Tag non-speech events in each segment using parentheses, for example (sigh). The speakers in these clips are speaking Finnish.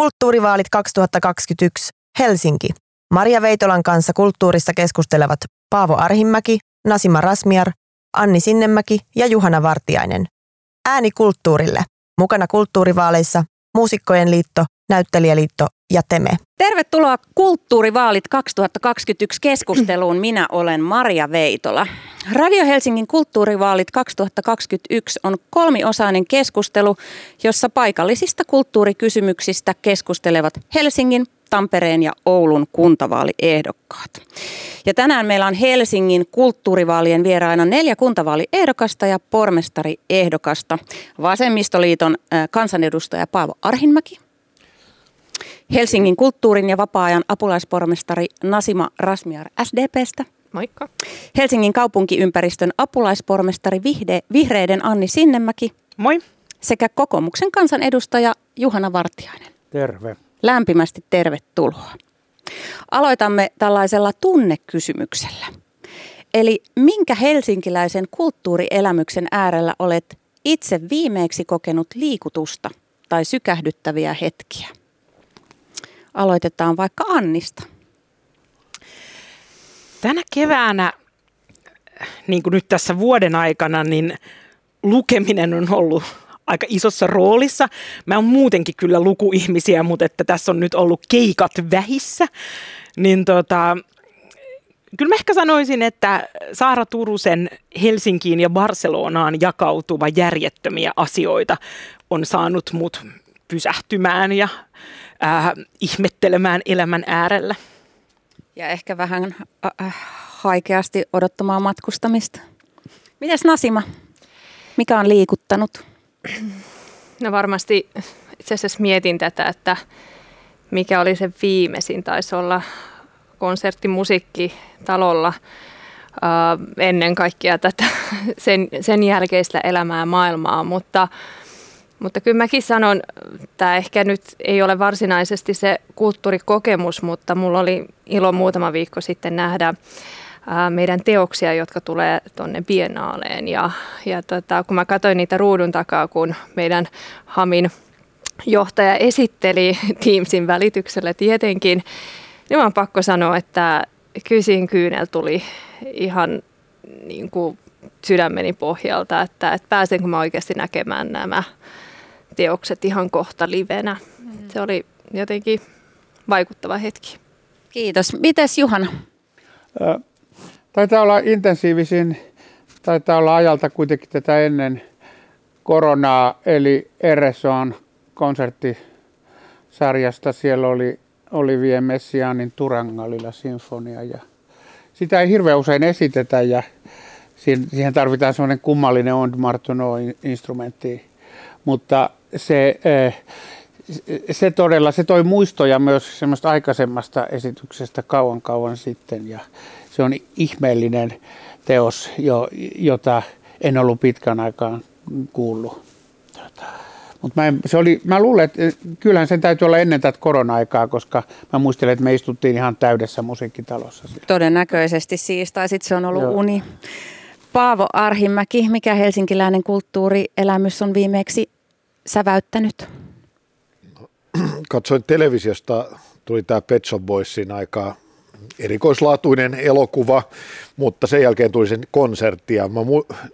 Kulttuurivaalit 2021 Helsinki. Maria Veitolan kanssa kulttuurissa keskustelevat Paavo Arhimäki, Nasima Rasmiar, Anni Sinnemäki ja Juhana Vartiainen. Ääni kulttuurille. Mukana kulttuurivaaleissa Muusikkojen liitto, Näyttelijäliitto ja Teme. Tervetuloa Kulttuurivaalit 2021 keskusteluun. (clears throat) Minä olen Maria Veitola. Radio Helsingin Kulttuurivaalit 2021 on kolmiosainen keskustelu, jossa paikallisista kulttuurikysymyksistä keskustelevat Helsingin, Tampereen ja Oulun kuntavaaliehdokkaat. Ja tänään meillä on Helsingin kulttuurivaalien vieraina neljä kuntavaaliehdokasta ja pormestariehdokasta. Vasemmistoliiton kansanedustaja Paavo Arhinmäki, Helsingin kulttuurin ja vapaa-ajan apulaispormestari Nasima Rasmiar SDPstä. Moikka. Helsingin kaupunkiympäristön apulaispormestari Vihde, Vihreiden Anni Sinnemäki. Moi. Sekä kokoomuksen kansanedustaja Juhana Vartiainen. Terve. Lämpimästi tervetuloa. Aloitamme tällaisella tunnekysymyksellä. Eli minkä helsinkiläisen kulttuurielämyksen äärellä olet itse viimeeksi kokenut liikutusta tai sykähdyttäviä hetkiä? Aloitetaan vaikka Annista. Tänä keväänä, niin kuin nyt tässä vuoden aikana, niin lukeminen on ollut aika isossa roolissa. Mä oon muutenkin kyllä lukuihmisiä, mutta että tässä on nyt ollut keikat vähissä. Niin tota, kyllä mä ehkä sanoisin, että Saara Turusen Helsinkiin ja Barcelonaan jakautuva järjettömiä asioita on saanut mut pysähtymään ja äh, ihmettelemään elämän äärellä. Ja ehkä vähän äh, haikeasti odottamaan matkustamista. Mites Nasima? Mikä on liikuttanut? No varmasti itse asiassa mietin tätä, että mikä oli se viimeisin. Taisi olla konsertti musiikkitalolla uh, ennen kaikkea tätä (laughs) sen, sen jälkeistä elämää maailmaa, mutta, mutta kyllä mäkin sanon, että ehkä nyt ei ole varsinaisesti se kulttuurikokemus, mutta mulla oli ilo muutama viikko sitten nähdä meidän teoksia, jotka tulee tuonne biennaaleen. Ja, ja tota, kun mä katsoin niitä ruudun takaa, kun meidän Hamin johtaja esitteli (laughs) Teamsin välityksellä tietenkin, niin on pakko sanoa, että kysin kyynel tuli ihan niin kuin sydämeni pohjalta, että, että pääsenkö mä oikeasti näkemään nämä teokset ihan kohta livenä. Mm. Se oli jotenkin vaikuttava hetki. Kiitos. Mites Juhana? Taitaa olla intensiivisin, taitaa olla ajalta kuitenkin tätä ennen koronaa, eli RSOn konserttisarjasta. Siellä oli Olivier Messianin Turangalilla sinfonia ja sitä ei hirveän usein esitetä ja siihen tarvitaan semmoinen kummallinen Ond Martono-instrumentti, mutta se, eh, se todella, se toi muistoja myös semmoista aikaisemmasta esityksestä kauan kauan sitten ja se on ihmeellinen teos, jo, jota en ollut pitkän aikaan kuullut. Tota, mutta mä, se oli, mä luulen, että kyllähän sen täytyy olla ennen tätä korona-aikaa, koska mä muistelen, että me istuttiin ihan täydessä musiikkitalossa. Siellä. Todennäköisesti siis, tai sitten se on ollut Joo. uni. Paavo Arhimäki, mikä helsinkiläinen kulttuurielämys on viimeksi säväyttänyt? Katsoin televisiosta, tuli tämä Pet Shop Boysin aikaa erikoislaatuinen elokuva, mutta sen jälkeen tuli sen konsertti ja mä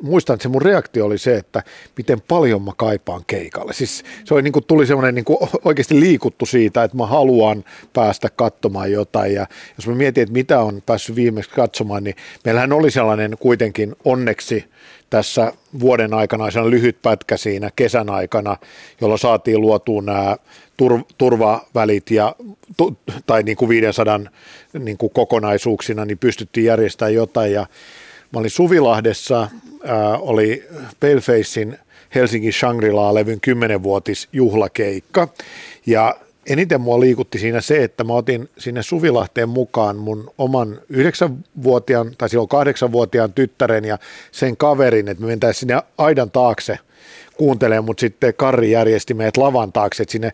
muistan, että se mun reaktio oli se, että miten paljon mä kaipaan keikalle. Siis se oli niin kuin, tuli semmoinen niin oikeasti liikuttu siitä, että mä haluan päästä katsomaan jotain ja jos mä mietin, että mitä on päässyt viimeksi katsomaan, niin meillähän oli sellainen kuitenkin onneksi tässä vuoden aikana, se on lyhyt pätkä siinä kesän aikana, jolloin saatiin luotua nämä tur, turvavälit ja, tai niin kuin 500 niin kuin kokonaisuuksina, niin pystyttiin järjestämään jotain. Ja mä olin Suvilahdessa, ää, oli Palefacein Helsingin Shangri-La-levyn 10-vuotis juhlakeikka. Ja eniten mua liikutti siinä se, että mä otin sinne Suvilahteen mukaan mun oman yhdeksänvuotiaan, tai silloin kahdeksanvuotiaan tyttären ja sen kaverin, että me mentäisiin sinne aidan taakse kuuntelemaan, mutta sitten Karri järjesti meidät lavan taakse, että sinne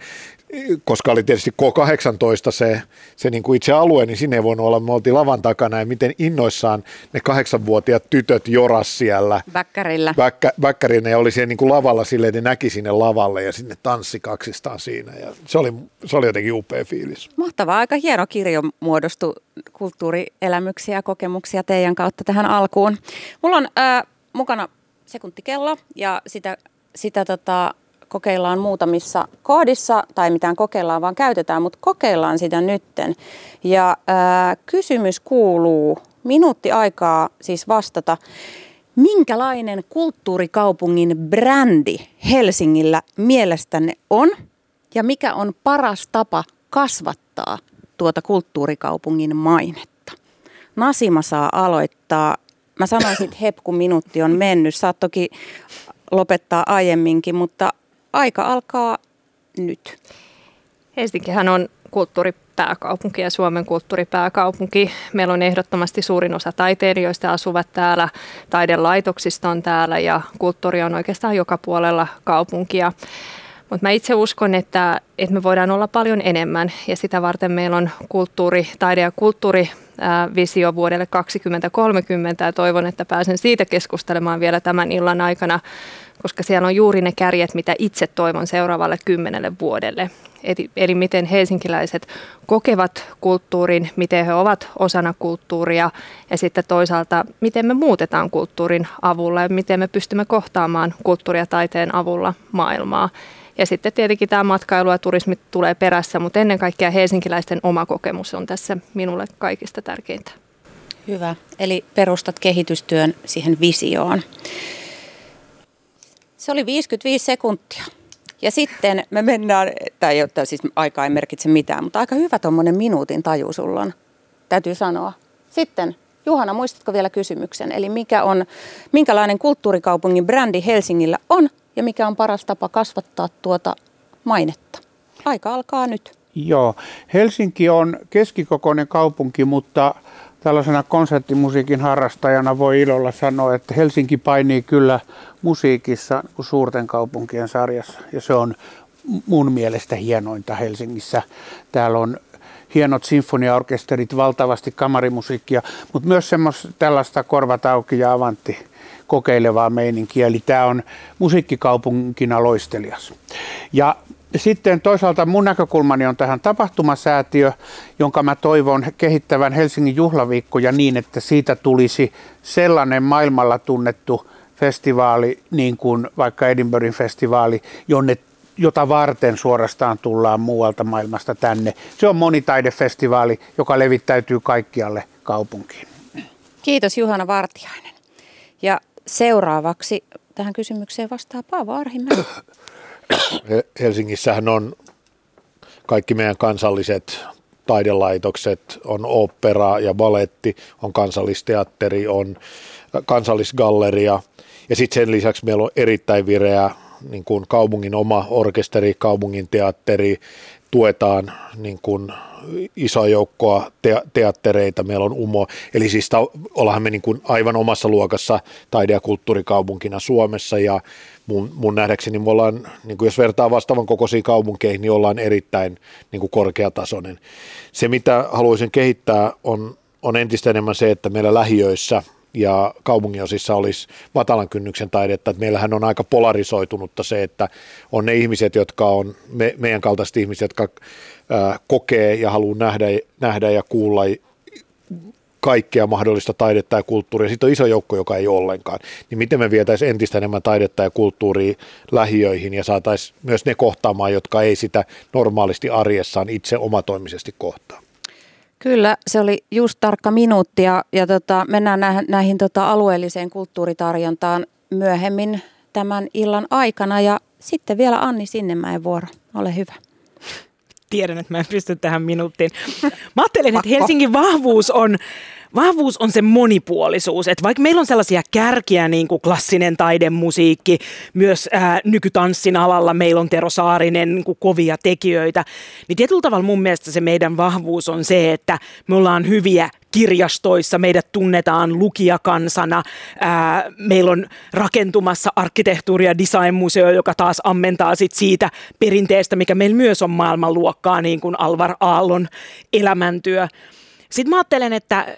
koska oli tietysti K18 se, se niin kuin itse alue, niin sinne ei voinut olla. Me oltiin lavan takana ja miten innoissaan ne kahdeksanvuotiaat tytöt joras siellä. Väkkärillä. Väkkä, väkkärinä ja oli siellä niin kuin lavalla silleen, että ne näki sinne lavalle ja sinne tanssi kaksistaan siinä. Ja se, oli, se oli jotenkin upea fiilis. Mahtavaa, aika hieno kirjo muodostui kulttuurielämyksiä ja kokemuksia teidän kautta tähän alkuun. Mulla on äh, mukana sekuntikello ja sitä, sitä tota, kokeillaan muutamissa koodissa, tai mitään kokeillaan, vaan käytetään, mutta kokeillaan sitä nytten. Ja ää, kysymys kuuluu, minuutti aikaa siis vastata, minkälainen kulttuurikaupungin brändi Helsingillä mielestänne on, ja mikä on paras tapa kasvattaa tuota kulttuurikaupungin mainetta? Nasima saa aloittaa. Mä sanoisin, että hep, kun minuutti on mennyt. Saat toki lopettaa aiemminkin, mutta aika alkaa nyt. Helsinkihän on kulttuuripääkaupunki ja Suomen kulttuuripääkaupunki. Meillä on ehdottomasti suurin osa taiteilijoista asuvat täällä, taidelaitoksista on täällä ja kulttuuri on oikeastaan joka puolella kaupunkia. Mutta mä itse uskon, että, että me voidaan olla paljon enemmän ja sitä varten meillä on kulttuuri, taide ja kulttuuri visio vuodelle 2030 ja toivon, että pääsen siitä keskustelemaan vielä tämän illan aikana koska siellä on juuri ne kärjet, mitä itse toivon seuraavalle kymmenelle vuodelle. Eli, eli miten helsinkiläiset kokevat kulttuurin, miten he ovat osana kulttuuria ja sitten toisaalta miten me muutetaan kulttuurin avulla ja miten me pystymme kohtaamaan kulttuuria ja taiteen avulla maailmaa. Ja sitten tietenkin tämä matkailu ja turismi tulee perässä, mutta ennen kaikkea helsinkiläisten oma kokemus on tässä minulle kaikista tärkeintä. Hyvä. Eli perustat kehitystyön siihen visioon. Se oli 55 sekuntia. Ja sitten me mennään, tai siis aika ei merkitse mitään, mutta aika hyvä tuommoinen minuutin taju sulla on, täytyy sanoa. Sitten Juhana, muistatko vielä kysymyksen? Eli mikä on, minkälainen kulttuurikaupungin brändi Helsingillä on ja mikä on paras tapa kasvattaa tuota mainetta? Aika alkaa nyt. Joo, Helsinki on keskikokoinen kaupunki, mutta tällaisena konserttimusiikin harrastajana voi ilolla sanoa, että Helsinki painii kyllä musiikissa kuin suurten kaupunkien sarjassa. Ja se on mun mielestä hienointa Helsingissä. Täällä on hienot sinfoniaorkesterit, valtavasti kamarimusiikkia, mutta myös semmoista tällaista korvatauki ja avantti kokeilevaa meininkiä. Eli tämä on musiikkikaupunkina loistelias. Ja sitten toisaalta mun näkökulmani on tähän tapahtumasäätiö, jonka mä toivon kehittävän Helsingin juhlaviikkoja niin, että siitä tulisi sellainen maailmalla tunnettu festivaali, niin kuin vaikka Edinburghin festivaali, jonne jota varten suorastaan tullaan muualta maailmasta tänne. Se on monitaidefestivaali, joka levittäytyy kaikkialle kaupunkiin. Kiitos Juhana Vartiainen. Ja seuraavaksi tähän kysymykseen vastaa Paavo Arhimäki. Helsingissähän on kaikki meidän kansalliset taidelaitokset, on opera ja baletti, on kansallisteatteri, on kansallisgalleria ja sitten sen lisäksi meillä on erittäin vireä niin kuin kaupungin oma orkesteri, kaupungin teatteri, tuetaan niin kuin isoa joukkoa te- teattereita, meillä on UMO, eli siis ta- ollaan me niin kuin aivan omassa luokassa taide- ja kulttuurikaupunkina Suomessa ja mun, mun nähdäkseni me ollaan, niin kuin jos vertaa vastaavan kokoisiin kaupunkeihin, niin ollaan erittäin niin kuin korkeatasoinen. Se, mitä haluaisin kehittää, on, on entistä enemmän se, että meillä lähiöissä ja kaupunginosissa olisi matalan kynnyksen taidetta. Että meillähän on aika polarisoitunutta se, että on ne ihmiset, jotka on me, meidän kaltaiset ihmiset, jotka ää, kokee ja haluaa nähdä, nähdä ja kuulla kaikkea mahdollista taidetta ja kulttuuria. Sitten on iso joukko, joka ei ollenkaan. Niin miten me vietäisiin entistä enemmän taidetta ja kulttuuria lähiöihin ja saataisiin myös ne kohtaamaan, jotka ei sitä normaalisti arjessaan itse omatoimisesti kohtaa. Kyllä, se oli just tarkka minuutti ja, ja tota, mennään näihin, näihin tota alueelliseen kulttuuritarjontaan myöhemmin tämän illan aikana ja sitten vielä Anni Sinnemäen vuoro. Ole hyvä tiedän, että mä en pysty tähän minuuttiin. Mä ajattelen, että Helsingin vahvuus on vahvuus on se monipuolisuus. Että vaikka meillä on sellaisia kärkiä, niin kuin klassinen taidemusiikki, myös ää, nykytanssin alalla meillä on Tero Saarinen niin kuin kovia tekijöitä, niin tietyllä tavalla mun mielestä se meidän vahvuus on se, että me ollaan hyviä kirjastoissa, meidät tunnetaan lukijakansana. Ää, meillä on rakentumassa arkkitehtuuri- ja designmuseo, joka taas ammentaa sit siitä perinteestä, mikä meillä myös on maailmanluokkaa, niin kuin Alvar Aallon elämäntyö. Sitten mä ajattelen, että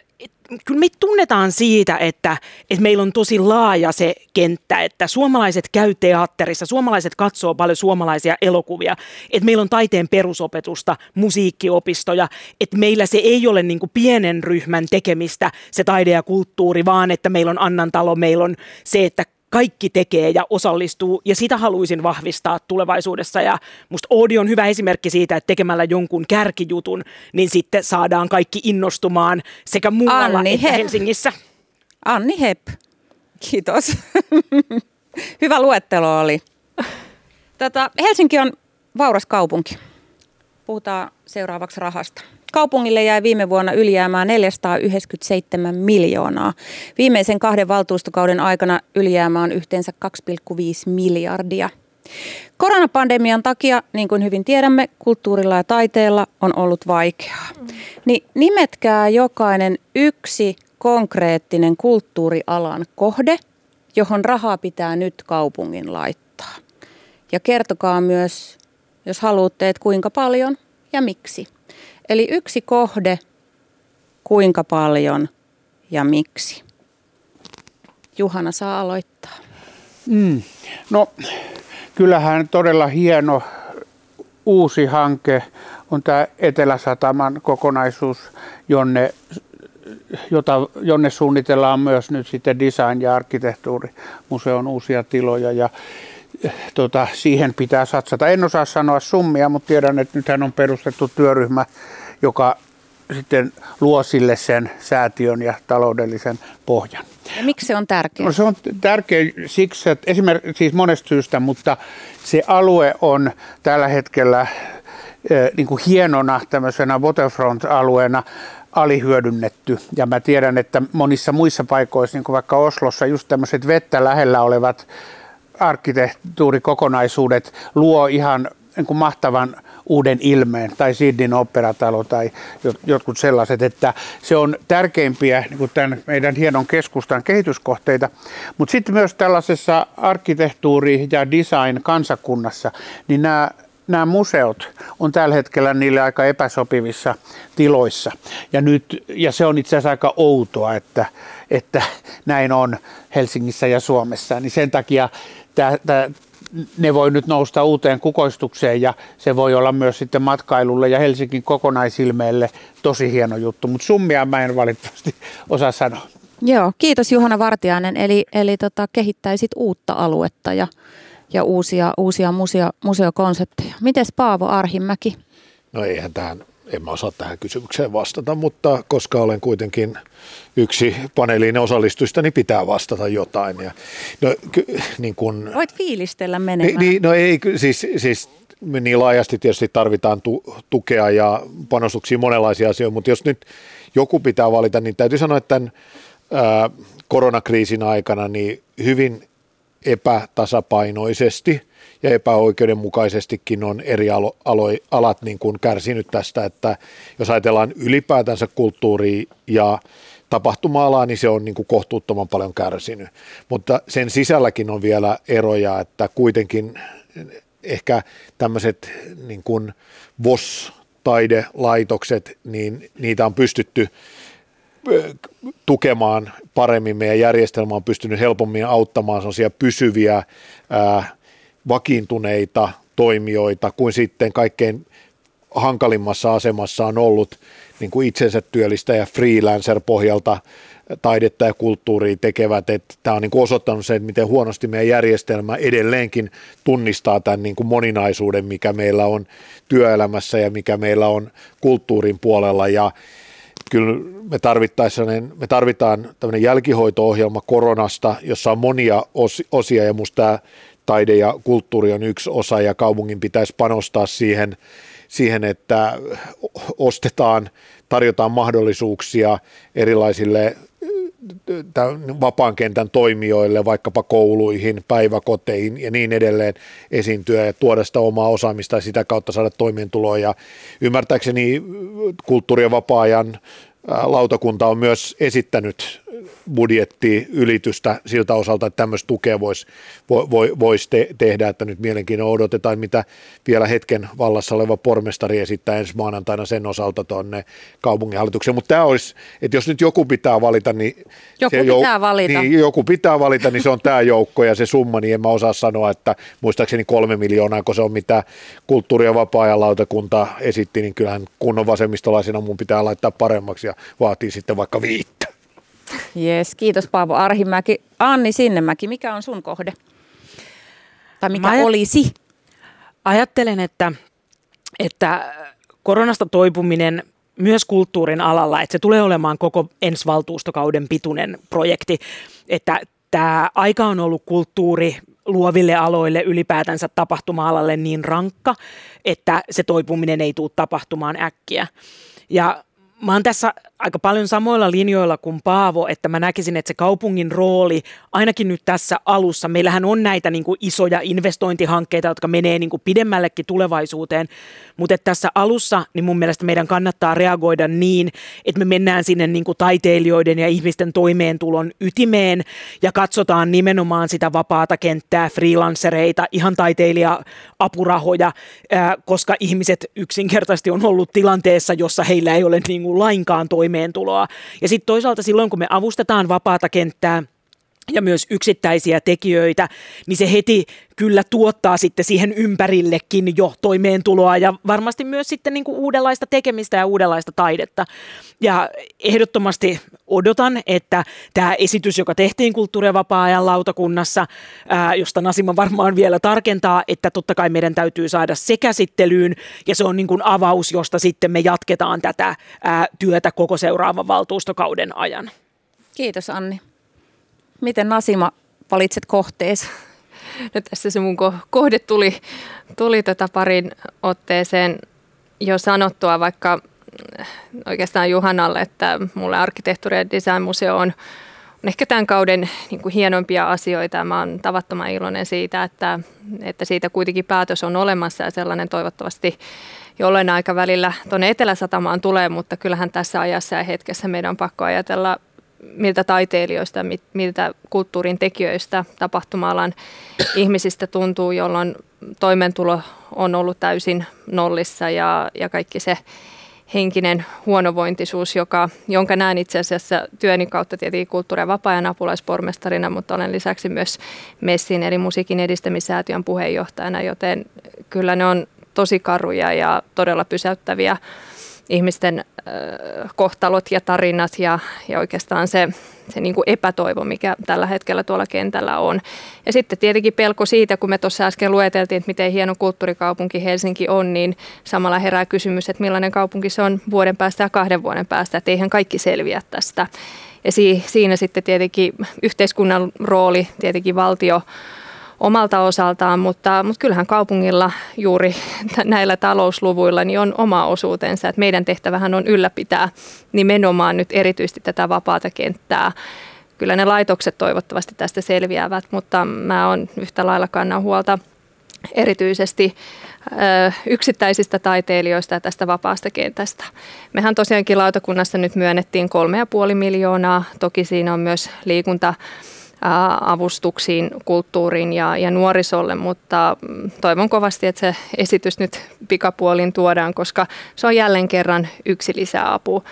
kyllä me tunnetaan siitä, että, että meillä on tosi laaja se kenttä, että suomalaiset käy teatterissa, suomalaiset katsoo paljon suomalaisia elokuvia, että meillä on taiteen perusopetusta, musiikkiopistoja, että meillä se ei ole niin pienen ryhmän tekemistä se taide ja kulttuuri, vaan että meillä on Annantalo, meillä on se, että kaikki tekee ja osallistuu, ja sitä haluaisin vahvistaa tulevaisuudessa. Ja musta Oodi on hyvä esimerkki siitä, että tekemällä jonkun kärkijutun, niin sitten saadaan kaikki innostumaan sekä muualla Anni että Hepp. Helsingissä. Anni Hepp, kiitos. (laughs) Hyvä luettelo oli. Tätä, Helsinki on vauras kaupunki. Puhutaan seuraavaksi rahasta. Kaupungille jäi viime vuonna ylijäämään 497 miljoonaa. Viimeisen kahden valtuustokauden aikana ylijäämä on yhteensä 2,5 miljardia. Koronapandemian takia, niin kuin hyvin tiedämme, kulttuurilla ja taiteella on ollut vaikeaa. Niin nimetkää jokainen yksi konkreettinen kulttuurialan kohde, johon rahaa pitää nyt kaupungin laittaa. Ja kertokaa myös, jos haluatte, että kuinka paljon ja miksi. Eli yksi kohde, kuinka paljon ja miksi. Juhana saa aloittaa. Mm. No, kyllähän todella hieno uusi hanke on tämä Etelä-Sataman kokonaisuus, jonne, jota, jonne suunnitellaan myös nyt sitten design- ja arkkitehtuurimuseon uusia tiloja ja tota, siihen pitää satsata. En osaa sanoa summia, mutta tiedän, että nythän on perustettu työryhmä, joka sitten luo sille sen säätiön ja taloudellisen pohjan. Ja miksi se on tärkeää? No se on tärkeä siksi, että esimerkiksi siis monesta syystä, mutta se alue on tällä hetkellä eh, niin kuin hienona tämmöisenä waterfront-alueena alihyödynnetty. Ja mä tiedän, että monissa muissa paikoissa, niin kuin vaikka Oslossa, just tämmöiset vettä lähellä olevat arkkitehtuurikokonaisuudet luo ihan niin kuin mahtavan uuden ilmeen, tai Sydneyn operatalo tai jotkut sellaiset, että se on tärkeimpiä niin kuin tämän meidän hienon keskustan kehityskohteita. Mutta sitten myös tällaisessa arkkitehtuuri- ja design-kansakunnassa, niin nämä nämä museot on tällä hetkellä niille aika epäsopivissa tiloissa. Ja, nyt, ja se on itse asiassa aika outoa, että, että näin on Helsingissä ja Suomessa. Niin sen takia tämä, tämä, ne voi nyt nousta uuteen kukoistukseen ja se voi olla myös sitten matkailulle ja Helsingin kokonaisilmeelle tosi hieno juttu, mutta summia mä en valitettavasti osaa sanoa. Joo, kiitos Juhana Vartiainen. Eli, eli tota, kehittäisit uutta aluetta ja, ja uusia, uusia museo, museokonsepteja. Mites Paavo Arhimäki? No eihän tähän, en mä osaa tähän kysymykseen vastata, mutta koska olen kuitenkin yksi paneeliin osallistujista, niin pitää vastata jotain. Ja, no, ky, niin kun, Voit fiilistellä menemään. Niin, no ei, siis, siis niin laajasti tietysti tarvitaan tu, tukea ja panostuksia monenlaisia asioita, mutta jos nyt joku pitää valita, niin täytyy sanoa, että tämän ää, koronakriisin aikana niin hyvin epätasapainoisesti ja epäoikeudenmukaisestikin on eri alo, alo, alat niin kuin kärsinyt tästä, että jos ajatellaan ylipäätänsä kulttuuria ja tapahtuma-alaa, niin se on niin kuin kohtuuttoman paljon kärsinyt. Mutta sen sisälläkin on vielä eroja, että kuitenkin ehkä tämmöiset niin kuin VOS-taidelaitokset, niin niitä on pystytty tukemaan paremmin. Meidän järjestelmä on pystynyt helpommin auttamaan sellaisia pysyviä, ää, vakiintuneita toimijoita kuin sitten kaikkein hankalimmassa asemassa on ollut niin kuin itsensä työllistäjä freelancer-pohjalta taidetta ja kulttuuria tekevät, että tämä on niin kuin osoittanut sen, että miten huonosti meidän järjestelmä edelleenkin tunnistaa tämän niin kuin moninaisuuden, mikä meillä on työelämässä ja mikä meillä on kulttuurin puolella. Ja kyllä me, me tarvitaan tämmöinen jälkihoito-ohjelma koronasta, jossa on monia osia ja musta tämä taide ja kulttuuri on yksi osa ja kaupungin pitäisi panostaa siihen siihen, että ostetaan, tarjotaan mahdollisuuksia erilaisille vapaan kentän toimijoille, vaikkapa kouluihin, päiväkoteihin ja niin edelleen esiintyä ja tuoda sitä omaa osaamista ja sitä kautta saada toimeentuloa. Ja ymmärtääkseni kulttuuri- ja vapaa-ajan lautakunta on myös esittänyt budjettiylitystä siltä osalta, että tämmöistä tukea voisi voi, vois te, tehdä, että nyt mielenkiinnolla odotetaan, mitä vielä hetken vallassa oleva pormestari esittää ensi maanantaina sen osalta tuonne kaupunginhallitukseen, mutta tämä olisi, että jos nyt joku pitää valita, niin joku se pitää valita. Niin, joku pitää valita, niin se on tämä joukko ja se summa, niin en mä osaa sanoa, että muistaakseni kolme miljoonaa, kun se on mitä kulttuuri- ja vapaa-ajan lautakunta esitti, niin kyllähän kunnon vasemmistolaisena mun pitää laittaa paremmaksi ja vaatii sitten vaikka viittä. Yes, kiitos Paavo Arhimäki. Anni Sinnemäki, mikä on sun kohde? Tai mikä Mä olisi? Ajattelen, että, että koronasta toipuminen myös kulttuurin alalla, että se tulee olemaan koko ensi valtuustokauden pituinen projekti, että tämä aika on ollut kulttuuri luoville aloille ylipäätänsä tapahtuma-alalle niin rankka, että se toipuminen ei tule tapahtumaan äkkiä. Ja mä oon tässä aika paljon samoilla linjoilla kuin Paavo, että mä näkisin, että se kaupungin rooli, ainakin nyt tässä alussa, meillähän on näitä niin kuin isoja investointihankkeita, jotka menee niin kuin pidemmällekin tulevaisuuteen, mutta tässä alussa niin mun mielestä meidän kannattaa reagoida niin, että me mennään sinne niin kuin taiteilijoiden ja ihmisten toimeentulon ytimeen ja katsotaan nimenomaan sitä vapaata kenttää, freelancereita, ihan taiteilija-apurahoja, koska ihmiset yksinkertaisesti on ollut tilanteessa, jossa heillä ei ole niin kuin lainkaan toimeentuloa. Ja sitten toisaalta silloin, kun me avustetaan vapaata kenttää, ja myös yksittäisiä tekijöitä, niin se heti kyllä tuottaa sitten siihen ympärillekin jo toimeentuloa ja varmasti myös sitten niin kuin uudenlaista tekemistä ja uudenlaista taidetta. Ja ehdottomasti odotan, että tämä esitys, joka tehtiin kulttuuri- ja vapaa-ajan lautakunnassa, ää, josta Nasima varmaan vielä tarkentaa, että totta kai meidän täytyy saada se käsittelyyn ja se on niin kuin avaus, josta sitten me jatketaan tätä ää, työtä koko seuraavan valtuustokauden ajan. Kiitos Anni. Miten Nasima valitset kohteesi? No tässä se mun kohde tuli, tuli tätä parin otteeseen jo sanottua, vaikka oikeastaan Juhanalle, että mulle arkkitehtuuri- ja designmuseo on, on ehkä tämän kauden niin kuin hienompia asioita. Mä oon tavattoman iloinen siitä, että, että siitä kuitenkin päätös on olemassa ja sellainen toivottavasti jollain aikavälillä tuonne Etelä-Satamaan tulee, mutta kyllähän tässä ajassa ja hetkessä meidän on pakko ajatella miltä taiteilijoista, miltä kulttuurin tekijöistä, tapahtuma-alan ihmisistä tuntuu, jolloin toimeentulo on ollut täysin nollissa ja, ja kaikki se henkinen huonovointisuus, joka, jonka näen itse asiassa työni kautta tietenkin kulttuuri- ja vapaa-ajan apulaispormestarina, mutta olen lisäksi myös Messin eli musiikin edistämissäätiön puheenjohtajana, joten kyllä ne on tosi karuja ja todella pysäyttäviä ihmisten kohtalot ja tarinat ja, ja oikeastaan se, se niin kuin epätoivo, mikä tällä hetkellä tuolla kentällä on. Ja sitten tietenkin pelko siitä, kun me tuossa äsken lueteltiin, että miten hieno kulttuurikaupunki Helsinki on, niin samalla herää kysymys, että millainen kaupunki se on vuoden päästä ja kahden vuoden päästä, että eihän kaikki selviä tästä. Ja si, siinä sitten tietenkin yhteiskunnan rooli, tietenkin valtio, omalta osaltaan, mutta, mutta kyllähän kaupungilla juuri näillä talousluvuilla niin on oma osuutensa. Että meidän tehtävähän on ylläpitää nimenomaan nyt erityisesti tätä vapaata kenttää. Kyllä ne laitokset toivottavasti tästä selviävät, mutta mä oon yhtä lailla kannan huolta erityisesti ö, yksittäisistä taiteilijoista ja tästä vapaasta kentästä. Mehän tosiaankin lautakunnassa nyt myönnettiin 3,5 miljoonaa. Toki siinä on myös liikunta avustuksiin kulttuuriin ja, ja nuorisolle, mutta mm, toivon kovasti, että se esitys nyt pikapuolin tuodaan, koska se on jälleen kerran yksi lisäapu.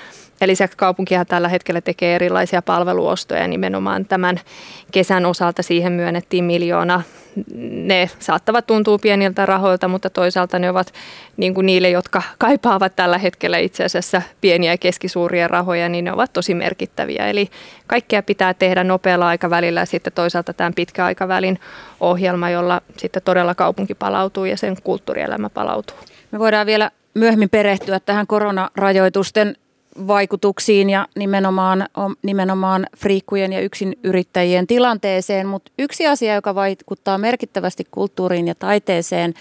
Ja lisäksi kaupunkihan tällä hetkellä tekee erilaisia palveluostoja nimenomaan tämän kesän osalta siihen myönnettiin miljoona ne saattavat tuntua pieniltä rahoilta, mutta toisaalta ne ovat niin kuin niille, jotka kaipaavat tällä hetkellä itse asiassa pieniä ja keskisuuria rahoja, niin ne ovat tosi merkittäviä. Eli kaikkea pitää tehdä nopealla aikavälillä ja sitten toisaalta tämän pitkäaikavälin ohjelma, jolla sitten todella kaupunki palautuu ja sen kulttuurielämä palautuu. Me voidaan vielä myöhemmin perehtyä tähän koronarajoitusten vaikutuksiin ja nimenomaan, nimenomaan friikkujen ja yksin yrittäjien tilanteeseen, mutta yksi asia, joka vaikuttaa merkittävästi kulttuuriin ja taiteeseen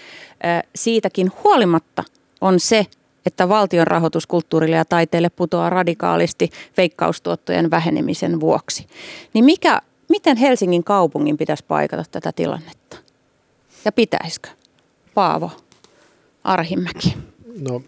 siitäkin huolimatta, on se, että valtion rahoitus kulttuurille ja taiteelle putoaa radikaalisti veikkaustuottojen vähenemisen vuoksi. Niin mikä, miten Helsingin kaupungin pitäisi paikata tätä tilannetta? Ja pitäisikö? Paavo Arhimäki. No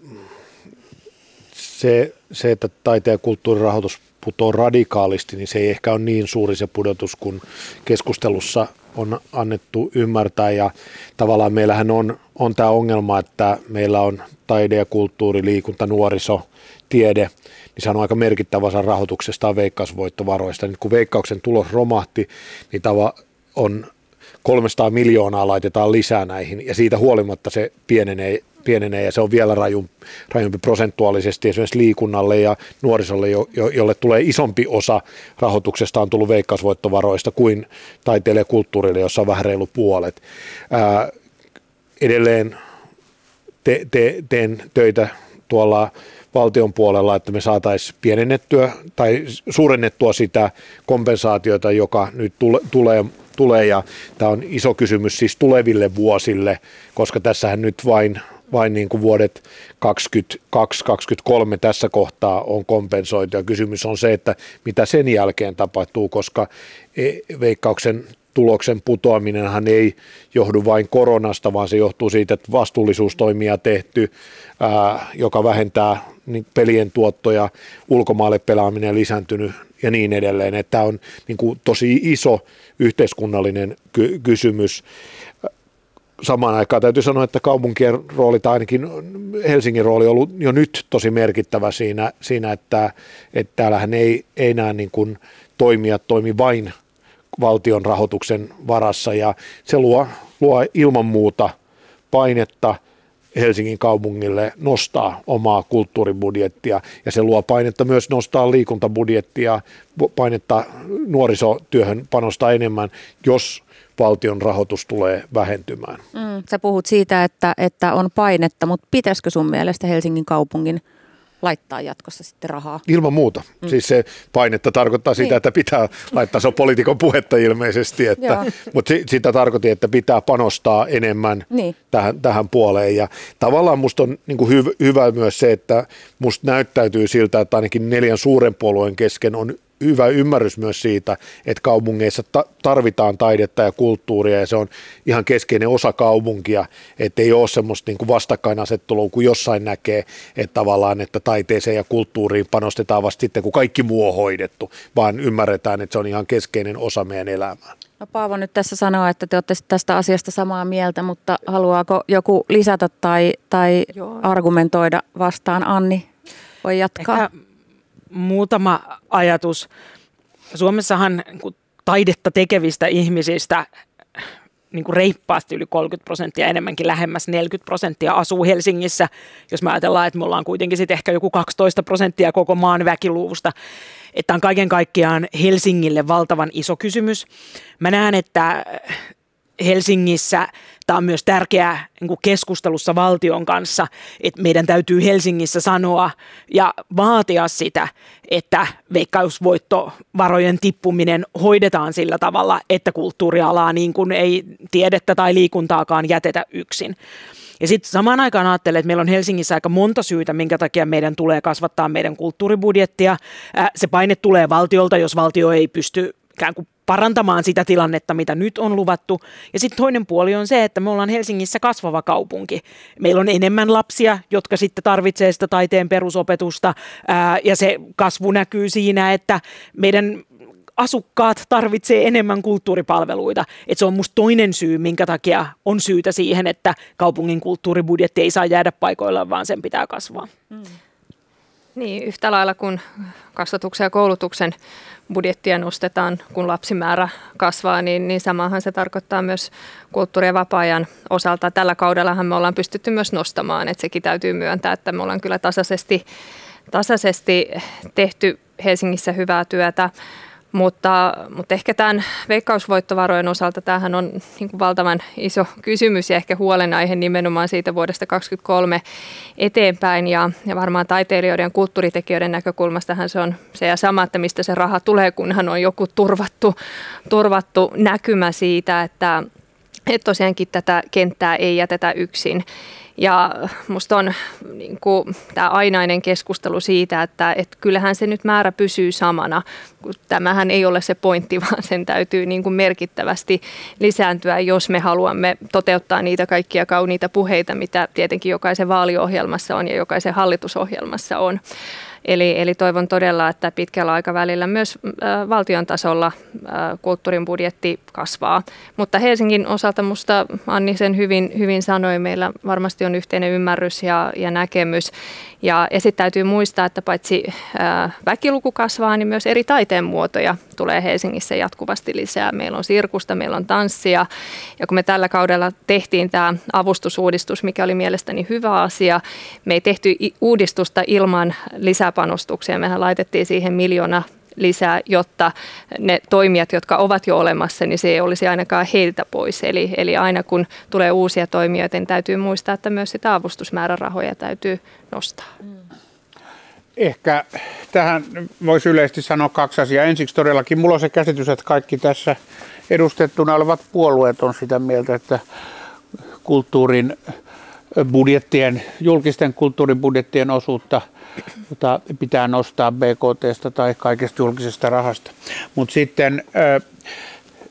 se, se, että taiteen ja kulttuurirahoitus putoaa radikaalisti, niin se ei ehkä ole niin suuri se pudotus kuin keskustelussa on annettu ymmärtää ja tavallaan meillähän on, on tämä ongelma, että meillä on taide ja kulttuuri, liikunta, nuoriso, tiede, niin se on aika merkittävä osa rahoituksesta veikkausvoittovaroista. Nyt kun veikkauksen tulos romahti, niin tava on 300 miljoonaa laitetaan lisää näihin ja siitä huolimatta se pienenee pienenee ja se on vielä rajumpi, rajumpi prosentuaalisesti esimerkiksi liikunnalle ja nuorisolle, jo, jo, jolle tulee isompi osa rahoituksesta on tullut veikkausvoittovaroista kuin taiteelle ja kulttuurille, jossa on vähän reilu puolet. Ää, edelleen te, te, teen töitä tuolla valtion puolella, että me saataisiin pienennettyä tai suurennettua sitä kompensaatiota, joka nyt tule, tulee tulee ja tämä on iso kysymys siis tuleville vuosille, koska tässähän nyt vain vain niin kuin vuodet 2022-2023 tässä kohtaa on kompensoitu. Ja kysymys on se, että mitä sen jälkeen tapahtuu, koska e, veikkauksen tuloksen putoaminenhan ei johdu vain koronasta, vaan se johtuu siitä, että vastuullisuustoimia tehty, ää, joka vähentää niin pelien tuottoja, ulkomaille pelaaminen lisääntynyt ja niin edelleen. Tämä on niin kuin tosi iso yhteiskunnallinen ky- kysymys samaan aikaan. Täytyy sanoa, että kaupunkien rooli tai ainakin Helsingin rooli on ollut jo nyt tosi merkittävä siinä, siinä että, että täällähän ei, ei nämä niin kuin toimijat toimi vain valtion rahoituksen varassa. Ja se luo, luo ilman muuta painetta Helsingin kaupungille nostaa omaa kulttuuribudjettia. Ja se luo painetta myös nostaa liikuntabudjettia, painetta nuorisotyöhön panostaa enemmän, jos valtion rahoitus tulee vähentymään. Mm, sä puhut siitä, että, että on painetta, mutta pitäisikö sun mielestä Helsingin kaupungin laittaa jatkossa sitten rahaa? Ilman muuta. Mm. Siis se painetta tarkoittaa sitä, niin. että pitää laittaa, se on poliitikon puhetta ilmeisesti, että, mutta sitä tarkoitti, että pitää panostaa enemmän niin. tähän, tähän puoleen. Ja tavallaan musta on niin kuin hyv, hyvä myös se, että musta näyttäytyy siltä, että ainakin neljän suuren puolueen kesken on hyvä ymmärrys myös siitä, että kaupungeissa ta- tarvitaan taidetta ja kulttuuria ja se on ihan keskeinen osa kaupunkia, että ei ole semmoista niin kuin vastakkainasettelua kuin jossain näkee, että tavallaan, että taiteeseen ja kulttuuriin panostetaan vasta sitten, kun kaikki muu on hoidettu, vaan ymmärretään, että se on ihan keskeinen osa meidän elämää. No Paavo nyt tässä sanoo, että te olette tästä asiasta samaa mieltä, mutta haluaako joku lisätä tai, tai argumentoida vastaan? Anni, voi jatkaa. Ehkä muutama ajatus. Suomessahan niin taidetta tekevistä ihmisistä niin kuin reippaasti yli 30 prosenttia, enemmänkin lähemmäs 40 prosenttia asuu Helsingissä. Jos me ajatellaan, että me ollaan kuitenkin sitten ehkä joku 12 prosenttia koko maan väkiluvusta, että on kaiken kaikkiaan Helsingille valtavan iso kysymys. Mä näen, että Helsingissä tämä on myös tärkeää niin keskustelussa valtion kanssa, että meidän täytyy Helsingissä sanoa ja vaatia sitä, että veikkausvoittovarojen tippuminen hoidetaan sillä tavalla, että kulttuurialaa niin kuin ei tiedettä tai liikuntaakaan jätetä yksin. Ja sitten samaan aikaan ajattelen, että meillä on Helsingissä aika monta syytä, minkä takia meidän tulee kasvattaa meidän kulttuuribudjettia. Se paine tulee valtiolta, jos valtio ei pysty ikään kuin parantamaan sitä tilannetta, mitä nyt on luvattu. Ja sitten toinen puoli on se, että me ollaan Helsingissä kasvava kaupunki. Meillä on enemmän lapsia, jotka sitten tarvitsee sitä taiteen perusopetusta ää, ja se kasvu näkyy siinä, että meidän asukkaat tarvitsee enemmän kulttuuripalveluita. Et se on musta toinen syy, minkä takia on syytä siihen, että kaupungin kulttuuribudjetti ei saa jäädä paikoillaan, vaan sen pitää kasvaa. Mm. Niin, yhtä lailla kuin kasvatuksen ja koulutuksen budjettia nostetaan, kun lapsimäärä kasvaa, niin, niin samahan se tarkoittaa myös kulttuuri- ja vapaa-ajan osalta. Tällä kaudellahan me ollaan pystytty myös nostamaan, että sekin täytyy myöntää, että me ollaan kyllä tasaisesti, tasaisesti tehty Helsingissä hyvää työtä. Mutta, mutta ehkä tämän veikkausvoittovarojen osalta tämähän on niin kuin valtavan iso kysymys ja ehkä huolenaihe nimenomaan siitä vuodesta 2023 eteenpäin. Ja, ja varmaan taiteilijoiden ja kulttuuritekijöiden näkökulmastahan se on se ja sama, että mistä se raha tulee, kunhan on joku turvattu, turvattu näkymä siitä, että, että tosiaankin tätä kenttää ei jätetä yksin. Ja musta on niin kuin, tämä ainainen keskustelu siitä, että, että kyllähän se nyt määrä pysyy samana. Tämähän ei ole se pointti, (laughs) vaan sen täytyy niin kuin merkittävästi lisääntyä, jos me haluamme toteuttaa niitä kaikkia kauniita puheita, mitä tietenkin jokaisen vaaliohjelmassa on ja jokaisen hallitusohjelmassa on. Eli, eli toivon todella, että pitkällä aikavälillä myös äh, valtion tasolla äh, kulttuurin budjetti kasvaa. Mutta Helsingin osalta minusta Anni sen hyvin, hyvin sanoi, meillä varmasti on yhteinen ymmärrys ja, ja näkemys. Ja, ja sitten täytyy muistaa, että paitsi ää, väkiluku kasvaa, niin myös eri taiteen muotoja tulee Helsingissä jatkuvasti lisää. Meillä on sirkusta, meillä on tanssia. Ja kun me tällä kaudella tehtiin tämä avustusuudistus, mikä oli mielestäni hyvä asia, me ei tehty uudistusta ilman lisäpanostuksia. Mehän laitettiin siihen miljoona lisää, jotta ne toimijat, jotka ovat jo olemassa, niin se ei olisi ainakaan heiltä pois. Eli, eli aina kun tulee uusia toimijoita, niin täytyy muistaa, että myös sitä avustusmäärärahoja täytyy nostaa. Ehkä tähän voisi yleisesti sanoa kaksi asiaa. Ensiksi todellakin mulla on se käsitys, että kaikki tässä edustettuna olevat puolueet on sitä mieltä, että kulttuurin budjettien, julkisten kulttuuribudjettien osuutta jota pitää nostaa BKTstä tai kaikesta julkisesta rahasta. Mutta sitten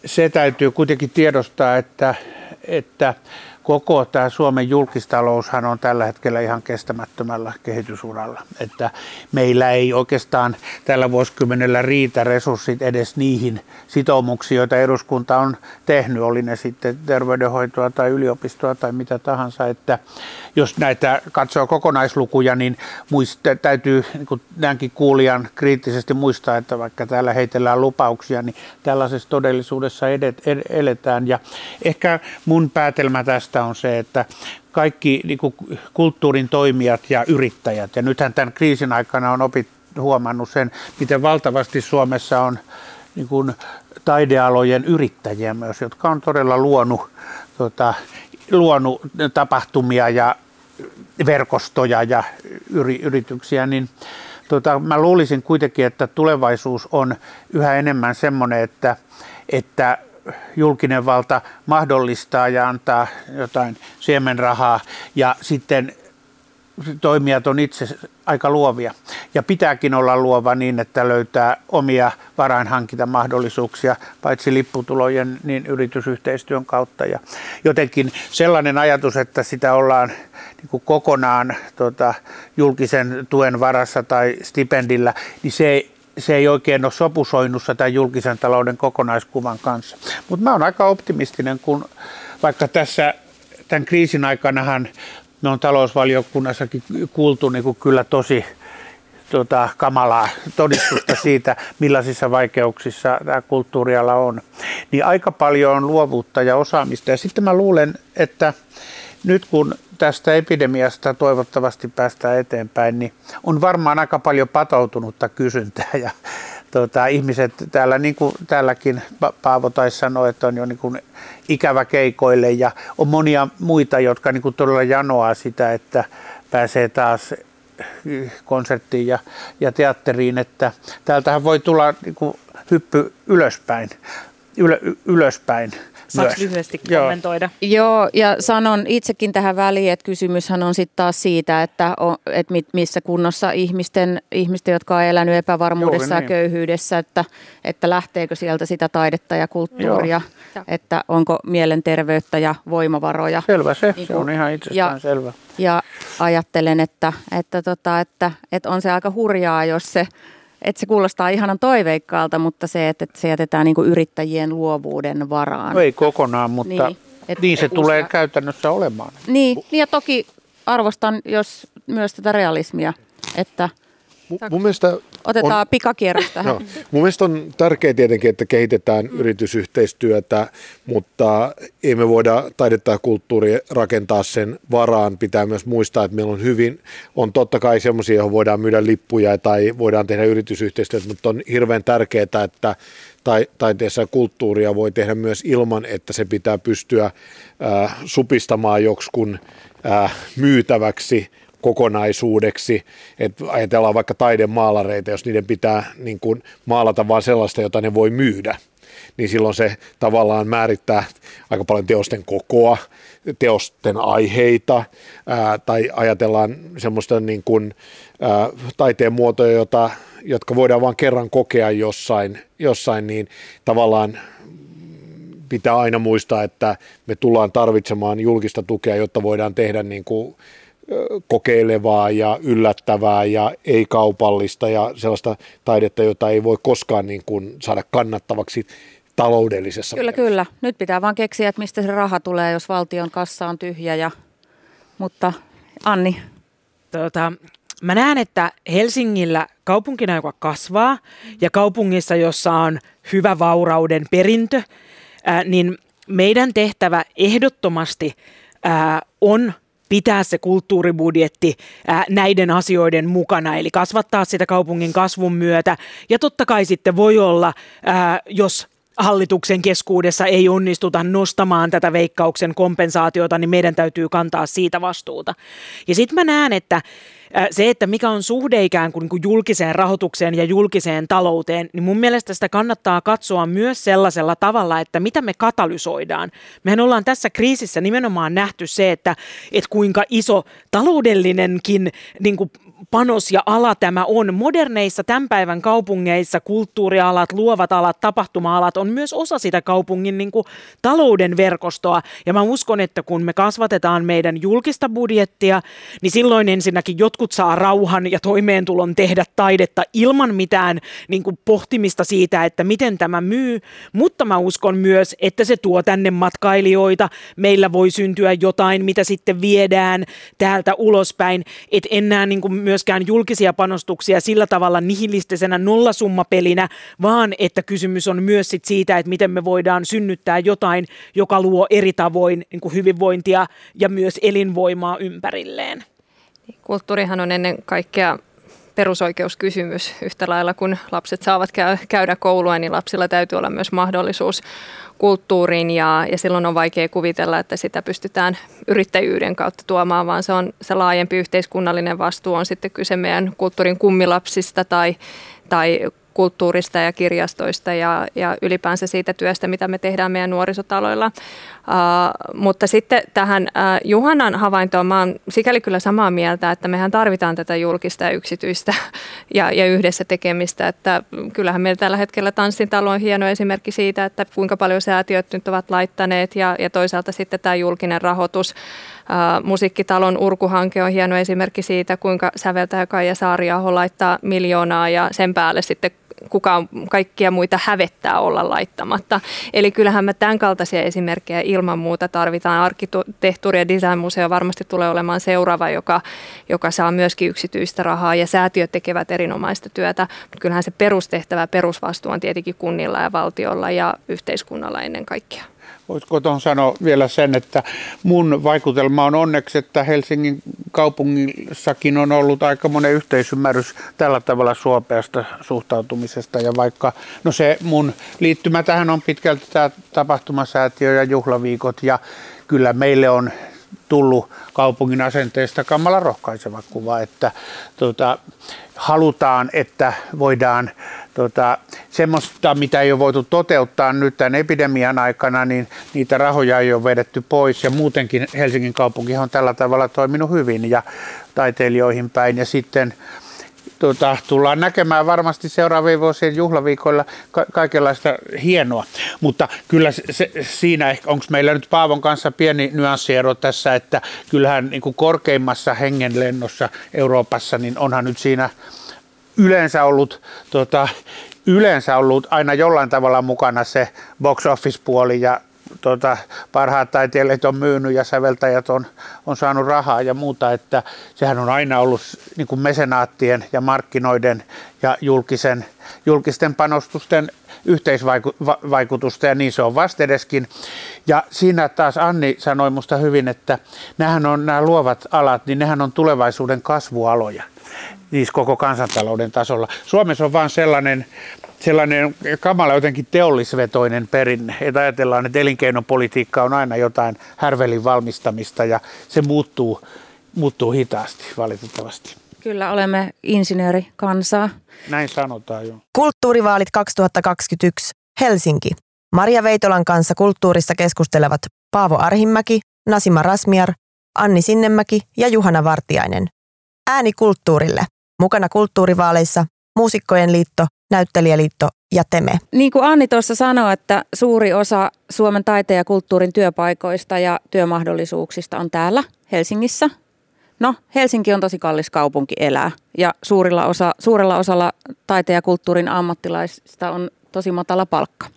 se täytyy kuitenkin tiedostaa, että, että koko tämä Suomen julkistaloushan on tällä hetkellä ihan kestämättömällä kehitysuralla. Että meillä ei oikeastaan tällä vuosikymmenellä riitä resurssit edes niihin sitoumuksiin, joita eduskunta on tehnyt, oli ne sitten terveydenhoitoa tai yliopistoa tai mitä tahansa. Että jos näitä katsoo kokonaislukuja, niin muista, täytyy niin näinkin kuulijan kriittisesti muistaa, että vaikka täällä heitellään lupauksia, niin tällaisessa todellisuudessa edet, ed, eletään. Ja ehkä mun päätelmä tästä on se, että kaikki niin kuin kulttuurin toimijat ja yrittäjät, ja nythän tämän kriisin aikana on opit, huomannut sen, miten valtavasti Suomessa on niin kuin taidealojen yrittäjiä myös, jotka on todella luonut, tota, luonut tapahtumia ja verkostoja ja yri, yrityksiä, niin tota, mä luulisin kuitenkin, että tulevaisuus on yhä enemmän semmoinen, että, että julkinen valta mahdollistaa ja antaa jotain siemenrahaa. Ja sitten toimijat on itse aika luovia. Ja pitääkin olla luova niin, että löytää omia varainhankintamahdollisuuksia paitsi lipputulojen niin yritysyhteistyön kautta. Ja jotenkin sellainen ajatus, että sitä ollaan niin kuin kokonaan tota, julkisen tuen varassa tai stipendillä, niin se ei, se ei oikein ole sopusoinnussa tämän julkisen talouden kokonaiskuvan kanssa. Mutta mä oon aika optimistinen, kun vaikka tässä tämän kriisin aikanahan me on talousvaliokunnassakin kuultu niin kuin kyllä tosi tota, kamalaa todistusta siitä, millaisissa vaikeuksissa tämä kulttuuriala on. Niin aika paljon on luovuutta ja osaamista. Ja sitten mä luulen, että nyt kun tästä epidemiasta toivottavasti päästään eteenpäin, niin on varmaan aika paljon patoutunutta kysyntää ja tota, ihmiset täällä, niin kuin täälläkin Paavo taisi sanoa, että on jo niin kuin ikävä keikoille ja on monia muita, jotka niin kuin todella janoaa sitä, että pääsee taas konserttiin ja, ja teatteriin, että täältähän voi tulla niin kuin hyppy ylöspäin, ylö, ylöspäin Saanko lyhyesti kommentoida? Joo, ja sanon itsekin tähän väliin, että kysymyshän on sitten taas siitä, että, on, että missä kunnossa ihmisten, ihmisten, jotka on elänyt epävarmuudessa niin. ja köyhyydessä, että, että lähteekö sieltä sitä taidetta ja kulttuuria, Joo. että onko mielenterveyttä ja voimavaroja. Selvä se, niin kuin, se on ihan itsestään ja, selvä. Ja ajattelen, että, että, tota, että, että on se aika hurjaa, jos se että se kuulostaa ihanan toiveikkaalta, mutta se, että se jätetään niin kuin yrittäjien luovuuden varaan. No ei kokonaan, mutta niin, et, niin se et tulee uskalla. käytännössä olemaan. Niin, niin, ja toki arvostan jos myös tätä realismia, että – Mun mielestä Otetaan on, pikakierros tähän. No, mun mielestä on tärkeää tietenkin, että kehitetään mm. yritysyhteistyötä, mutta ei me voida taidetta ja kulttuuri rakentaa sen varaan. Pitää myös muistaa, että meillä on hyvin, on totta kai semmoisia, joihin voidaan myydä lippuja tai voidaan tehdä yritysyhteistyötä, mutta on hirveän tärkeää, että tai, taiteessa ja kulttuuria voi tehdä myös ilman, että se pitää pystyä äh, supistamaan joksikun äh, myytäväksi – kokonaisuudeksi. että ajatellaan vaikka taidemaalareita, jos niiden pitää niin kuin maalata vain sellaista, jota ne voi myydä, niin silloin se tavallaan määrittää aika paljon teosten kokoa, teosten aiheita, ää, tai ajatellaan semmoista niin kuin, ää, taiteen muotoja, jota, jotka voidaan vain kerran kokea jossain, jossain, niin tavallaan pitää aina muistaa, että me tullaan tarvitsemaan julkista tukea, jotta voidaan tehdä niin kuin kokeilevaa ja yllättävää ja ei-kaupallista ja sellaista taidetta, jota ei voi koskaan niin kuin saada kannattavaksi taloudellisessa Kyllä, mielessä. kyllä. Nyt pitää vaan keksiä, että mistä se raha tulee, jos valtion kassa on tyhjä. Ja... Mutta Anni? Tota, mä näen, että Helsingillä kaupunkina, joka kasvaa ja kaupungissa, jossa on hyvä vaurauden perintö, ää, niin meidän tehtävä ehdottomasti ää, on pitää se kulttuuribudjetti ää, näiden asioiden mukana, eli kasvattaa sitä kaupungin kasvun myötä. Ja totta kai sitten voi olla, ää, jos hallituksen keskuudessa ei onnistuta nostamaan tätä veikkauksen kompensaatiota, niin meidän täytyy kantaa siitä vastuuta. Ja sitten mä näen, että se, että mikä on suhde ikään kuin, niin kuin julkiseen rahoitukseen ja julkiseen talouteen, niin mun mielestä sitä kannattaa katsoa myös sellaisella tavalla, että mitä me katalysoidaan. Mehän ollaan tässä kriisissä nimenomaan nähty se, että, että kuinka iso taloudellinenkin niin kuin panos ja ala tämä on. Moderneissa tämän päivän kaupungeissa kulttuurialat, luovat alat, tapahtuma-alat on myös osa sitä kaupungin niin kuin, talouden verkostoa. Ja mä uskon, että kun me kasvatetaan meidän julkista budjettia, niin silloin ensinnäkin jotkut saa rauhan ja toimeentulon tehdä taidetta ilman mitään niin kuin, pohtimista siitä, että miten tämä myy. Mutta mä uskon myös, että se tuo tänne matkailijoita. Meillä voi syntyä jotain, mitä sitten viedään täältä ulospäin. Et enää niin kuin, myöskään julkisia panostuksia sillä tavalla nihilistisenä nollasummapelinä, vaan että kysymys on myös sit siitä, että miten me voidaan synnyttää jotain, joka luo eri tavoin niin kuin hyvinvointia ja myös elinvoimaa ympärilleen. Kulttuurihan on ennen kaikkea perusoikeuskysymys. Yhtä lailla kun lapset saavat käydä koulua, niin lapsilla täytyy olla myös mahdollisuus kulttuuriin ja, ja silloin on vaikea kuvitella, että sitä pystytään yrittäjyyden kautta tuomaan, vaan se on se laajempi yhteiskunnallinen vastuu on sitten kyse meidän kulttuurin kummilapsista tai, tai kulttuurista ja kirjastoista ja, ja ylipäänsä siitä työstä, mitä me tehdään meidän nuorisotaloilla. Uh, mutta sitten tähän uh, Juhanan havaintoon mä oon sikäli kyllä samaa mieltä, että mehän tarvitaan tätä julkista ja yksityistä (laughs) ja, ja yhdessä tekemistä. Että kyllähän meillä tällä hetkellä Tanssintalo on hieno esimerkki siitä, että kuinka paljon säätiöt nyt ovat laittaneet ja, ja toisaalta sitten tämä julkinen rahoitus. Uh, musiikkitalon Urkuhanke on hieno esimerkki siitä, kuinka säveltäjä Kaija Saariaho laittaa miljoonaa ja sen päälle sitten kukaan kaikkia muita hävettää olla laittamatta. Eli kyllähän me tämän kaltaisia esimerkkejä ilman muuta tarvitaan. Arkkitehtuuri- ja designmuseo varmasti tulee olemaan seuraava, joka, joka saa myöskin yksityistä rahaa ja säätiöt tekevät erinomaista työtä. Mutta kyllähän se perustehtävä, perusvastuu on tietenkin kunnilla ja valtiolla ja yhteiskunnalla ennen kaikkea. Voisiko tuohon sanoa vielä sen, että mun vaikutelma on onneksi, että Helsingin kaupungissakin on ollut aika monen yhteisymmärrys tällä tavalla suopeasta suhtautumisesta. Ja vaikka, no se mun liittymä tähän on pitkälti tämä tapahtumasäätiö ja juhlaviikot ja kyllä meille on tullut kaupungin asenteesta kamala rohkaiseva kuva, että tuota, halutaan, että voidaan tota, semmoista, mitä ei ole voitu toteuttaa nyt tämän epidemian aikana, niin niitä rahoja ei ole vedetty pois. Ja muutenkin Helsingin kaupunki on tällä tavalla toiminut hyvin ja taiteilijoihin päin. Ja sitten tuota, tullaan näkemään varmasti seuraavien vuosien juhlaviikoilla ka- kaikenlaista hienoa. Mutta kyllä se, se, siinä ehkä, onko meillä nyt Paavon kanssa pieni nyanssiero tässä, että kyllähän niin kuin korkeimmassa hengenlennossa Euroopassa, niin onhan nyt siinä yleensä ollut, tota, yleensä ollut aina jollain tavalla mukana se box office-puoli ja tota, parhaat taiteilijat on myynyt ja säveltäjät on, on saanut rahaa ja muuta, että sehän on aina ollut niin kuin mesenaattien ja markkinoiden ja julkisen, julkisten panostusten yhteisvaikutusta ja niin se on vastedeskin. Ja siinä taas Anni sanoi musta hyvin, että nämähän on nämä luovat alat, niin nehän on tulevaisuuden kasvualoja siis koko kansantalouden tasolla. Suomessa on vain sellainen, sellainen kamala jotenkin teollisvetoinen perinne, että ajatellaan, että elinkeinopolitiikka on aina jotain härvelin valmistamista ja se muuttuu, muuttuu hitaasti valitettavasti. Kyllä olemme insinöörikansaa. Näin sanotaan jo. Kulttuurivaalit 2021. Helsinki. Maria Veitolan kanssa kulttuurista keskustelevat Paavo Arhimäki, Nasima Rasmiar, Anni Sinnemäki ja Juhana Vartiainen. Ääni kulttuurille. Mukana kulttuurivaaleissa Muusikkojen liitto, Näyttelijäliitto ja Teme. Niin kuin Anni tuossa sanoi, että suuri osa Suomen taiteen ja kulttuurin työpaikoista ja työmahdollisuuksista on täällä Helsingissä. No, Helsinki on tosi kallis kaupunki elää ja suurilla osa, suurella osalla taiteen ja kulttuurin ammattilaisista on tosi matala palkka.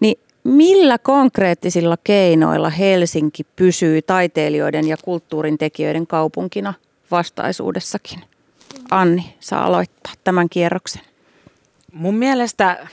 Niin millä konkreettisilla keinoilla Helsinki pysyy taiteilijoiden ja kulttuurin tekijöiden kaupunkina vastaisuudessakin? Anni saa aloittaa tämän kierroksen. Mun mielestä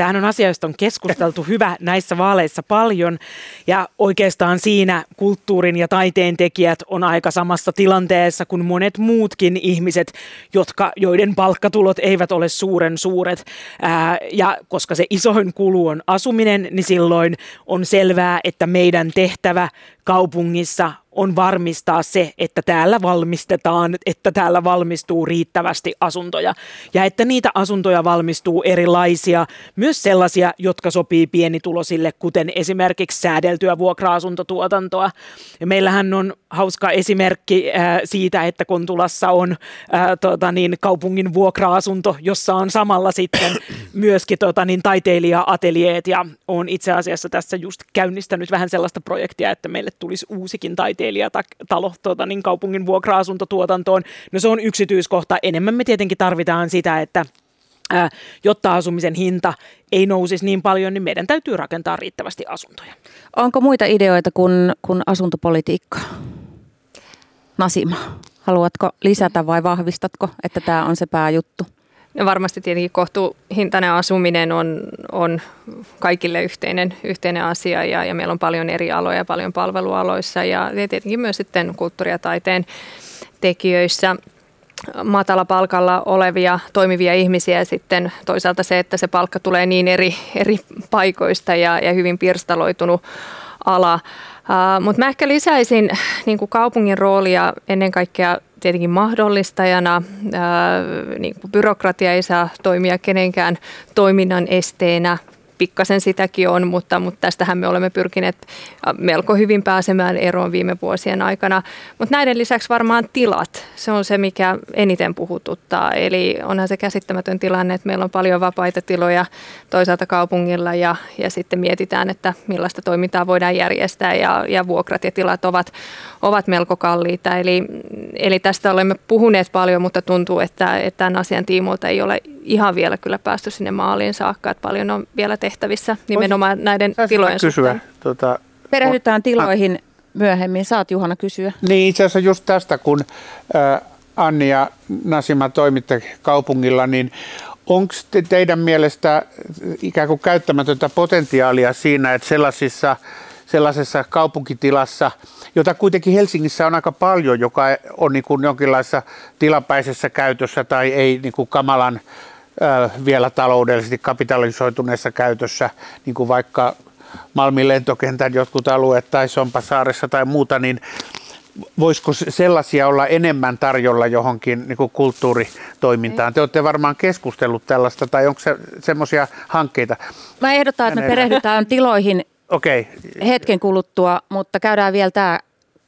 Tämähän on asia, josta on keskusteltu hyvä näissä vaaleissa paljon ja oikeastaan siinä kulttuurin ja taiteen tekijät on aika samassa tilanteessa kuin monet muutkin ihmiset, jotka, joiden palkkatulot eivät ole suuren suuret. Ää, ja koska se isoin kulu on asuminen, niin silloin on selvää, että meidän tehtävä kaupungissa on varmistaa se, että täällä valmistetaan, että täällä valmistuu riittävästi asuntoja. Ja että niitä asuntoja valmistuu erilaisia, myös sellaisia, jotka sopii pienitulosille, kuten esimerkiksi säädeltyä vuokra-asuntotuotantoa. Ja meillähän on hauska esimerkki äh, siitä, että Kontulassa on äh, tota niin, kaupungin vuokra-asunto, jossa on samalla sitten (coughs) myöskin tota niin, taiteilija-ateljeet. Ja on itse asiassa tässä just käynnistänyt vähän sellaista projektia, että meille tulisi uusikin taiteilijatalo tota, niin kaupungin vuokra-asuntotuotantoon. No se on yksityiskohta. Enemmän me tietenkin tarvitaan sitä, että ää, jotta asumisen hinta ei nousisi niin paljon, niin meidän täytyy rakentaa riittävästi asuntoja. Onko muita ideoita kuin, kuin asuntopolitiikka? Nasima, haluatko lisätä vai vahvistatko, että tämä on se pääjuttu? No varmasti tietenkin kohtuuhintainen asuminen on, on kaikille yhteinen, yhteinen asia ja, ja meillä on paljon eri aloja, paljon palvelualoissa ja tietenkin myös sitten kulttuuri- ja taiteen tekijöissä matala palkalla olevia toimivia ihmisiä ja sitten toisaalta se, että se palkka tulee niin eri, eri paikoista ja, ja hyvin pirstaloitunut ala. Uh, Mutta mä ehkä lisäisin niin kaupungin roolia ennen kaikkea tietenkin mahdollistajana. Ää, niin byrokratia ei saa toimia kenenkään toiminnan esteenä pikkasen sitäkin on, mutta, mutta tästähän me olemme pyrkineet melko hyvin pääsemään eroon viime vuosien aikana. Mutta näiden lisäksi varmaan tilat, se on se, mikä eniten puhututtaa. Eli onhan se käsittämätön tilanne, että meillä on paljon vapaita tiloja toisaalta kaupungilla ja, ja sitten mietitään, että millaista toimintaa voidaan järjestää ja, ja vuokrat ja tilat ovat, ovat melko kalliita. Eli, eli tästä olemme puhuneet paljon, mutta tuntuu, että, että tämän asian tiimoilta ei ole ihan vielä kyllä päästy sinne maaliin saakka, että paljon on vielä tehtävissä nimenomaan Vois, näiden tilojen kysyä, suhteen. Tuota, Perehdytään tiloihin myöhemmin. Saat Juhana kysyä. Niin itse asiassa just tästä, kun äh, Anni ja Nasima toimitte kaupungilla, niin onko te, teidän mielestä ikään kuin käyttämätöntä potentiaalia siinä, että sellaisissa, sellaisessa kaupunkitilassa, jota kuitenkin Helsingissä on aika paljon, joka on niin kuin jonkinlaisessa tilapäisessä käytössä tai ei niin kuin kamalan vielä taloudellisesti kapitalisoituneessa käytössä, niin kuin vaikka Malmin lentokentän jotkut alueet tai Sompasaaressa tai muuta, niin voisiko sellaisia olla enemmän tarjolla johonkin niin kuin kulttuuritoimintaan? Te olette varmaan keskustellut tällaista, tai onko se semmoisia hankkeita? Mä ehdotan, että me perehdytään tiloihin okay. hetken kuluttua, mutta käydään vielä tämä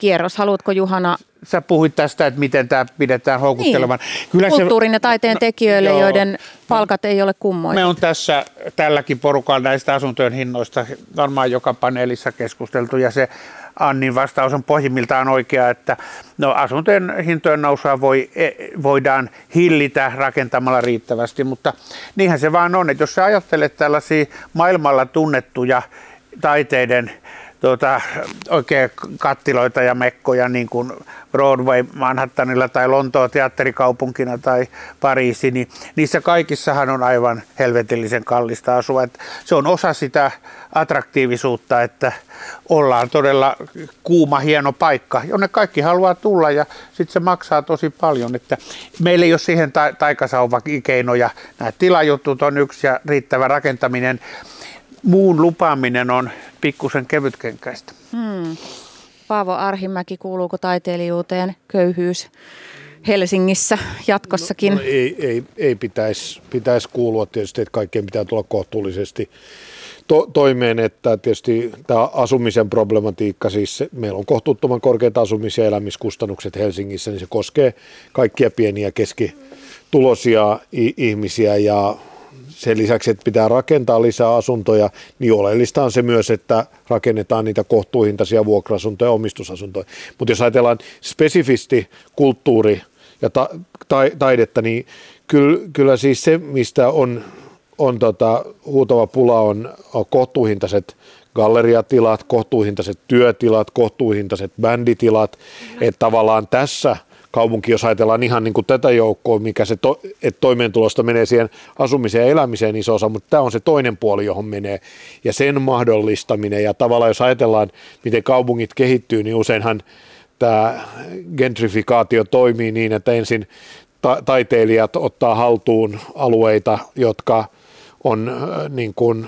kierros. Haluatko Juhana sä puhuit tästä, että miten tämä pidetään houkuttelevan. Niin. Kyllä Kulttuurin se, ja taiteen no, tekijöille, joo, joiden palkat ei ole kummoja. Me on tässä tälläkin porukalla näistä asuntojen hinnoista varmaan joka paneelissa keskusteltu ja se Annin vastaus on pohjimmiltaan oikea, että no, asuntojen hintojen nousua voi, e, voidaan hillitä rakentamalla riittävästi, mutta niinhän se vaan on, että jos sä ajattelet tällaisia maailmalla tunnettuja taiteiden tuota, oikein kattiloita ja mekkoja niin kuin Broadway Manhattanilla tai Lontoa teatterikaupunkina tai Pariisi, niin niissä kaikissahan on aivan helvetillisen kallista asua. Et se on osa sitä attraktiivisuutta, että ollaan todella kuuma, hieno paikka, jonne kaikki haluaa tulla ja sitten se maksaa tosi paljon. Että meillä ei ole siihen ta- taikasauvakeinoja. Nämä tilajutut on yksi ja riittävä rakentaminen muun lupaaminen on pikkusen kevytkenkäistä. Hmm. Paavo Arhimäki, kuuluuko taiteilijuuteen köyhyys Helsingissä jatkossakin? No, no ei, ei, ei pitäisi, pitäisi kuulua tietysti, että kaikkien pitää tulla kohtuullisesti to, toimeen, että tietysti tämä asumisen problematiikka, siis meillä on kohtuuttoman korkeat asumis- ja elämiskustannukset Helsingissä, niin se koskee kaikkia pieniä keskitulosia ihmisiä ja sen lisäksi, että pitää rakentaa lisää asuntoja, niin oleellista on se myös, että rakennetaan niitä kohtuuhintaisia vuokra-asuntoja ja omistusasuntoja. Mutta jos ajatellaan spesifisti kulttuuri- ja ta- ta- taidetta, niin kyllä, kyllä siis se, mistä on, on tota, huutava pula, on, on kohtuuhintaiset galleriatilat, kohtuuhintaiset työtilat, kohtuuhintaiset bänditilat, että tavallaan tässä – kaupunki, jos ajatellaan ihan niin kuin tätä joukkoa, mikä se to, että toimeentulosta menee siihen asumiseen ja elämiseen iso osa, mutta tämä on se toinen puoli, johon menee. Ja sen mahdollistaminen ja tavallaan jos ajatellaan, miten kaupungit kehittyy, niin useinhan tämä gentrifikaatio toimii niin, että ensin ta- taiteilijat ottaa haltuun alueita, jotka – on äh, niin kuin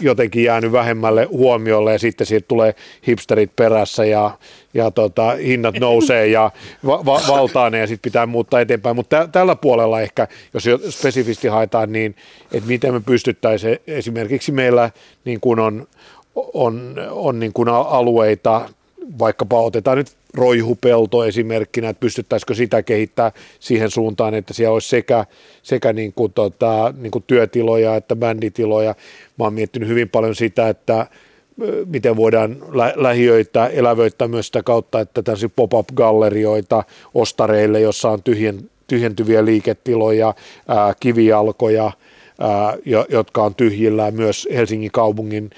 jotenkin jäänyt vähemmälle huomiolle ja sitten siitä tulee hipsterit perässä ja, ja tota, hinnat nousee ja va- va- valtaa ne ja sitten pitää muuttaa eteenpäin. Mutta tä- tällä puolella ehkä, jos jo spesifisti haetaan, niin että miten me pystyttäisiin esimerkiksi meillä niin kuin on, on, on niin kuin alueita, vaikkapa otetaan nyt roihupelto esimerkkinä, että pystyttäisikö sitä kehittää siihen suuntaan, että siellä olisi sekä, sekä niin kuin tota, niin kuin työtiloja että bänditiloja. Mä oon miettinyt hyvin paljon sitä, että miten voidaan lä- lähiöitä elävöittää myös sitä kautta, että tällaisia pop-up-gallerioita ostareille, jossa on tyhjen, tyhjentyviä liiketiloja, ää, kivijalkoja, jotka on tyhjillään myös Helsingin kaupungin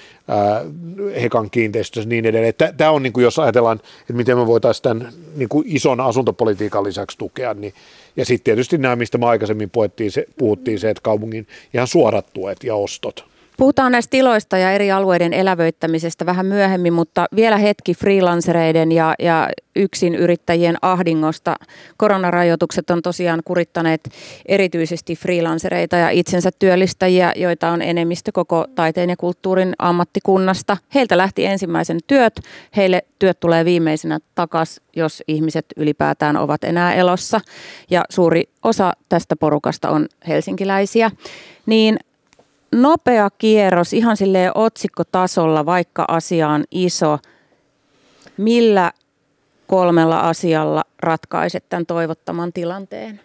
Hekan kiinteistössä niin edelleen. Tämä on, niin kuin, jos ajatellaan, että miten me voitaisiin tämän niin kuin ison asuntopolitiikan lisäksi tukea, niin, ja sitten tietysti nämä, mistä me aikaisemmin puhuttiin se, puhuttiin se, että kaupungin ihan suorat tuet ja ostot. Puhutaan näistä tiloista ja eri alueiden elävöittämisestä vähän myöhemmin, mutta vielä hetki freelancereiden ja, ja yksin yrittäjien ahdingosta. Koronarajoitukset on tosiaan kurittaneet erityisesti freelancereita ja itsensä työllistäjiä, joita on enemmistö koko taiteen ja kulttuurin ammattikunnasta. Heiltä lähti ensimmäisen työt, heille työt tulee viimeisenä takas, jos ihmiset ylipäätään ovat enää elossa. Ja suuri osa tästä porukasta on helsinkiläisiä. Niin nopea kierros ihan silleen otsikkotasolla, vaikka asia on iso. Millä kolmella asialla ratkaiset tämän toivottaman tilanteen?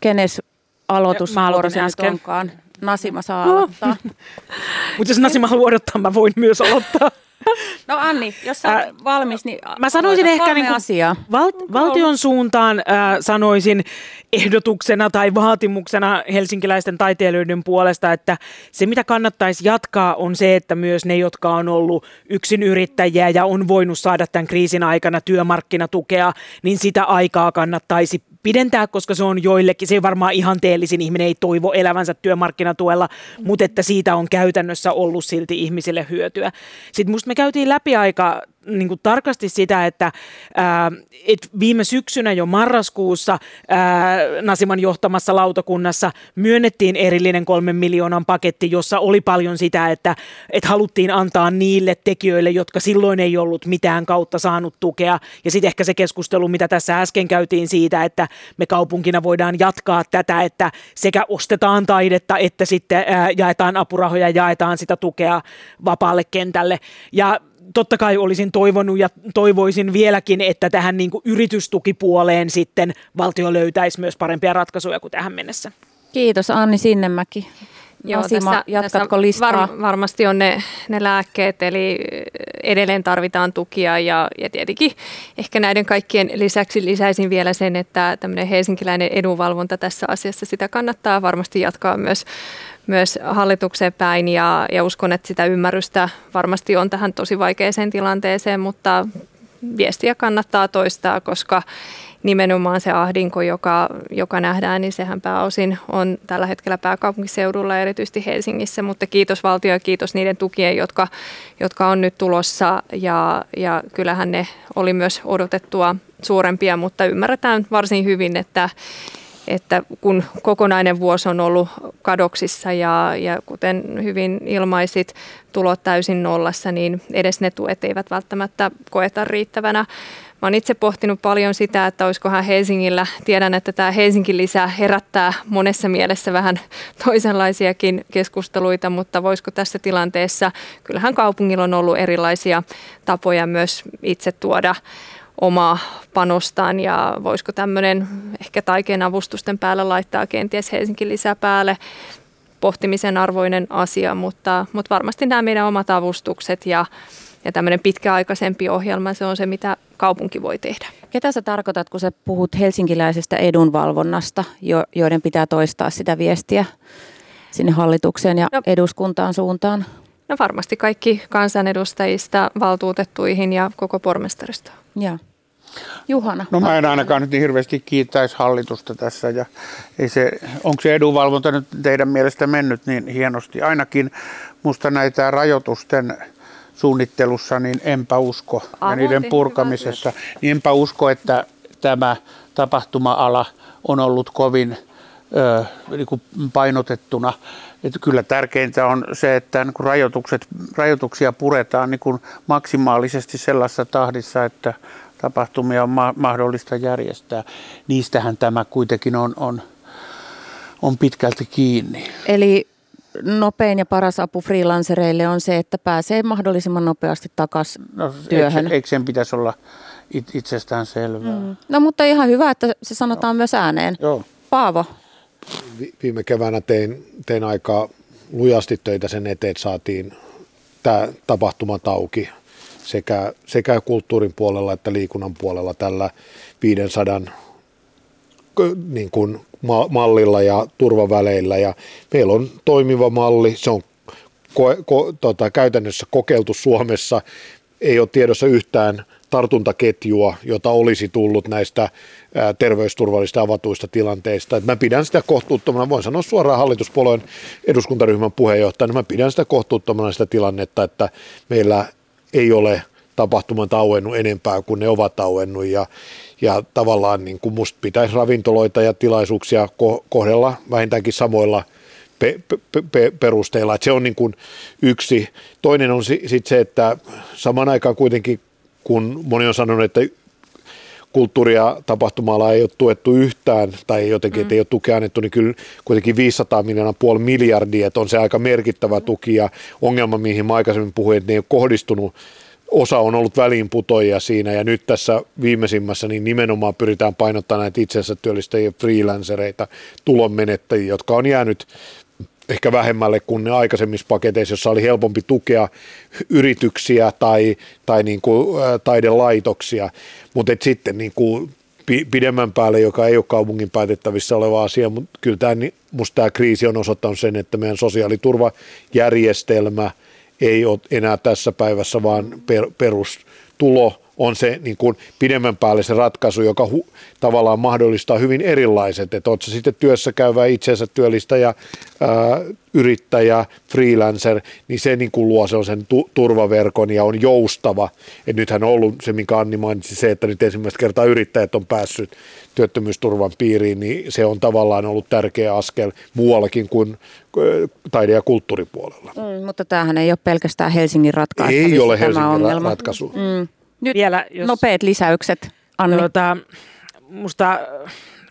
Kenes aloitusvuorosi onkaan? Nasima saa no. aloittaa. (laughs) Mutta jos Nasima haluaa odottaa, mä voin myös aloittaa. (laughs) No Anni, jos sä äh, valmis, niin Mä sanoisin ehkä niin asiaa. Val- valtion suuntaan äh, sanoisin ehdotuksena tai vaatimuksena helsinkiläisten taiteilijoiden puolesta, että se mitä kannattaisi jatkaa on se, että myös ne, jotka on ollut yksin yrittäjiä ja on voinut saada tämän kriisin aikana työmarkkinatukea, niin sitä aikaa kannattaisi pidentää, koska se on joillekin, se ei varmaan ihanteellisin ihminen ei toivo elävänsä työmarkkinatuella, mutta että siitä on käytännössä ollut silti ihmisille hyötyä. Sitten musta me käytiin läpi aika niin kuin tarkasti sitä, että ää, et viime syksynä jo marraskuussa ää, Nasiman johtamassa lautakunnassa myönnettiin erillinen kolmen miljoonan paketti, jossa oli paljon sitä, että et haluttiin antaa niille tekijöille, jotka silloin ei ollut mitään kautta saanut tukea. Ja sitten ehkä se keskustelu, mitä tässä äsken käytiin siitä, että me kaupunkina voidaan jatkaa tätä, että sekä ostetaan taidetta, että sitten ää, jaetaan apurahoja, jaetaan sitä tukea vapaalle kentälle. Ja totta kai olisin toivonut ja toivoisin vieläkin, että tähän niin kuin yritystukipuoleen sitten valtio löytäisi myös parempia ratkaisuja kuin tähän mennessä. Kiitos Anni Sinnemäki. Joo, Nasima, tässä, jatkatko tässä listaa? Var, varmasti on ne, ne lääkkeet, eli edelleen tarvitaan tukia ja, ja tietenkin ehkä näiden kaikkien lisäksi lisäisin vielä sen, että tämmöinen helsinkiläinen edunvalvonta tässä asiassa, sitä kannattaa varmasti jatkaa myös myös hallitukseen päin ja, ja uskon, että sitä ymmärrystä varmasti on tähän tosi vaikeaseen tilanteeseen, mutta viestiä kannattaa toistaa, koska nimenomaan se ahdinko, joka, joka nähdään, niin sehän pääosin on tällä hetkellä pääkaupunkiseudulla, erityisesti Helsingissä, mutta kiitos valtio ja kiitos niiden tukien, jotka, jotka on nyt tulossa. Ja, ja kyllähän ne oli myös odotettua suurempia, mutta ymmärretään varsin hyvin, että että kun kokonainen vuosi on ollut kadoksissa ja, ja kuten hyvin ilmaisit, tulot täysin nollassa, niin edes ne tuet eivät välttämättä koeta riittävänä. Mä oon itse pohtinut paljon sitä, että olisikohan Helsingillä, tiedän, että tämä Helsingin lisää herättää monessa mielessä vähän toisenlaisiakin keskusteluita, mutta voisiko tässä tilanteessa, kyllähän kaupungilla on ollut erilaisia tapoja myös itse tuoda omaa panostaan ja voisiko tämmöinen ehkä taikeen avustusten päällä laittaa kenties Helsinki lisää päälle pohtimisen arvoinen asia, mutta, mutta varmasti nämä meidän omat avustukset ja, ja tämmöinen pitkäaikaisempi ohjelma, se on se, mitä kaupunki voi tehdä. Ketä sä tarkoitat, kun sä puhut helsinkiläisestä edunvalvonnasta, jo, joiden pitää toistaa sitä viestiä sinne hallitukseen ja no, eduskuntaan suuntaan? No varmasti kaikki kansanedustajista valtuutettuihin ja koko pormestaristoon. Joo. Juhana. No mä en ainakaan nyt niin hirveästi kiittäisi hallitusta tässä ja ei se, onko se edunvalvonta nyt teidän mielestä mennyt niin hienosti? Ainakin musta näitä rajoitusten suunnittelussa, niin enpä usko Avoin, ja niiden purkamisessa, niin enpä usko, että tämä tapahtuma-ala on ollut kovin ö, niin kuin painotettuna. Että kyllä tärkeintä on se, että niin kuin rajoitukset, rajoituksia puretaan niin kuin maksimaalisesti sellaisessa tahdissa, että tapahtumia on ma- mahdollista järjestää. Niistähän tämä kuitenkin on, on, on pitkälti kiinni. Eli nopein ja paras apu freelancereille on se, että pääsee mahdollisimman nopeasti takaisin no, työhön. Eikö, eikö sen pitäisi olla it, itsestään selvää? Mm. No mutta ihan hyvä, että se sanotaan no. myös ääneen. Joo. Paavo. Viime keväänä tein, tein aika lujasti töitä sen eteen, että saatiin tämä tapahtumat auki sekä, sekä kulttuurin puolella että liikunnan puolella tällä 500 niin kuin mallilla ja turvaväleillä. Ja meillä on toimiva malli, se on ko, ko, tota, käytännössä kokeiltu Suomessa. Ei ole tiedossa yhtään tartuntaketjua, jota olisi tullut näistä terveysturvallista avatuista tilanteista. Et mä pidän sitä kohtuuttomana, voin sanoa suoraan hallituspuolueen eduskuntaryhmän puheenjohtajana, mä pidän sitä kohtuuttomana sitä tilannetta, että meillä ei ole tapahtuman tauennut enempää kuin ne ovat tauennut ja, ja tavallaan niin kuin musta pitäisi ravintoloita ja tilaisuuksia ko- kohdella vähintäänkin samoilla pe- pe- pe- perusteilla. Että se on niin kuin yksi. Toinen on sitten se, että saman aikaan kuitenkin, kun moni on sanonut, että kulttuuri- ja tapahtuma ei ole tuettu yhtään tai jotenkin, mm. ei ole tukea annettu, niin kyllä kuitenkin 500 miljoonaa puoli miljardia, että on se aika merkittävä tuki ja ongelma, mihin mä aikaisemmin puhuin, että ne ei ole kohdistunut osa on ollut väliinputoja siinä ja nyt tässä viimeisimmässä niin nimenomaan pyritään painottamaan näitä itsensä työllistäjiä freelancereita, tulonmenettäjiä, jotka on jäänyt ehkä vähemmälle kuin ne aikaisemmissa paketeissa, jossa oli helpompi tukea yrityksiä tai, tai niin kuin, ä, taidelaitoksia, mutta sitten niin kuin pidemmän päälle, joka ei ole kaupungin päätettävissä oleva asia, mutta kyllä tämä, musta tämä kriisi on osoittanut sen, että meidän sosiaaliturvajärjestelmä – ei ole enää tässä päivässä, vaan per, perustulo on se niin kuin pidemmän päälle se ratkaisu, joka hu, tavallaan mahdollistaa hyvin erilaiset, että oletko sitten työssä käyvä itsensä työllistäjä, ää, yrittäjä, freelancer, niin se niin kuin luo sen tu, turvaverkon ja on joustava. Et nythän on ollut se, minkä Anni mainitsi, se, että nyt ensimmäistä kertaa yrittäjät on päässyt työttömyysturvan piiriin, niin se on tavallaan ollut tärkeä askel muuallakin kuin taide- ja kulttuuripuolella. Mm, mutta tämähän ei ole pelkästään Helsingin ratkaisu. Ei ole Helsingin ongelma. ratkaisu. Mm. Nyt Vielä, jos... nopeat lisäykset, Anni. Tuota, musta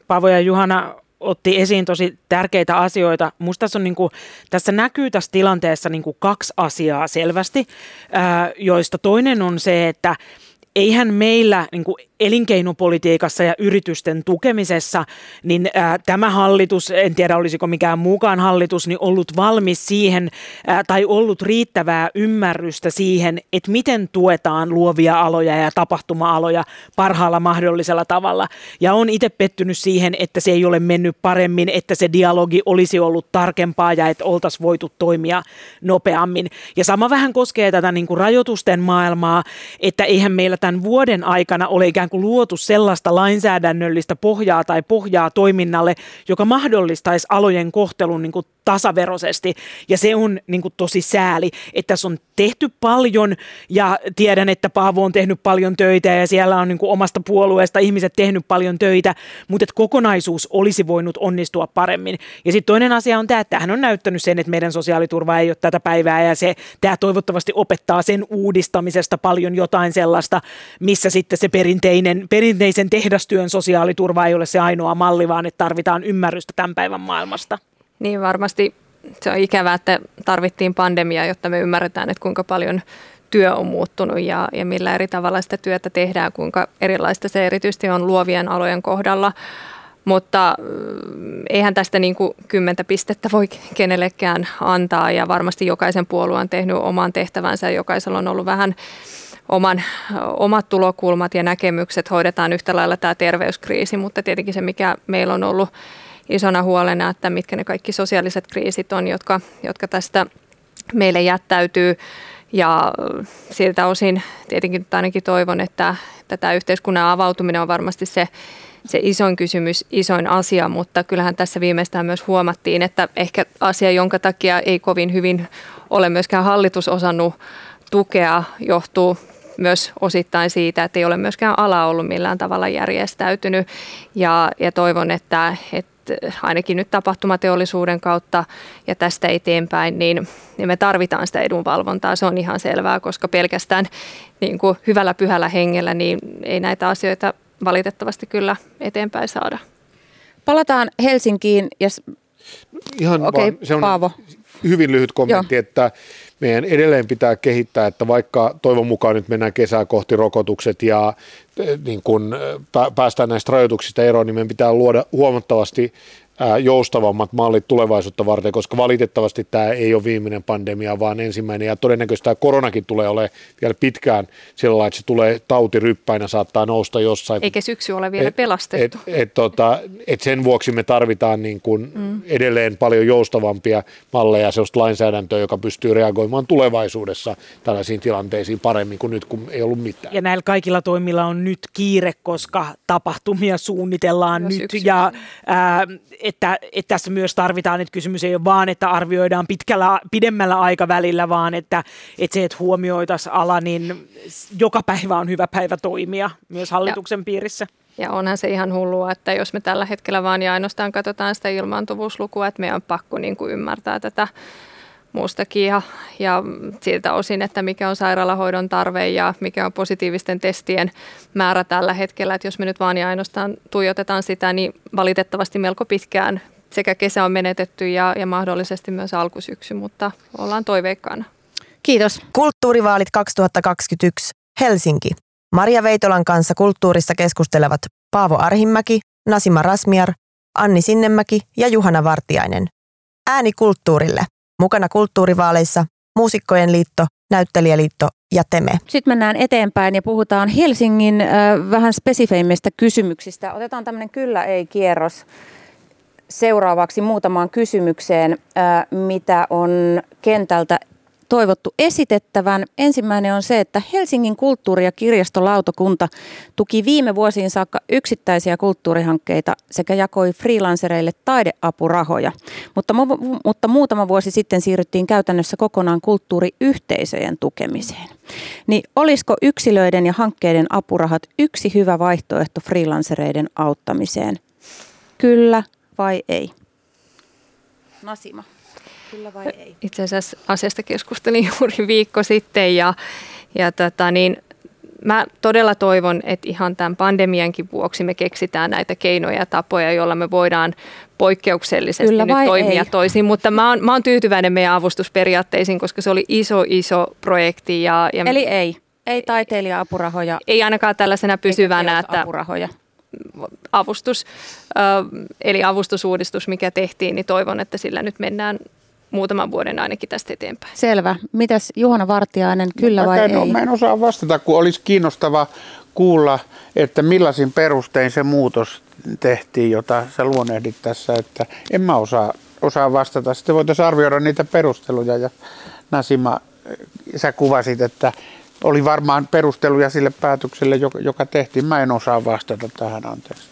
Paavo ja Juhana otti esiin tosi tärkeitä asioita. Musta tässä, on niin kuin, tässä näkyy tässä tilanteessa niin kuin kaksi asiaa selvästi, joista toinen on se, että eihän meillä niin kuin elinkeinopolitiikassa ja yritysten tukemisessa, niin ää, tämä hallitus, en tiedä olisiko mikään muukaan hallitus, niin ollut valmis siihen ää, tai ollut riittävää ymmärrystä siihen, että miten tuetaan luovia aloja ja tapahtuma-aloja parhaalla mahdollisella tavalla. Ja on itse pettynyt siihen, että se ei ole mennyt paremmin, että se dialogi olisi ollut tarkempaa ja että oltaisiin voitu toimia nopeammin. Ja sama vähän koskee tätä niin kuin rajoitusten maailmaa, että eihän meillä tämän vuoden aikana ole ikään kuin luotu sellaista lainsäädännöllistä pohjaa tai pohjaa toiminnalle, joka mahdollistaisi alojen kohtelun niin kuin tasaveroisesti. Ja se on niin kuin tosi sääli, että tässä on tehty paljon ja tiedän, että Paavo on tehnyt paljon töitä ja siellä on niin kuin omasta puolueesta ihmiset tehnyt paljon töitä, mutta että kokonaisuus olisi voinut onnistua paremmin. Ja sitten toinen asia on tämä, että hän on näyttänyt sen, että meidän sosiaaliturva ei ole tätä päivää ja se, tämä toivottavasti opettaa sen uudistamisesta paljon jotain sellaista, missä sitten se perinteinen, perinteisen tehdastyön sosiaaliturva ei ole se ainoa malli, vaan että tarvitaan ymmärrystä tämän päivän maailmasta. Niin varmasti se on ikävää, että tarvittiin pandemia, jotta me ymmärretään, että kuinka paljon työ on muuttunut ja, ja millä eri tavalla sitä työtä tehdään, kuinka erilaista se erityisesti on luovien alojen kohdalla. Mutta mm, eihän tästä niin kuin kymmentä pistettä voi kenellekään antaa ja varmasti jokaisen puolue on tehnyt oman tehtävänsä ja jokaisella on ollut vähän oman, omat tulokulmat ja näkemykset. Hoidetaan yhtä lailla tämä terveyskriisi, mutta tietenkin se, mikä meillä on ollut isona huolena, että mitkä ne kaikki sosiaaliset kriisit on, jotka, jotka tästä meille jättäytyy. Ja siltä osin tietenkin ainakin toivon, että tämä yhteiskunnan avautuminen on varmasti se, se isoin kysymys, isoin asia, mutta kyllähän tässä viimeistään myös huomattiin, että ehkä asia, jonka takia ei kovin hyvin ole myöskään hallitus osannut tukea, johtuu myös osittain siitä, että ei ole myöskään ala ollut millään tavalla järjestäytynyt ja, ja toivon, että, että ainakin nyt tapahtumateollisuuden kautta ja tästä eteenpäin, niin, niin me tarvitaan sitä edunvalvontaa. Se on ihan selvää, koska pelkästään niin kuin hyvällä pyhällä hengellä niin ei näitä asioita valitettavasti kyllä eteenpäin saada. Palataan Helsinkiin. Ja... Ihan okay, vaan, se on Paavo. hyvin lyhyt kommentti, Joo. että meidän edelleen pitää kehittää, että vaikka toivon mukaan nyt mennään kesää kohti rokotukset ja eh, niin kun eh, päästään näistä rajoituksista eroon, niin meidän pitää luoda huomattavasti joustavammat mallit tulevaisuutta varten, koska valitettavasti tämä ei ole viimeinen pandemia, vaan ensimmäinen. Ja todennäköisesti tämä koronakin tulee olemaan vielä pitkään sillä lailla, että se tulee tautiryppäinä, saattaa nousta jossain. Eikä syksy ole vielä et, pelastettu. Et, et, tota, et sen vuoksi me tarvitaan niin kuin mm. edelleen paljon joustavampia malleja, sellaista lainsäädäntöä, joka pystyy reagoimaan tulevaisuudessa tällaisiin tilanteisiin paremmin kuin nyt, kun ei ollut mitään. Ja näillä kaikilla toimilla on nyt kiire, koska tapahtumia suunnitellaan Jos nyt. Ja, ää, että, että tässä myös tarvitaan, että kysymys ei ole vaan, että arvioidaan pitkällä, pidemmällä aikavälillä, vaan että, että se, että huomioitaisiin ala, niin joka päivä on hyvä päivä toimia myös hallituksen ja. piirissä. Ja onhan se ihan hullua, että jos me tällä hetkellä vaan ja ainoastaan katsotaan sitä ilmaantuvuuslukua, että meidän on pakko niin kuin ymmärtää tätä muustakin ja, ja siltä osin, että mikä on sairaalahoidon tarve ja mikä on positiivisten testien määrä tällä hetkellä. Että jos me nyt vaan ja ainoastaan tuijotetaan sitä, niin valitettavasti melko pitkään sekä kesä on menetetty ja, ja mahdollisesti myös alkusyksy, mutta ollaan toiveikkaana. Kiitos. Kulttuurivaalit 2021 Helsinki. Maria Veitolan kanssa kulttuurista keskustelevat Paavo Arhimäki, Nasima Rasmiar, Anni Sinnemäki ja Juhana Vartiainen. Ääni kulttuurille. Mukana kulttuurivaaleissa Muusikkojen liitto, Näyttelijäliitto ja Teme. Sitten mennään eteenpäin ja puhutaan Helsingin äh, vähän spesifeimmistä kysymyksistä. Otetaan tämmöinen kyllä-ei-kierros seuraavaksi muutamaan kysymykseen, äh, mitä on kentältä toivottu esitettävän. Ensimmäinen on se, että Helsingin kulttuuri- ja kirjastolautakunta tuki viime vuosiin saakka yksittäisiä kulttuurihankkeita sekä jakoi freelancereille taideapurahoja. Mutta, mu- mutta muutama vuosi sitten siirryttiin käytännössä kokonaan kulttuuriyhteisöjen tukemiseen. Niin olisiko yksilöiden ja hankkeiden apurahat yksi hyvä vaihtoehto freelancereiden auttamiseen? Kyllä vai ei? Nasima kyllä vai ei? Itse asiassa asiasta keskustelin (laughs) juuri viikko sitten ja, ja tota niin, mä todella toivon, että ihan tämän pandemiankin vuoksi me keksitään näitä keinoja ja tapoja, joilla me voidaan poikkeuksellisesti Kyllä nyt toimia ei? toisin, mutta mä oon, mä oon tyytyväinen meidän avustusperiaatteisiin, koska se oli iso, iso projekti. Ja, ja Eli ei? Ei taiteilija-apurahoja? Ei ainakaan tällaisena pysyvänä, että apurahoja avustus, eli avustusuudistus, mikä tehtiin, niin toivon, että sillä nyt mennään muutaman vuoden ainakin tästä eteenpäin. Selvä. Mitäs Juhana Vartiainen, kyllä no, vai en, ei? Mä en osaa vastata, kun olisi kiinnostava kuulla, että millaisin perustein se muutos tehtiin, jota sä luonehdit tässä, että en mä osaa, osaa vastata. Sitten voitaisiin arvioida niitä perusteluja ja Nasima, sä kuvasit, että oli varmaan perusteluja sille päätökselle, joka, tehtiin. Mä en osaa vastata tähän, anteeksi.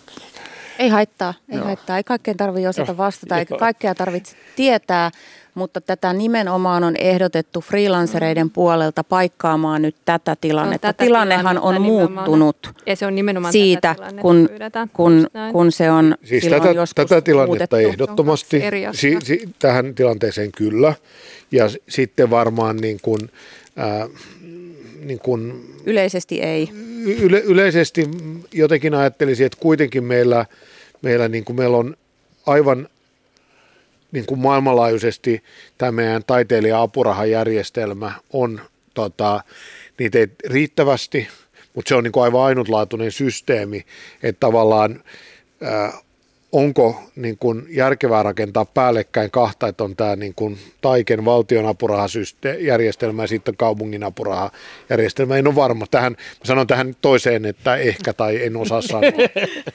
Ei haittaa, ei Joo. haittaa. Ei kaikkeen tarvitse osata vastata, eikä kaikkea tarvitse tietää, mutta tätä nimenomaan on ehdotettu freelancereiden mm. puolelta paikkaamaan nyt tätä tilannetta. No, tätä Tilannehan on muuttunut ja se on nimenomaan siitä, kun, kun, kun se on siis tätä, tätä tilannetta muutettu. ehdottomasti, si, si, tähän tilanteeseen kyllä. Ja sitten varmaan niin kuin, äh, niin kuin, yleisesti ei. Yle, yleisesti jotenkin ajattelisin, että kuitenkin meillä, meillä, niin kuin meillä on aivan niin kuin maailmanlaajuisesti tämä meidän taiteilija-apurahajärjestelmä on, tota, niitä ei riittävästi, mutta se on niin kuin aivan ainutlaatuinen systeemi, että tavallaan ää, onko niin kuin järkevää rakentaa päällekkäin kahta, että on tämä niin kuin Taiken valtion apurahajärjestelmä ja sitten kaupungin apurahajärjestelmä. En ole varma. Tähän, mä sanon tähän toiseen, että ehkä tai en osaa sanoa.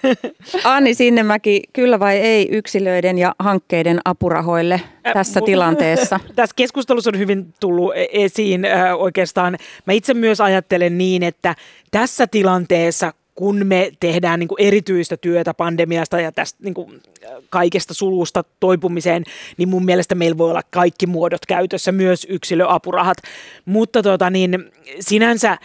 (laughs) Anni Sinnemäki, kyllä vai ei yksilöiden ja hankkeiden apurahoille tässä tilanteessa? (laughs) Tässä keskustelussa on hyvin tullut e- esiin oikeastaan. Mä itse myös ajattelen niin, että tässä tilanteessa kun me tehdään niin kuin erityistä työtä pandemiasta ja tästä niin kuin kaikesta sulusta toipumiseen, niin mun mielestä meillä voi olla kaikki muodot käytössä, myös yksilöapurahat. Mutta tota, niin, sinänsä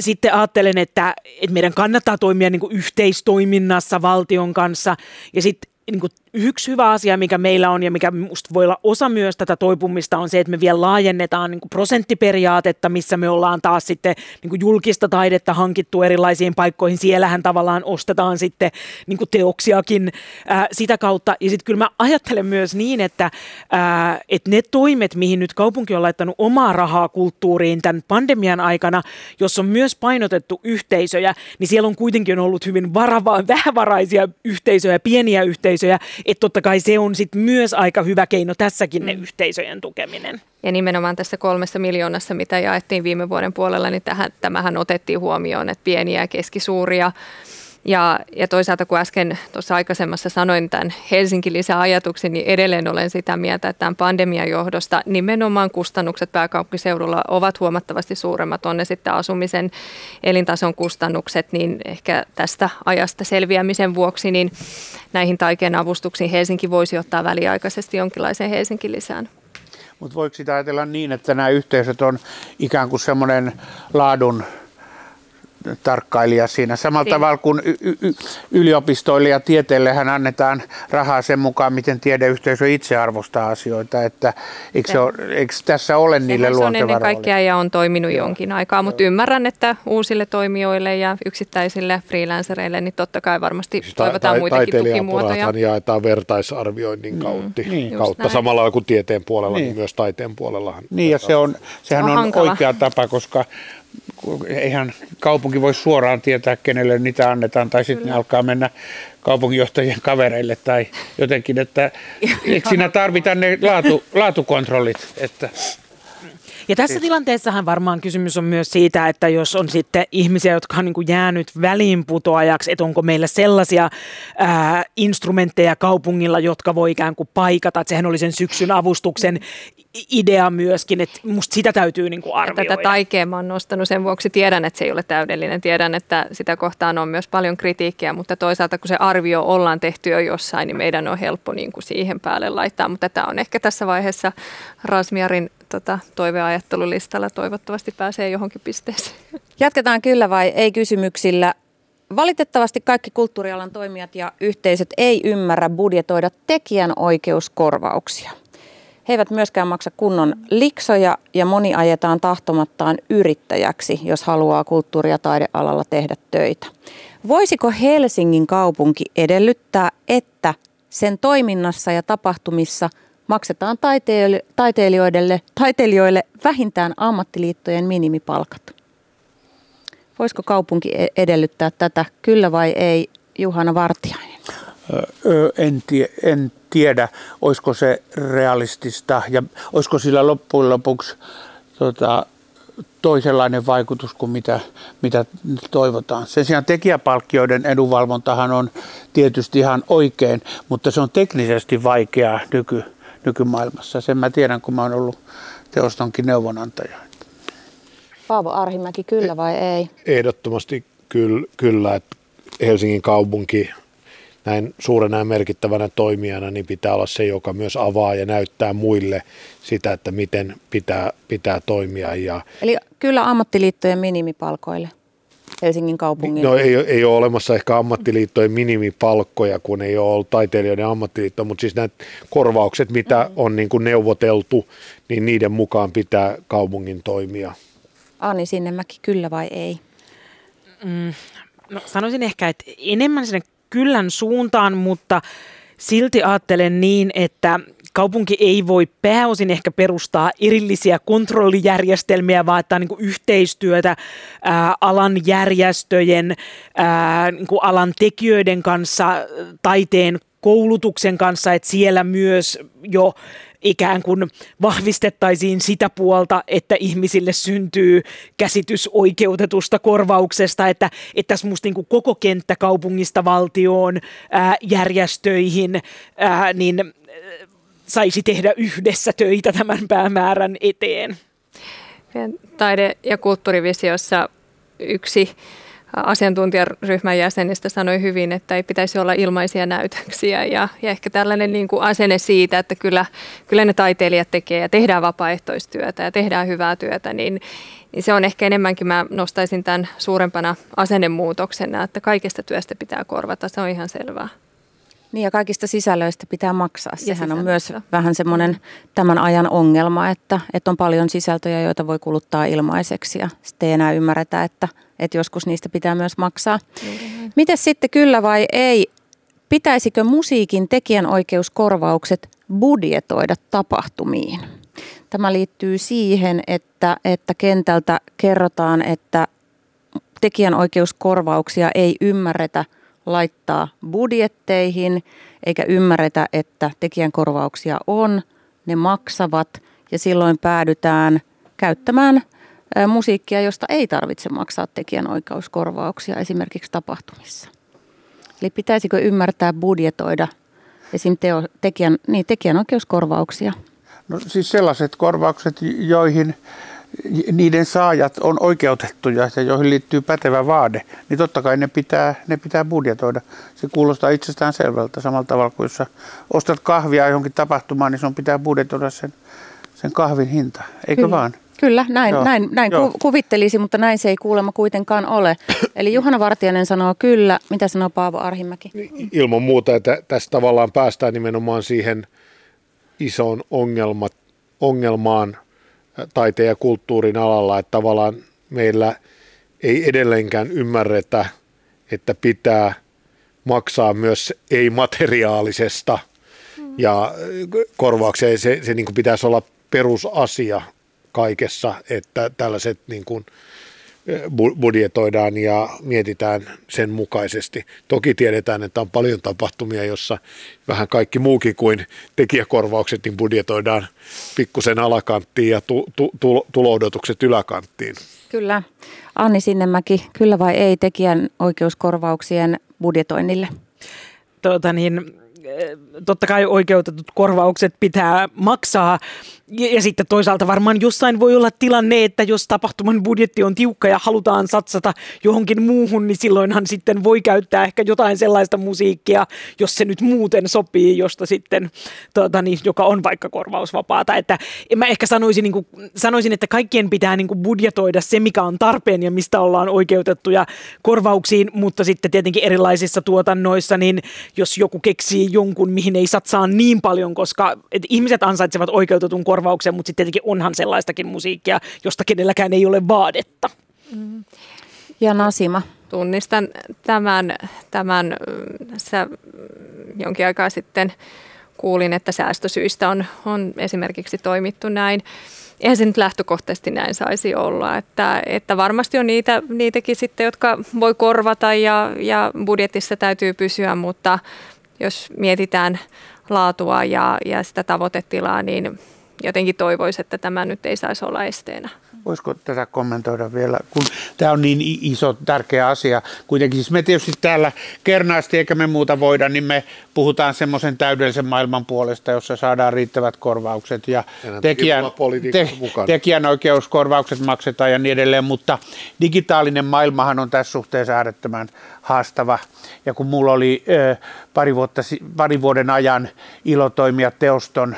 sitten ajattelen, että, että meidän kannattaa toimia niin kuin yhteistoiminnassa valtion kanssa ja sitten niin kuin yksi hyvä asia, mikä meillä on ja mikä musta voi olla osa myös tätä toipumista, on se, että me vielä laajennetaan niin prosenttiperiaatetta, missä me ollaan taas sitten niin julkista taidetta hankittu erilaisiin paikkoihin. Siellähän tavallaan ostetaan sitten niin teoksiakin ää, sitä kautta. Ja sitten kyllä mä ajattelen myös niin, että, ää, että ne toimet, mihin nyt kaupunki on laittanut omaa rahaa kulttuuriin tämän pandemian aikana, jos on myös painotettu yhteisöjä, niin siellä on kuitenkin ollut hyvin varava, vähävaraisia yhteisöjä, pieniä yhteisöjä, että totta kai se on sit myös aika hyvä keino tässäkin mm. ne yhteisöjen tukeminen. Ja nimenomaan tässä kolmessa miljoonassa, mitä jaettiin viime vuoden puolella, niin tähän, tämähän otettiin huomioon, että pieniä ja keskisuuria ja, ja toisaalta kun äsken tuossa aikaisemmassa sanoin tämän Helsinki lisäajatuksen, niin edelleen olen sitä mieltä, että tämän pandemian johdosta nimenomaan kustannukset pääkaupunkiseudulla ovat huomattavasti suuremmat, on ne sitten asumisen elintason kustannukset, niin ehkä tästä ajasta selviämisen vuoksi niin näihin taiken avustuksiin Helsinki voisi ottaa väliaikaisesti jonkinlaisen Helsinki lisään. Mutta voiko sitä ajatella niin, että nämä yhteisöt on ikään kuin semmoinen laadun tarkkailija siinä. Samalla Siin. tavalla kuin y- y- yliopistoille ja tieteellehän annetaan rahaa sen mukaan, miten tiedeyhteisö itse arvostaa asioita. Että eikö, se ole, eikö tässä ole Sehän niille luonteva Se on ennen kaikkea ja on toiminut Joo. jonkin aikaa, mutta Joo. ymmärrän, että uusille toimijoille ja yksittäisille freelancereille, niin totta kai varmasti siis toivotaan ta- muitakin tukimuotoja. jaetaan vertaisarvioinnin kautta, mm. niin. kautta samalla kuin tieteen puolella, niin, niin myös taiteen puolellahan. Niin ja se on, sehän on, on oikea tapa, koska eihän kaupunki voi suoraan tietää, kenelle niitä annetaan, tai sitten ne alkaa mennä kaupunginjohtajien kavereille tai jotenkin, että (laughs) eikö siinä tarvita ne laatu, laatukontrollit, että ja tässä tilanteessahan varmaan kysymys on myös siitä, että jos on sitten ihmisiä, jotka on niin kuin jäänyt väliinputoajaksi, että onko meillä sellaisia ää, instrumentteja kaupungilla, jotka voi ikään kuin paikata, että sehän oli sen syksyn avustuksen idea myöskin, että musta sitä täytyy niin kuin arvioida. Tätä taikea mä oon nostanut sen vuoksi, tiedän, että se ei ole täydellinen, tiedän, että sitä kohtaan on myös paljon kritiikkiä, mutta toisaalta kun se arvio ollaan tehty jo jossain, niin meidän on helppo niin kuin siihen päälle laittaa, mutta tämä on ehkä tässä vaiheessa Rasmiarin tota, toiveajattelulistalla, toivottavasti pääsee johonkin pisteeseen. Jatketaan kyllä vai ei kysymyksillä. Valitettavasti kaikki kulttuurialan toimijat ja yhteisöt ei ymmärrä budjetoida tekijänoikeuskorvauksia. He eivät myöskään maksa kunnon liksoja ja moni ajetaan tahtomattaan yrittäjäksi, jos haluaa kulttuuri- ja taidealalla tehdä töitä. Voisiko Helsingin kaupunki edellyttää, että sen toiminnassa ja tapahtumissa maksetaan taiteilijoille, taiteilijoille vähintään ammattiliittojen minimipalkat? Voisiko kaupunki e-, edellyttää tätä, kyllä vai ei, Juhana Vartiainen? En, tie, en tiedä, olisiko se realistista ja olisiko sillä loppujen lopuksi tota, toisenlainen vaikutus kuin mitä, mitä toivotaan. Sen sijaan tekijäpalkkioiden edunvalvontahan on tietysti ihan oikein, mutta se on teknisesti vaikeaa nyky, nykymaailmassa. Sen mä tiedän, kun mä oon ollut teostonkin neuvonantaja. Paavo Arhimäki, kyllä vai ei? Ehdottomasti kyllä, kyllä että Helsingin kaupunki näin suurena ja merkittävänä toimijana, niin pitää olla se, joka myös avaa ja näyttää muille sitä, että miten pitää, pitää toimia. Ja Eli kyllä ammattiliittojen minimipalkoille. Helsingin kaupungin? No ei, ei ole olemassa ehkä ammattiliittojen minimipalkkoja, kun ei ole ollut taiteilijoiden ammattiliitto, mutta siis nämä korvaukset, mitä on niin kuin neuvoteltu, niin niiden mukaan pitää kaupungin toimia. Ani Sinnemäki, kyllä vai ei? Mm, no sanoisin ehkä, että enemmän sinne kyllän suuntaan, mutta silti ajattelen niin, että kaupunki ei voi pääosin ehkä perustaa erillisiä kontrollijärjestelmiä, vaan että on niin yhteistyötä ää, alan järjestöjen, ää, niin alan tekijöiden kanssa, taiteen koulutuksen kanssa, että siellä myös jo ikään kuin vahvistettaisiin sitä puolta, että ihmisille syntyy käsitys oikeutetusta korvauksesta, että, että tässä musta niin kuin koko kenttä kaupungista valtioon, ää, järjestöihin, ää, niin saisi tehdä yhdessä töitä tämän päämäärän eteen. Taide- ja kulttuurivisiossa yksi asiantuntijaryhmän jäsenistä sanoi hyvin, että ei pitäisi olla ilmaisia näytöksiä ja, ja ehkä tällainen niin kuin asenne siitä, että kyllä, kyllä ne taiteilijat tekee ja tehdään vapaaehtoistyötä ja tehdään hyvää työtä, niin, niin se on ehkä enemmänkin, mä nostaisin tämän suurempana asennemuutoksena, että kaikesta työstä pitää korvata, se on ihan selvää. Niin ja kaikista sisällöistä pitää maksaa. Sehän on myös vähän semmoinen tämän ajan ongelma, että, että on paljon sisältöjä, joita voi kuluttaa ilmaiseksi ja sitten ei enää ymmärretä, että, että joskus niistä pitää myös maksaa. Mm-hmm. Miten sitten kyllä vai ei? Pitäisikö musiikin tekijänoikeuskorvaukset budjetoida tapahtumiin? Tämä liittyy siihen, että, että kentältä kerrotaan, että tekijänoikeuskorvauksia ei ymmärretä – laittaa budjetteihin, eikä ymmärretä, että tekijänkorvauksia on, ne maksavat ja silloin päädytään käyttämään musiikkia, josta ei tarvitse maksaa tekijänoikeuskorvauksia esimerkiksi tapahtumissa. Eli pitäisikö ymmärtää budjetoida esim. Teo, tekijän, niin, tekijänoikeuskorvauksia? No siis sellaiset korvaukset, joihin niiden saajat on oikeutettuja ja joihin liittyy pätevä vaade, niin totta kai ne pitää, ne pitää budjetoida. Se kuulostaa itsestään selvältä samalla tavalla kuin jos ostat kahvia johonkin tapahtumaan, niin sun pitää budjetoida sen, sen kahvin hinta, eikö Kyllä. vaan? Kyllä, näin, näin, näin Joo. kuvittelisi, mutta näin se ei kuulemma kuitenkaan ole. Eli Juhana Vartijainen sanoo kyllä. Mitä sanoo Paavo Arhimäki? Ilman muuta, että tässä tavallaan päästään nimenomaan siihen isoon ongelmat, ongelmaan, taiteen ja kulttuurin alalla, että tavallaan meillä ei edelleenkään ymmärretä, että pitää maksaa myös ei-materiaalisesta mm. ja korvaukseen se, se niin kuin pitäisi olla perusasia kaikessa, että tällaiset niin kuin, budjetoidaan ja mietitään sen mukaisesti. Toki tiedetään, että on paljon tapahtumia, jossa vähän kaikki muukin kuin tekijäkorvaukset niin budjetoidaan pikkusen alakanttiin ja tu, tu, tu, tuloodotukset yläkanttiin. Kyllä. Anni Sinnemäki, kyllä vai ei tekijän oikeuskorvauksien budjetoinnille? Tuota niin, totta kai oikeutetut korvaukset pitää maksaa, ja, ja sitten toisaalta varmaan jossain voi olla tilanne, että jos tapahtuman budjetti on tiukka ja halutaan satsata johonkin muuhun, niin silloinhan sitten voi käyttää ehkä jotain sellaista musiikkia, jos se nyt muuten sopii, josta sitten, tuota, niin, joka on vaikka korvausvapaata. Että mä ehkä sanoisin, niin kuin, sanoisin että kaikkien pitää niin kuin budjetoida se, mikä on tarpeen ja mistä ollaan oikeutettuja korvauksiin, mutta sitten tietenkin erilaisissa tuotannoissa, niin jos joku keksii jonkun, mihin ei satsaa niin paljon, koska ihmiset ansaitsevat oikeutetun korvauksen, korvauksen, mutta sitten tietenkin onhan sellaistakin musiikkia, josta kenelläkään ei ole vaadetta. Ja Nasima. Tunnistan tämän, tämän sä jonkin aikaa sitten kuulin, että säästösyistä on, on esimerkiksi toimittu näin. Eihän se nyt lähtökohtaisesti näin saisi olla, että, että varmasti on niitä, niitäkin sitten, jotka voi korvata ja, ja budjetissa täytyy pysyä, mutta jos mietitään laatua ja, ja sitä tavoitetilaa, niin jotenkin toivoisi, että tämä nyt ei saisi olla esteenä. Voisiko tätä kommentoida vielä, kun tämä on niin iso, tärkeä asia. Kuitenkin siis me tietysti täällä kernaasti, eikä me muuta voida, niin me puhutaan semmoisen täydellisen maailman puolesta, jossa saadaan riittävät korvaukset ja, tekijän, te, tekijänoikeuskorvaukset maksetaan ja niin edelleen, mutta digitaalinen maailmahan on tässä suhteessa äärettömän haastava. Ja kun mulla oli ö, pari, vuotta, pari vuoden ajan ilo toimia teoston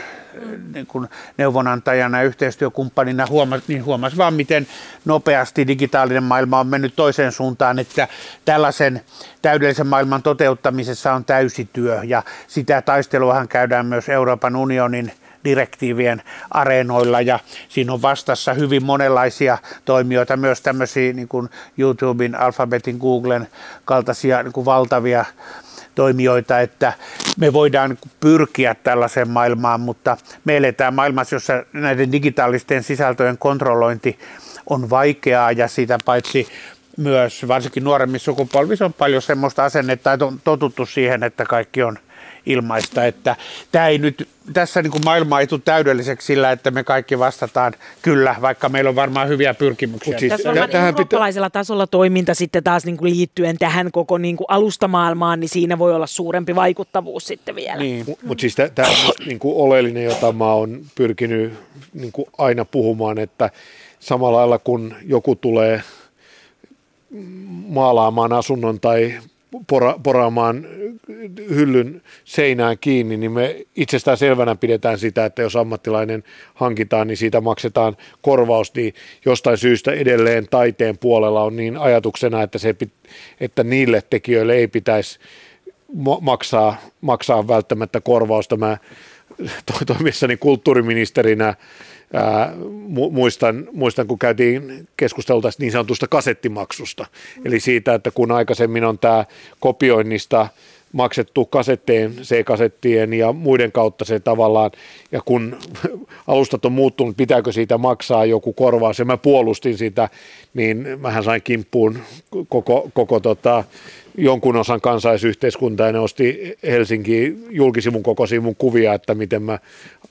niin kuin neuvonantajana ja yhteistyökumppanina, huomas, niin huomas vaan, miten nopeasti digitaalinen maailma on mennyt toiseen suuntaan, että tällaisen täydellisen maailman toteuttamisessa on täysityö ja sitä taisteluahan käydään myös Euroopan unionin direktiivien areenoilla ja siinä on vastassa hyvin monenlaisia toimijoita, myös tämmöisiä niin kuin YouTuben, Alphabetin, Googlen kaltaisia niin kuin valtavia toimijoita, että me voidaan pyrkiä tällaiseen maailmaan, mutta me eletään maailmassa, jossa näiden digitaalisten sisältöjen kontrollointi on vaikeaa ja sitä paitsi myös varsinkin nuoremmissa sukupolvissa on paljon semmoista asennetta, että on totuttu siihen, että kaikki on ilmaista, että tämä ei nyt, tässä niin kuin maailma ei tule täydelliseksi sillä, että me kaikki vastataan kyllä, vaikka meillä on varmaan hyviä pyrkimyksiä. Siis tässä on tähän eurooppalaisella pitä... tasolla toiminta sitten taas niin kuin liittyen tähän koko niin kuin alustamaailmaan, niin siinä voi olla suurempi vaikuttavuus sitten vielä. Niin. Mutta siis tämä on niin kuin oleellinen, jota mä oon pyrkinyt niin kuin aina puhumaan, että samalla lailla kun joku tulee maalaamaan asunnon tai pora, poraamaan hyllyn seinään kiinni, niin me itsestään selvänä pidetään sitä, että jos ammattilainen hankitaan, niin siitä maksetaan korvaus, niin jostain syystä edelleen taiteen puolella on niin ajatuksena, että, se, että niille tekijöille ei pitäisi maksaa, maksaa välttämättä korvausta. Mä toimissani kulttuuriministerinä Ää, muistan, muistan, kun käytiin keskustelua tästä niin sanotusta kasettimaksusta. Eli siitä, että kun aikaisemmin on tämä kopioinnista maksettu kasetteen, C-kasettien ja muiden kautta se tavallaan, ja kun (laughs) alustat on muuttunut, pitääkö siitä maksaa joku korvaus, ja mä puolustin sitä, niin mähän sain kimppuun koko, koko tota, jonkun osan kansaisyhteiskuntaa ja ne osti Helsinki julkisivun koko sivun kuvia, että miten mä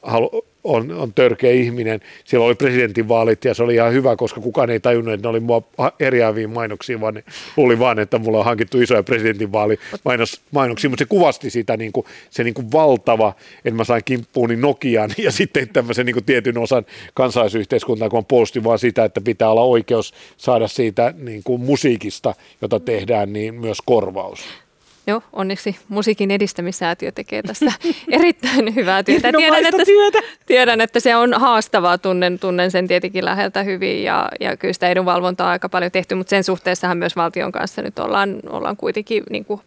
halu, on, on törkeä ihminen. Siellä oli presidentinvaalit ja se oli ihan hyvä, koska kukaan ei tajunnut, että ne oli mua eriäviin mainoksia, vaan ne luuli vaan, että mulla on hankittu isoja presidentinvaalimainoksia, mutta se kuvasti sitä niin kuin, se niin kuin valtava, että mä sain kimppuuni Nokian (laughs) ja sitten tämmöisen niin kuin tietyn osan kansaisyhteiskuntaa, kun puolusti vaan sitä, että pitää olla oikeus saada siitä niin kuin musiikista, jota tehdään, niin myös korvaus. Joo, onneksi musiikin edistämissäätiö tekee tässä (laughs) erittäin hyvää työtä. Tiedän että, työtä. tiedän, että se on haastavaa, tunnen, tunnen sen tietenkin läheltä hyvin ja, ja kyllä sitä edunvalvontaa on aika paljon tehty, mutta sen suhteessahan myös valtion kanssa nyt ollaan, ollaan kuitenkin, niin kuin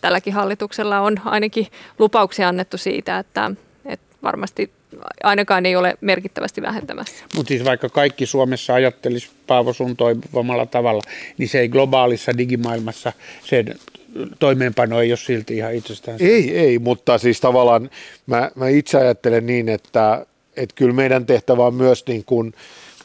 tälläkin hallituksella on ainakin lupauksia annettu siitä, että, että varmasti ainakaan ei ole merkittävästi vähentämässä. Mutta siis vaikka kaikki Suomessa ajattelisi Paavo sun toivomalla tavalla, niin se ei globaalissa digimaailmassa se toimeenpano ei ole silti ihan itsestään. Ei, ei, mutta siis tavallaan mä, mä itse ajattelen niin, että, että kyllä meidän tehtävä on myös niin kuin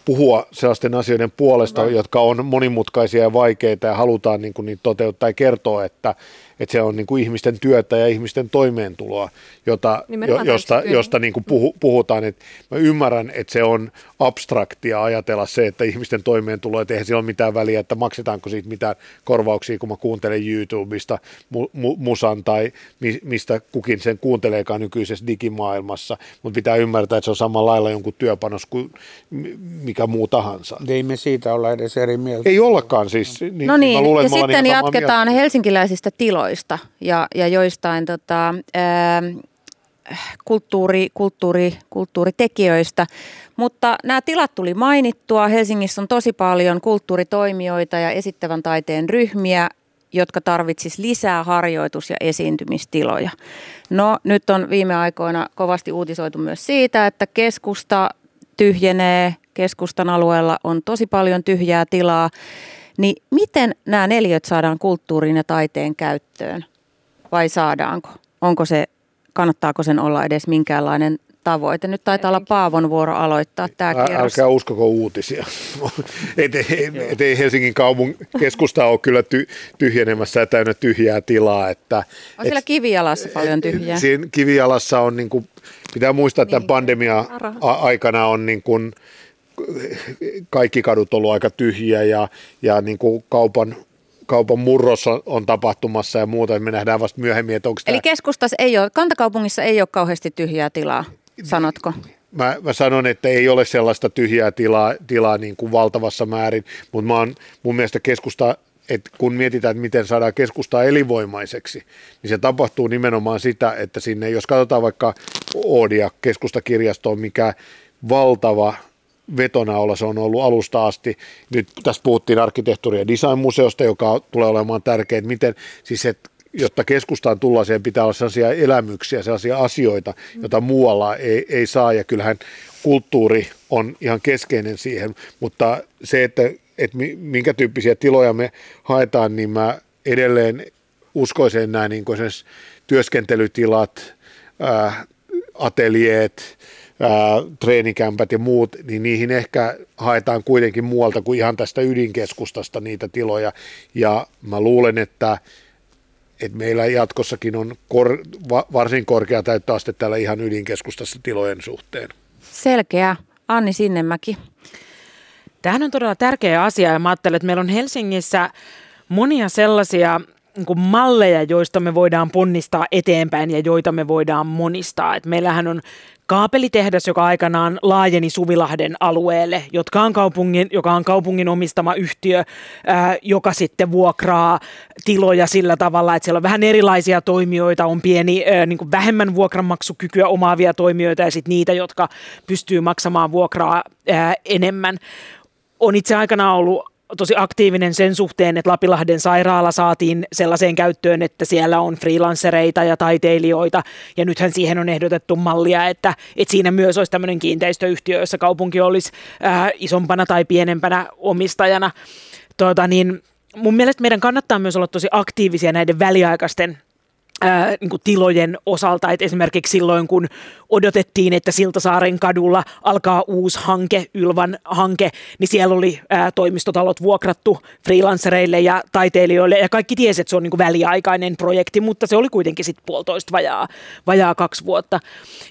puhua sellaisten asioiden puolesta, no. jotka on monimutkaisia ja vaikeita ja halutaan niin kuin niitä toteuttaa ja kertoa, että, että se on niin kuin ihmisten työtä ja ihmisten toimeentuloa, jota, jo, josta, josta niin kuin puhu, puhutaan. Että mä ymmärrän, että se on abstraktia ajatella se, että ihmisten toimeentulo, että eihän sillä ole mitään väliä, että maksetaanko siitä mitään korvauksia, kun mä kuuntelen YouTubesta mu, mu, musan tai mi, mistä kukin sen kuunteleekaan nykyisessä digimaailmassa, mutta pitää ymmärtää, että se on samalla lailla jonkun työpanos kuin mikä muu tahansa. Ei me siitä olla edes eri mieltä. Ei ollakaan siis. Niin, no niin, luulen, ja sitten jatketaan mieltä. helsinkiläisistä tiloista ja, ja joistain tota, ää, kulttuuri, kulttuuri, kulttuuritekijöistä. Mutta nämä tilat tuli mainittua. Helsingissä on tosi paljon kulttuuritoimijoita ja esittävän taiteen ryhmiä, jotka tarvitsis lisää harjoitus- ja esiintymistiloja. No nyt on viime aikoina kovasti uutisoitu myös siitä, että keskusta tyhjenee, keskustan alueella on tosi paljon tyhjää tilaa. Niin miten nämä neljöt saadaan kulttuurin ja taiteen käyttöön? Vai saadaanko? Onko se kannattaako sen olla edes minkäänlainen tavoite. Nyt taitaa olla Paavon vuoro aloittaa tämä kierros. Älkää uskoko uutisia. (laughs) et, et, ei Helsingin kaupun keskusta ole kyllä ty, tyhjenemässä ja täynnä tyhjää tilaa. Että, on siellä et, kivijalassa paljon tyhjää. Siinä kivijalassa on, niin kuin, pitää muistaa, että niin, tämän pandemia aikana on niin kuin, kaikki kadut ollut aika tyhjiä ja, ja niin kuin kaupan kaupan murros on, on tapahtumassa ja muuta. Me nähdään vasta myöhemmin, että onko Eli tämä... keskustassa ei ole, kantakaupungissa ei ole kauheasti tyhjää tilaa, sanotko? Mä, mä sanon, että ei ole sellaista tyhjää tilaa, tilaa niin kuin valtavassa määrin, mutta mä oon, mun mielestä keskusta että kun mietitään, että miten saadaan keskustaa elinvoimaiseksi, niin se tapahtuu nimenomaan sitä, että sinne, jos katsotaan vaikka Oodia keskustakirjastoon, mikä valtava vetona se on ollut alusta asti. Nyt tässä puhuttiin arkkitehtuuri- ja designmuseosta, joka tulee olemaan tärkeä, että miten, siis että jotta keskustaan tullaan, siihen pitää olla sellaisia elämyksiä, sellaisia asioita, joita muualla ei, ei saa, ja kyllähän kulttuuri on ihan keskeinen siihen, mutta se, että, että minkä tyyppisiä tiloja me haetaan, niin mä edelleen uskoisin nämä niin työskentelytilat, ää, ateljeet, ää, treenikämpät ja muut, niin niihin ehkä haetaan kuitenkin muualta kuin ihan tästä ydinkeskustasta niitä tiloja. Ja mä luulen, että, että meillä jatkossakin on kor, va, varsin korkea täyttöaste täällä ihan ydinkeskustassa tilojen suhteen. Selkeä. Anni Sinnemäki. Tämähän on todella tärkeä asia ja mä ajattelen, että meillä on Helsingissä monia sellaisia niin kuin malleja, joista me voidaan ponnistaa eteenpäin ja joita me voidaan monistaa. Et meillähän on kaapelitehdas, joka aikanaan laajeni Suvilahden alueelle, jotka on kaupungin, joka on kaupungin omistama yhtiö, ää, joka sitten vuokraa tiloja sillä tavalla, että siellä on vähän erilaisia toimijoita, on pieni ää, niin kuin vähemmän vuokranmaksukykyä omaavia toimijoita ja sitten niitä, jotka pystyy maksamaan vuokraa ää, enemmän. On itse aikana ollut tosi aktiivinen sen suhteen, että Lapilahden sairaala saatiin sellaiseen käyttöön, että siellä on freelancereita ja taiteilijoita, ja nythän siihen on ehdotettu mallia, että, että siinä myös olisi tämmöinen kiinteistöyhtiö, jossa kaupunki olisi ää, isompana tai pienempänä omistajana. Tuota, niin mun mielestä meidän kannattaa myös olla tosi aktiivisia näiden väliaikaisten ää, niin tilojen osalta, että esimerkiksi silloin kun odotettiin, että Siltasaaren kadulla alkaa uusi hanke, Ylvan hanke, niin siellä oli ää, toimistotalot vuokrattu freelancereille ja taiteilijoille ja kaikki tiesi, että se on niin väliaikainen projekti, mutta se oli kuitenkin sitten puolitoista vajaa, vajaa kaksi vuotta.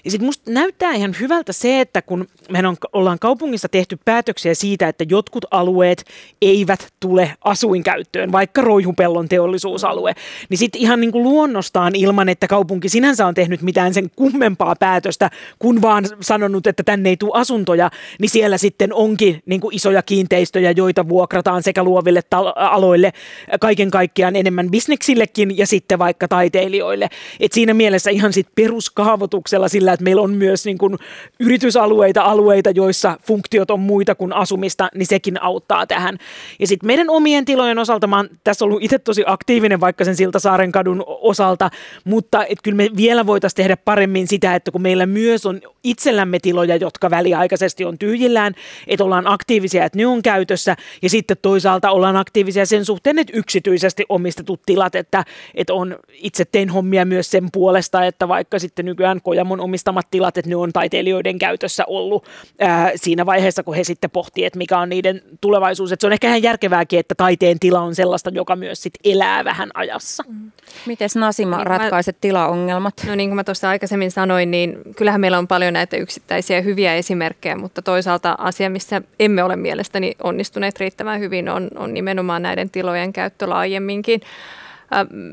Ja sitten musta näyttää ihan hyvältä se, että kun mehän on, ollaan kaupungissa tehty päätöksiä siitä, että jotkut alueet eivät tule asuinkäyttöön, vaikka Roihupellon teollisuusalue, niin sitten ihan niin luonnosta vastaan ilman, että kaupunki sinänsä on tehnyt mitään sen kummempaa päätöstä, kun vaan sanonut, että tänne ei tule asuntoja, niin siellä sitten onkin niin kuin isoja kiinteistöjä, joita vuokrataan sekä luoville tal- aloille kaiken kaikkiaan enemmän bisneksillekin ja sitten vaikka taiteilijoille. Et siinä mielessä ihan sit peruskaavoituksella sillä, että meillä on myös niin kuin yritysalueita, alueita, joissa funktiot on muita kuin asumista, niin sekin auttaa tähän. Ja sitten meidän omien tilojen osalta, mä oon tässä ollut itse tosi aktiivinen vaikka sen Siltasaaren kadun osalta, muuta, mutta et kyllä me vielä voitaisiin tehdä paremmin sitä, että kun meillä myös on itsellämme tiloja, jotka väliaikaisesti on tyhjillään, että ollaan aktiivisia, että ne on käytössä ja sitten toisaalta ollaan aktiivisia sen suhteen, että yksityisesti omistetut tilat, että, että on itse tein hommia myös sen puolesta, että vaikka sitten nykyään Kojamon omistamat tilat, että ne on taiteilijoiden käytössä ollut ää, siinä vaiheessa, kun he sitten pohtii, että mikä on niiden tulevaisuus. Että se on ehkä ihan järkevääkin, että taiteen tila on sellaista, joka myös sit elää vähän ajassa. Mm. Mites Nasima niin ratkaiset mä, tilaongelmat? No niin kuin mä tuossa aikaisemmin sanoin, niin kyllähän meillä on paljon näitä yksittäisiä hyviä esimerkkejä, mutta toisaalta asia, missä emme ole mielestäni onnistuneet riittävän hyvin, on, on nimenomaan näiden tilojen käyttö laajemminkin.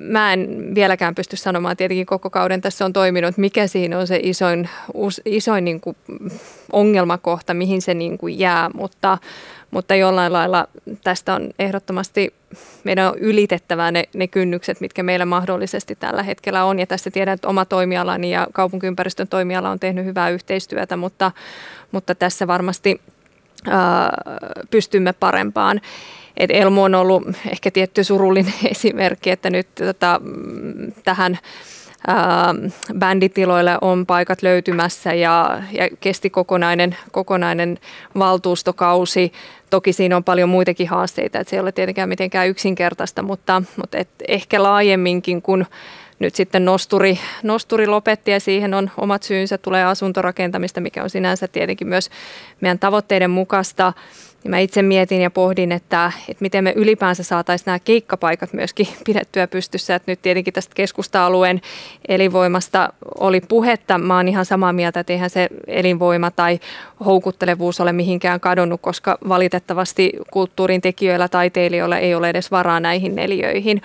Mä en vieläkään pysty sanomaan, tietenkin koko kauden tässä on toiminut, mikä siinä on se isoin, isoin niin kuin ongelmakohta, mihin se niin kuin jää, mutta, mutta jollain lailla tästä on ehdottomasti, meidän on ylitettävää ne, ne kynnykset, mitkä meillä mahdollisesti tällä hetkellä on. Ja tässä tiedän, että oma toimialani ja kaupunkiympäristön toimiala on tehnyt hyvää yhteistyötä, mutta, mutta tässä varmasti ää, pystymme parempaan. Et Elmo on ollut ehkä tietty surullinen (laughs) esimerkki, että nyt tota, tähän bänditiloille on paikat löytymässä ja, ja kesti kokonainen, kokonainen valtuustokausi. Toki siinä on paljon muitakin haasteita, että se ei ole tietenkään mitenkään yksinkertaista, mutta, mutta et ehkä laajemminkin, kun nyt sitten nosturi, nosturi lopetti ja siihen on omat syynsä, tulee asuntorakentamista, mikä on sinänsä tietenkin myös meidän tavoitteiden mukaista Niin mä itse mietin ja pohdin, että, että miten me ylipäänsä saataisiin nämä keikkapaikat myöskin (laughs) pidettyä pystyssä. Että nyt tietenkin tästä keskusta-alueen elinvoimasta oli puhetta. Mä oon ihan samaa mieltä, että eihän se elinvoima tai houkuttelevuus ole mihinkään kadonnut, koska valitettavasti kulttuurin tekijöillä, taiteilijoilla ei ole edes varaa näihin neliöihin.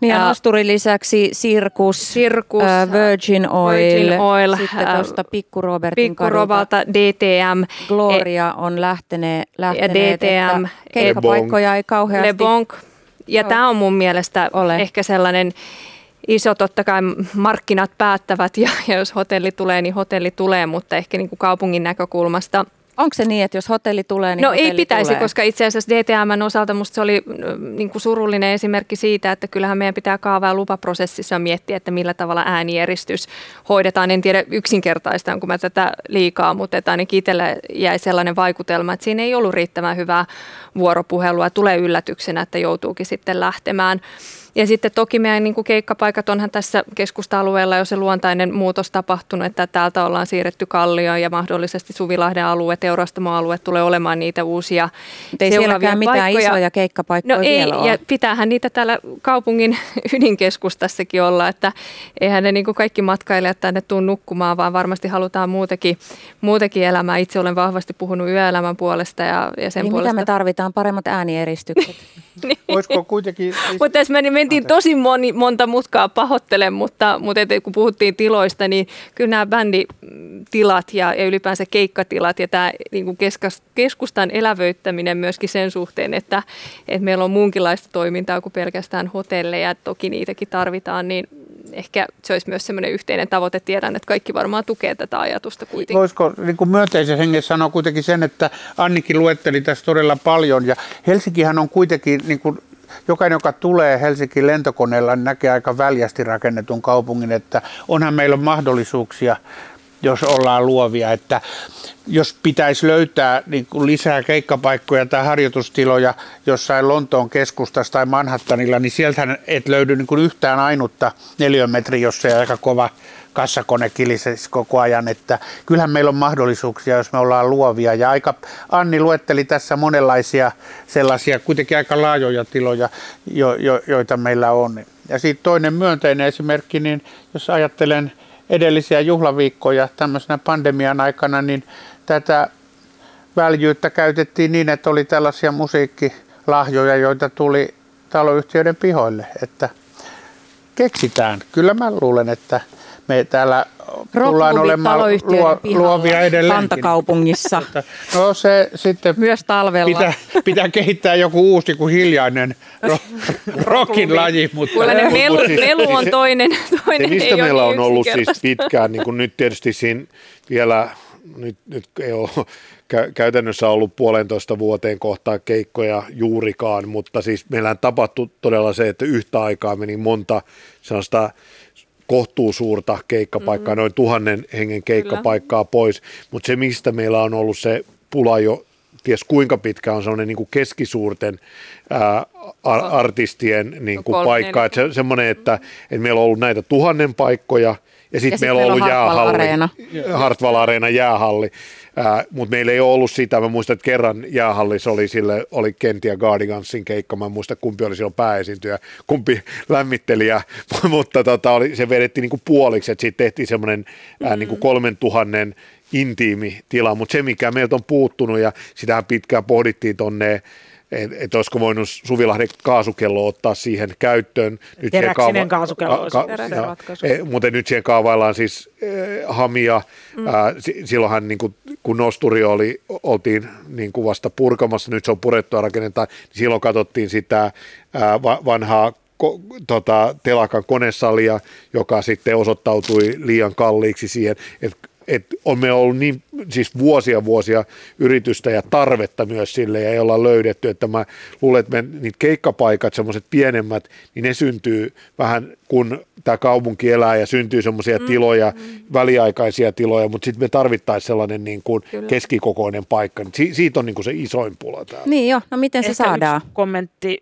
Niin ja Nosturin lisäksi Sirkus, Sirkus uh, Virgin Oil, Virgin Oil sitten tuosta Pikku Robertin Pikku Robalta, DTM. Gloria on lähteneet, lähteneet ja DTM. keikkapaikkoja ei kauheasti. Le Bonk. Ja tämä on mun mielestä Ole. ehkä sellainen iso, totta kai markkinat päättävät ja, ja jos hotelli tulee, niin hotelli tulee, mutta ehkä niin kuin kaupungin näkökulmasta – Onko se niin, että jos hotelli tulee, niin No ei pitäisi, tulee? koska itse asiassa DTMn osalta musta se oli niin kuin surullinen esimerkki siitä, että kyllähän meidän pitää kaavaa lupaprosessissa miettiä, että millä tavalla äänieristys hoidetaan. En tiedä yksinkertaista, kun mä tätä liikaa, mutta että ainakin itselle jäi sellainen vaikutelma, että siinä ei ollut riittävän hyvää vuoropuhelua. Tulee yllätyksenä, että joutuukin sitten lähtemään. Ja sitten toki meidän niin kuin keikkapaikat onhan tässä keskusta-alueella jo se luontainen muutos tapahtunut, että täältä ollaan siirretty Kallioon ja mahdollisesti Suvilahden alue, Teurastamoalue tulee olemaan niitä uusia ei sielläkään mitään paikkoja. isoja keikkapaikkoja no vielä ei, ole. ja pitäähän niitä täällä kaupungin (laughs) ydinkeskustassakin olla, että eihän ne niin kuin kaikki matkailijat tänne tuu nukkumaan, vaan varmasti halutaan muutakin, muutakin elämää. Itse olen vahvasti puhunut yöelämän puolesta ja, ja sen niin puolesta. mitä me tarvitaan? Paremmat äänieristyykset. niin. (laughs) Olisiko kuitenkin... Mutta tässä mentiin tosi moni, monta mutkaa pahoittelen, mutta, mutta et, kun puhuttiin tiloista, niin kyllä nämä bänditilat ja, ja ylipäänsä keikkatilat ja tämä niin keskustan elävöittäminen myöskin sen suhteen, että, että meillä on muunkinlaista toimintaa kuin pelkästään hotelleja, toki niitäkin tarvitaan, niin ehkä se olisi myös semmoinen yhteinen tavoite. Tiedän, että kaikki varmaan tukee tätä ajatusta kuitenkin. Voisiko niin kuin myönteisen hengessä sanoa kuitenkin sen, että Annikin luetteli tässä todella paljon ja Helsinkihän on kuitenkin niin kuin jokainen, joka tulee Helsingin lentokoneella, niin näkee aika väljästi rakennetun kaupungin, että onhan meillä mahdollisuuksia jos ollaan luovia, että jos pitäisi löytää niin kuin lisää keikkapaikkoja tai harjoitustiloja jossain Lontoon keskustassa tai Manhattanilla, niin sieltä et löydy niin kuin yhtään ainutta neliömetriä, jos se aika kova kassakone kilisesi koko ajan, että kyllähän meillä on mahdollisuuksia, jos me ollaan luovia. Ja aika, Anni luetteli tässä monenlaisia sellaisia kuitenkin aika laajoja tiloja, jo, jo, joita meillä on. Ja sitten toinen myönteinen esimerkki, niin jos ajattelen edellisiä juhlaviikkoja tämmöisenä pandemian aikana, niin tätä väljyyttä käytettiin niin, että oli tällaisia musiikkilahjoja, joita tuli taloyhtiöiden pihoille, että keksitään. Kyllä mä luulen, että me täällä tullaan olemaan luo, luovia edelleen. Kantakaupungissa. No se sitten Myös talvella. Pitää, pitää kehittää joku uusi kuin hiljainen ro, rockin laji. Mutta, Kyllä melu, melu on toinen. toinen se, mistä meillä on ollut siis pitkään, niin kuin nyt tietysti siinä vielä, nyt, nyt ei ole käytännössä ollut puolentoista vuoteen kohtaa keikkoja juurikaan, mutta siis meillä tapahtui todella se, että yhtä aikaa meni monta sellaista kohtuu suurta keikkapaikkaa, mm-hmm. noin tuhannen hengen keikkapaikkaa Kyllä. pois, mutta se mistä meillä on ollut se pula jo ties kuinka pitkä on sellainen niin kuin keskisuurten ää, ar- artistien niin kuin paikka, että se, semmoinen, että, että meillä on ollut näitä tuhannen paikkoja, ja sitten meillä on ollut jäähalli, Hartwall Areena jäähalli, äh, mutta meillä ei ole ollut sitä, mä muistan, että kerran jäähallissa oli, sille, oli Kentia ja Gardigansin keikka, mä en muista kumpi oli silloin pääesiintyjä, kumpi (laughs) lämmittelijä, (laughs) mutta tota, oli, se vedettiin niinku puoliksi, että siitä tehtiin semmoinen äh, mm. niinku kolmen tuhannen intiimi tila, mutta se mikä meiltä on puuttunut ja sitä pitkään pohdittiin tonne että et olisiko voinut Suvilahden kaasukello ottaa siihen käyttöön. Nyt Teräksinen kaava- kaasukello ka- ka- e, Mutta nyt siihen kaavaillaan siis e, hamia. Mm. Ää, silloinhan niin kuin, kun nosturi oli, oltiin niin kuin vasta purkamassa, nyt se on purettua rakennetaan, niin silloin katsottiin sitä ää, va- vanhaa ko, tota, telakan konesalia, joka sitten osoittautui liian kalliiksi siihen, että että on me ollut niin siis vuosia vuosia yritystä ja tarvetta myös sille ja ei olla löydetty, että mä luulen, että me, niitä keikkapaikat, semmoiset pienemmät, niin ne syntyy vähän kun tämä kaupunki elää ja syntyy semmoisia mm, tiloja, mm. väliaikaisia tiloja, mutta sitten me tarvittaisiin sellainen niin kuin keskikokoinen paikka. Si- siitä on niin kuin se isoin pula täällä. Niin jo, no miten se Ehkä saadaan? kommentti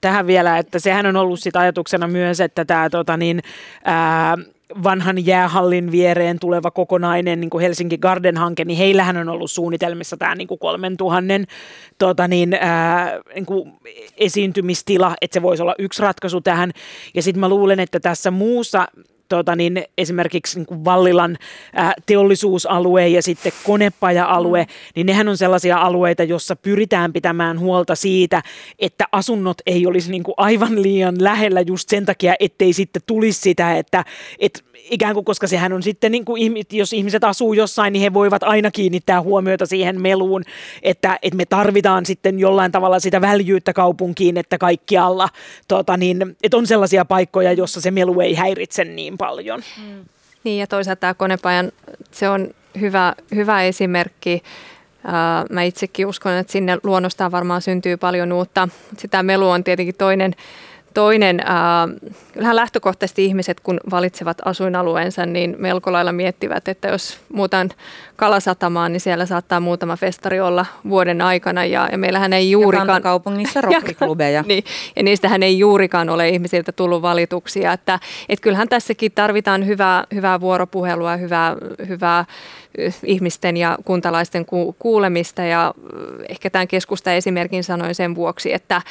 tähän vielä, että sehän on ollut sit ajatuksena myös, että tämä tota niin, ää, vanhan jäähallin viereen tuleva kokonainen niin kuin Helsinki Garden-hanke, niin heillähän on ollut suunnitelmissa tämä niin kuin 3000 tota niin, ää, niin kuin esiintymistila, että se voisi olla yksi ratkaisu tähän. Ja sitten mä luulen, että tässä muussa tota niin, esimerkiksi niin kuin Vallilan ää, teollisuusalue ja sitten konepaja-alue, mm. niin nehän on sellaisia alueita, jossa pyritään pitämään huolta siitä, että asunnot ei olisi niin kuin aivan liian lähellä just sen takia, ettei sitten tulisi sitä, että, että ikään kuin, koska sehän on sitten, niin kuin, jos ihmiset asuu jossain, niin he voivat aina kiinnittää huomiota siihen meluun, että, että me tarvitaan sitten jollain tavalla sitä väljyyttä kaupunkiin, että kaikkialla, tota niin, että on sellaisia paikkoja, jossa se melu ei häiritse niin paljon. Mm. Niin ja toisaalta tämä konepajan, se on hyvä, hyvä esimerkki. Mä itsekin uskon, että sinne luonnostaan varmaan syntyy paljon uutta. Sitä melu on tietenkin toinen, Toinen, äh, kyllähän lähtökohtaisesti ihmiset, kun valitsevat asuinalueensa, niin melko lailla miettivät, että jos muutan Kalasatamaan, niin siellä saattaa muutama festari olla vuoden aikana. Ja, ja meillähän ei juurikaan... (laughs) Ja kaupungissa rockiklubeja. niin, ja niistähän ei juurikaan ole ihmisiltä tullut valituksia. Että, et kyllähän tässäkin tarvitaan hyvää, hyvää vuoropuhelua, hyvää, hyvää ihmisten ja kuntalaisten ku- kuulemista ja ehkä tämän keskusta esimerkin sanoin sen vuoksi, että,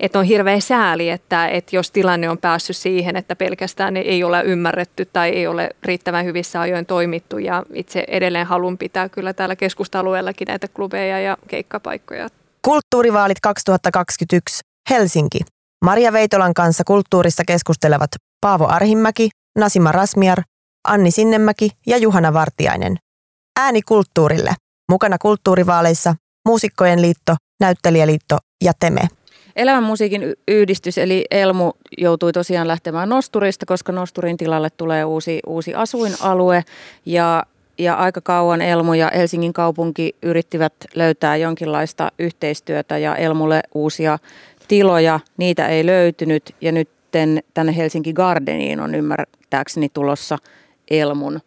että on hirveä sääli, että, että jos tilanne on päässyt siihen, että pelkästään ei ole ymmärretty tai ei ole riittävän hyvissä ajoin toimittu ja itse edelleen halun pitää kyllä täällä keskustalueellakin näitä klubeja ja keikkapaikkoja. Kulttuurivaalit 2021 Helsinki. Maria Veitolan kanssa kulttuurista keskustelevat Paavo Arhimäki, Nasima Rasmiar, Anni Sinnemäki ja Juhana Vartiainen. Ääni kulttuurille. Mukana kulttuurivaaleissa Muusikkojen liitto, Näyttelijäliitto ja Teme. Elämän musiikin yhdistys eli Elmu joutui tosiaan lähtemään Nosturista, koska Nosturin tilalle tulee uusi, uusi asuinalue ja ja aika kauan Elmu ja Helsingin kaupunki yrittivät löytää jonkinlaista yhteistyötä ja Elmulle uusia tiloja. Niitä ei löytynyt ja nyt tänne Helsinki Gardeniin on ymmärtääkseni tulossa Elmun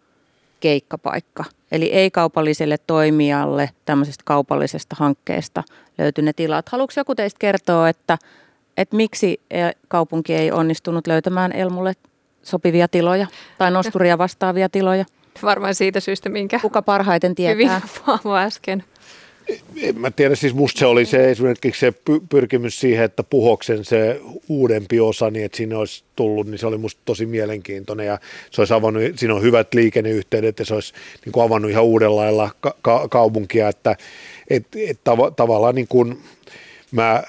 keikkapaikka. Eli ei-kaupalliselle toimijalle tämmöisestä kaupallisesta hankkeesta löytyi ne tilat. Haluatko joku teistä kertoa, että, että miksi kaupunki ei onnistunut löytämään Elmulle sopivia tiloja tai nosturia vastaavia tiloja? Varmaan siitä syystä, minkä Kuka parhaiten tietää? Hyvin (laughs) äsken. En mä tiedä, siis musta se oli se esimerkiksi se pyrkimys siihen, että puhoksen se uudempi osa, niin että sinne olisi tullut, niin se oli musta tosi mielenkiintoinen ja se olisi avannut, siinä on hyvät liikenneyhteydet ja se olisi niin kuin avannut ihan uudella ka- ka- kaupunkia, että et, et tav- tavallaan niin kuin mä,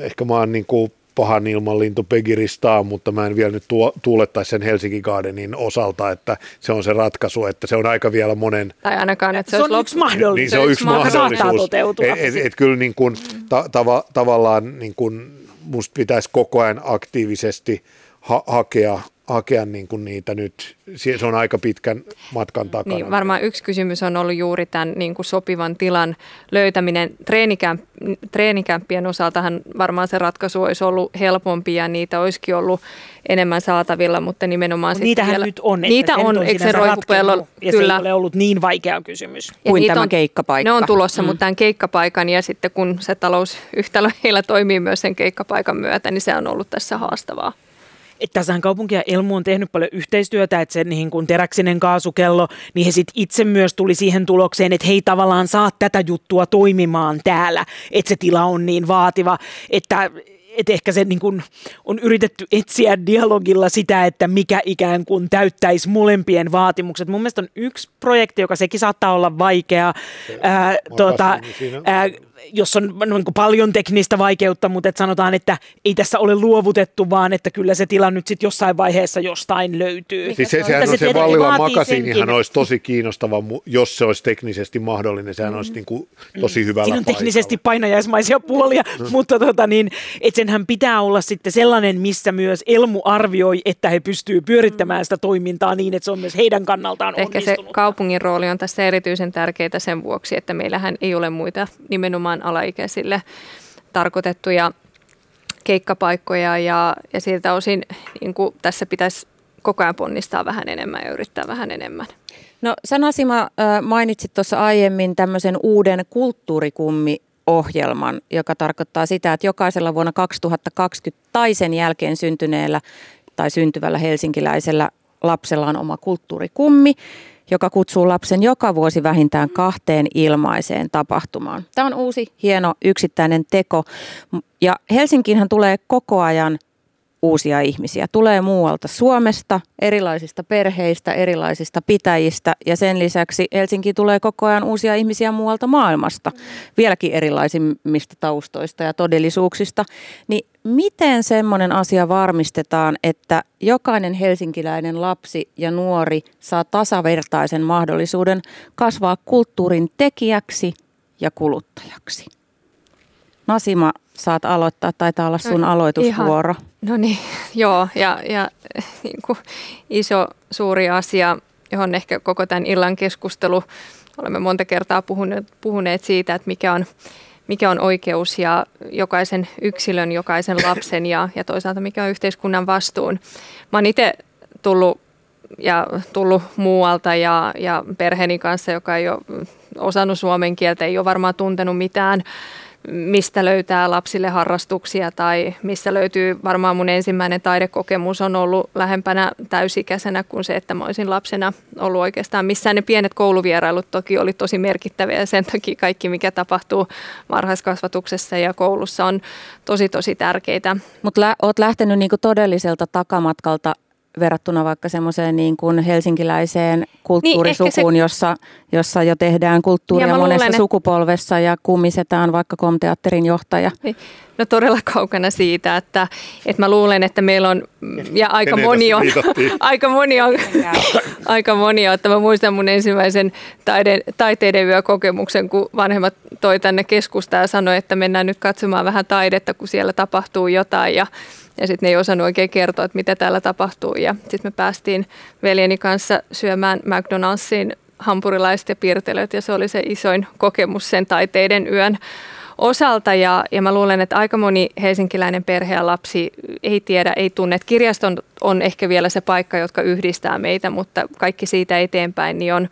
ehkä mä oon niin kuin pahan ilmanlintu Pegiristaan, mutta mä en vielä nyt tuo, tuulettaisi sen Helsinki Gardenin osalta, että se on se ratkaisu, että se on aika vielä monen... Tai ainakaan, että se, se on yksi mahdollisuus. Niin se on yksi mahdollisuus. Et, et, et kyllä niin kuin, ta, tava, tavallaan niin kuin, musta pitäisi koko ajan aktiivisesti ha- hakea hakea niin kuin niitä nyt, se on aika pitkän matkan takana. Niin, varmaan yksi kysymys on ollut juuri tämän niin kuin sopivan tilan löytäminen. Treenikämp, treenikämppien osaltahan varmaan se ratkaisu olisi ollut helpompi ja niitä olisikin ollut enemmän saatavilla, mutta nimenomaan... No, niitähän vielä, nyt on. Niitä on, eikö se roikupello? Ja kyllä. se ei ole ollut niin vaikea kysymys. Ja kuin tämä on, keikkapaikka. Ne on tulossa, mm. mutta tämän keikkapaikan ja sitten kun se talousyhtälö (laughs) heillä toimii myös sen keikkapaikan myötä, niin se on ollut tässä haastavaa että tässähän kaupunki ja Elmu on tehnyt paljon yhteistyötä, että se niin kuin teräksinen kaasukello, niin he sitten itse myös tuli siihen tulokseen, että he ei tavallaan saa tätä juttua toimimaan täällä, että se tila on niin vaativa, että että ehkä se niin kuin on yritetty etsiä dialogilla sitä, että mikä ikään kuin täyttäisi molempien vaatimukset. Mun mielestä on yksi projekti, joka sekin saattaa olla vaikea, ää, tuota, ää, jos on niin kuin paljon teknistä vaikeutta, mutta et sanotaan, että ei tässä ole luovutettu, vaan että kyllä se tila nyt sitten jossain vaiheessa jostain löytyy. Siis se, sehän on se, se Vallila makasiinihan olisi tosi kiinnostava, jos se olisi teknisesti mahdollinen. Sehän mm. olisi niin kuin tosi mm. hyvällä Siinä on teknisesti painajaismaisia puolia, mm. mutta tota niin, et senhän pitää olla sitten sellainen, missä myös Elmu arvioi, että he pystyy pyörittämään sitä toimintaa niin, että se on myös heidän kannaltaan Ehkä se kaupungin rooli on tässä erityisen tärkeää sen vuoksi, että meillähän ei ole muita nimenomaan nimenomaan alaikäisille tarkoitettuja keikkapaikkoja ja, ja siltä osin niin kuin tässä pitäisi koko ajan ponnistaa vähän enemmän ja yrittää vähän enemmän. No sä Nasima mainitsit tuossa aiemmin tämmöisen uuden kulttuurikummi ohjelman, joka tarkoittaa sitä, että jokaisella vuonna 2020 tai sen jälkeen syntyneellä tai syntyvällä helsinkiläisellä lapsella on oma kulttuurikummi, joka kutsuu lapsen joka vuosi vähintään kahteen ilmaiseen tapahtumaan. Tämä on uusi, hieno, yksittäinen teko. Ja Helsinkiinhän tulee koko ajan uusia ihmisiä. Tulee muualta Suomesta, erilaisista perheistä, erilaisista pitäjistä ja sen lisäksi Helsinki tulee koko ajan uusia ihmisiä muualta maailmasta, vieläkin erilaisimmista taustoista ja todellisuuksista. Niin miten semmoinen asia varmistetaan, että jokainen helsinkiläinen lapsi ja nuori saa tasavertaisen mahdollisuuden kasvaa kulttuurin tekijäksi ja kuluttajaksi? Nasima, saat aloittaa, taitaa olla sun no, aloitusvuoro. Ihan, no niin, (laughs) joo, ja, ja niin kuin iso suuri asia, johon ehkä koko tämän illan keskustelu, olemme monta kertaa puhuneet, puhuneet siitä, että mikä on, mikä on oikeus ja jokaisen yksilön, jokaisen lapsen ja, ja toisaalta mikä on yhteiskunnan vastuun. Mä oon itse tullut ja tullut muualta ja, ja perheeni kanssa, joka ei ole osannut suomen kieltä, ei ole varmaan tuntenut mitään mistä löytää lapsille harrastuksia tai missä löytyy, varmaan mun ensimmäinen taidekokemus on ollut lähempänä täysikäisenä kuin se, että mä olisin lapsena ollut oikeastaan missään ne pienet kouluvierailut toki oli tosi merkittäviä ja sen takia kaikki mikä tapahtuu varhaiskasvatuksessa ja koulussa on tosi tosi tärkeitä. Mutta lä- oot lähtenyt niinku todelliselta takamatkalta verrattuna vaikka semmoiseen niin kuin helsinkiläiseen kulttuurisukuun, niin, se... jossa, jossa jo tehdään kulttuuria monessa luulen, sukupolvessa ja kummisetaan vaikka komteatterin johtaja. Niin. No todella kaukana siitä, että, että mä luulen, että meillä on, ja (laughs) aika moni on, aika moni on, aika moni on, että mä muistan mun ensimmäisen taide, taiteiden yökokemuksen, kun vanhemmat toi tänne keskustaan ja sanoi, että mennään nyt katsomaan vähän taidetta, kun siellä tapahtuu jotain ja ja sitten ne ei osannut oikein kertoa, että mitä täällä tapahtuu. Ja sitten me päästiin veljeni kanssa syömään McDonald'siin hampurilaiset ja piirtelöt ja se oli se isoin kokemus sen taiteiden yön osalta ja, ja mä luulen, että aika moni helsinkiläinen perhe ja lapsi ei tiedä, ei tunne, että kirjaston on ehkä vielä se paikka, jotka yhdistää meitä, mutta kaikki siitä eteenpäin niin on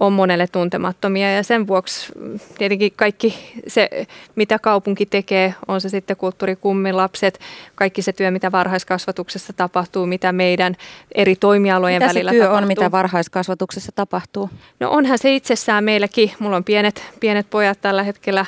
on monelle tuntemattomia ja sen vuoksi tietenkin kaikki se, mitä kaupunki tekee, on se sitten kulttuurikummin lapset, kaikki se työ, mitä varhaiskasvatuksessa tapahtuu, mitä meidän eri toimialojen mitä välillä se työ tapahtuu. on, mitä varhaiskasvatuksessa tapahtuu? No onhan se itsessään meilläkin. Mulla on pienet, pienet pojat tällä hetkellä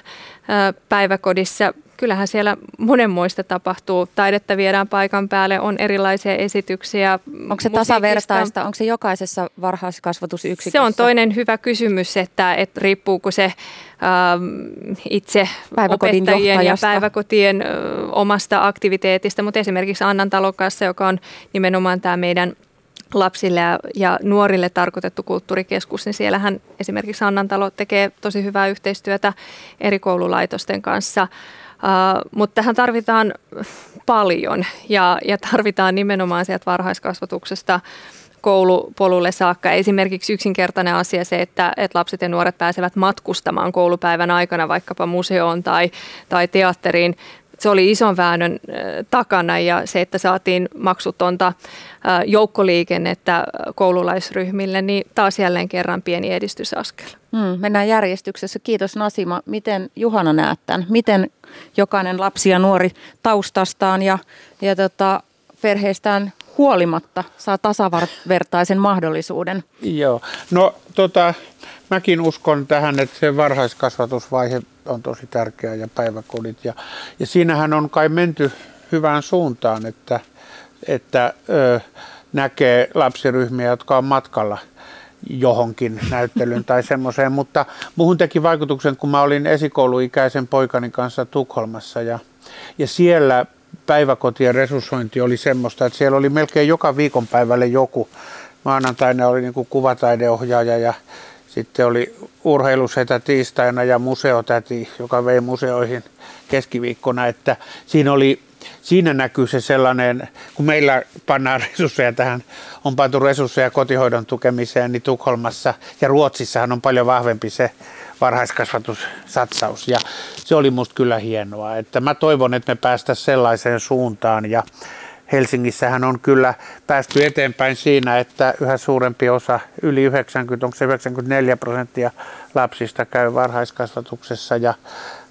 päiväkodissa kyllähän siellä monenmoista tapahtuu. Taidetta viedään paikan päälle, on erilaisia esityksiä. Onko se tasavertaista? Onko se jokaisessa varhaiskasvatusyksikössä? Se on toinen hyvä kysymys, että, että riippuuko se äh, itse Päiväkodin opettajien ja päiväkotien äh, omasta aktiviteetista, mutta esimerkiksi Annan talokassa, joka on nimenomaan tämä meidän lapsille ja, ja nuorille tarkoitettu kulttuurikeskus, niin siellähän esimerkiksi Annantalo tekee tosi hyvää yhteistyötä eri koululaitosten kanssa. Uh, mutta tähän tarvitaan paljon ja, ja tarvitaan nimenomaan sieltä varhaiskasvatuksesta koulupolulle saakka. Esimerkiksi yksinkertainen asia se, että, että lapset ja nuoret pääsevät matkustamaan koulupäivän aikana vaikkapa museoon tai, tai teatteriin se oli ison väännön takana ja se, että saatiin maksutonta joukkoliikennettä koululaisryhmille, niin taas jälleen kerran pieni edistysaskel. Hmm, mennään järjestyksessä. Kiitos Nasima. Miten Juhana näet tämän? Miten jokainen lapsi ja nuori taustastaan ja, ja tota, perheestään huolimatta saa tasavertaisen mahdollisuuden? Joo, no tota, mäkin uskon tähän, että se varhaiskasvatusvaihe on tosi tärkeä ja päiväkodit. Ja, ja siinähän on kai menty hyvään suuntaan, että, että ö, näkee lapsiryhmiä, jotka on matkalla johonkin näyttelyyn tai semmoiseen, mutta muuhun teki vaikutuksen, kun mä olin esikouluikäisen poikani kanssa Tukholmassa ja, ja siellä päiväkotien resurssointi oli semmoista, että siellä oli melkein joka viikonpäivälle joku. Maanantaina oli niin kuvataideohjaaja ja sitten oli urheilusetä tiistaina ja museotäti, joka vei museoihin keskiviikkona, että siinä oli Siinä näkyy se sellainen, kun meillä pannaan (laughs) resursseja tähän, on pantu resursseja kotihoidon tukemiseen, niin Tukholmassa ja Ruotsissahan on paljon vahvempi se varhaiskasvatussatsaus. Ja se oli musta kyllä hienoa, että mä toivon, että me päästäisiin sellaiseen suuntaan ja Helsingissähän on kyllä päästy eteenpäin siinä, että yhä suurempi osa, yli 90, onko se 94 prosenttia lapsista käy varhaiskasvatuksessa ja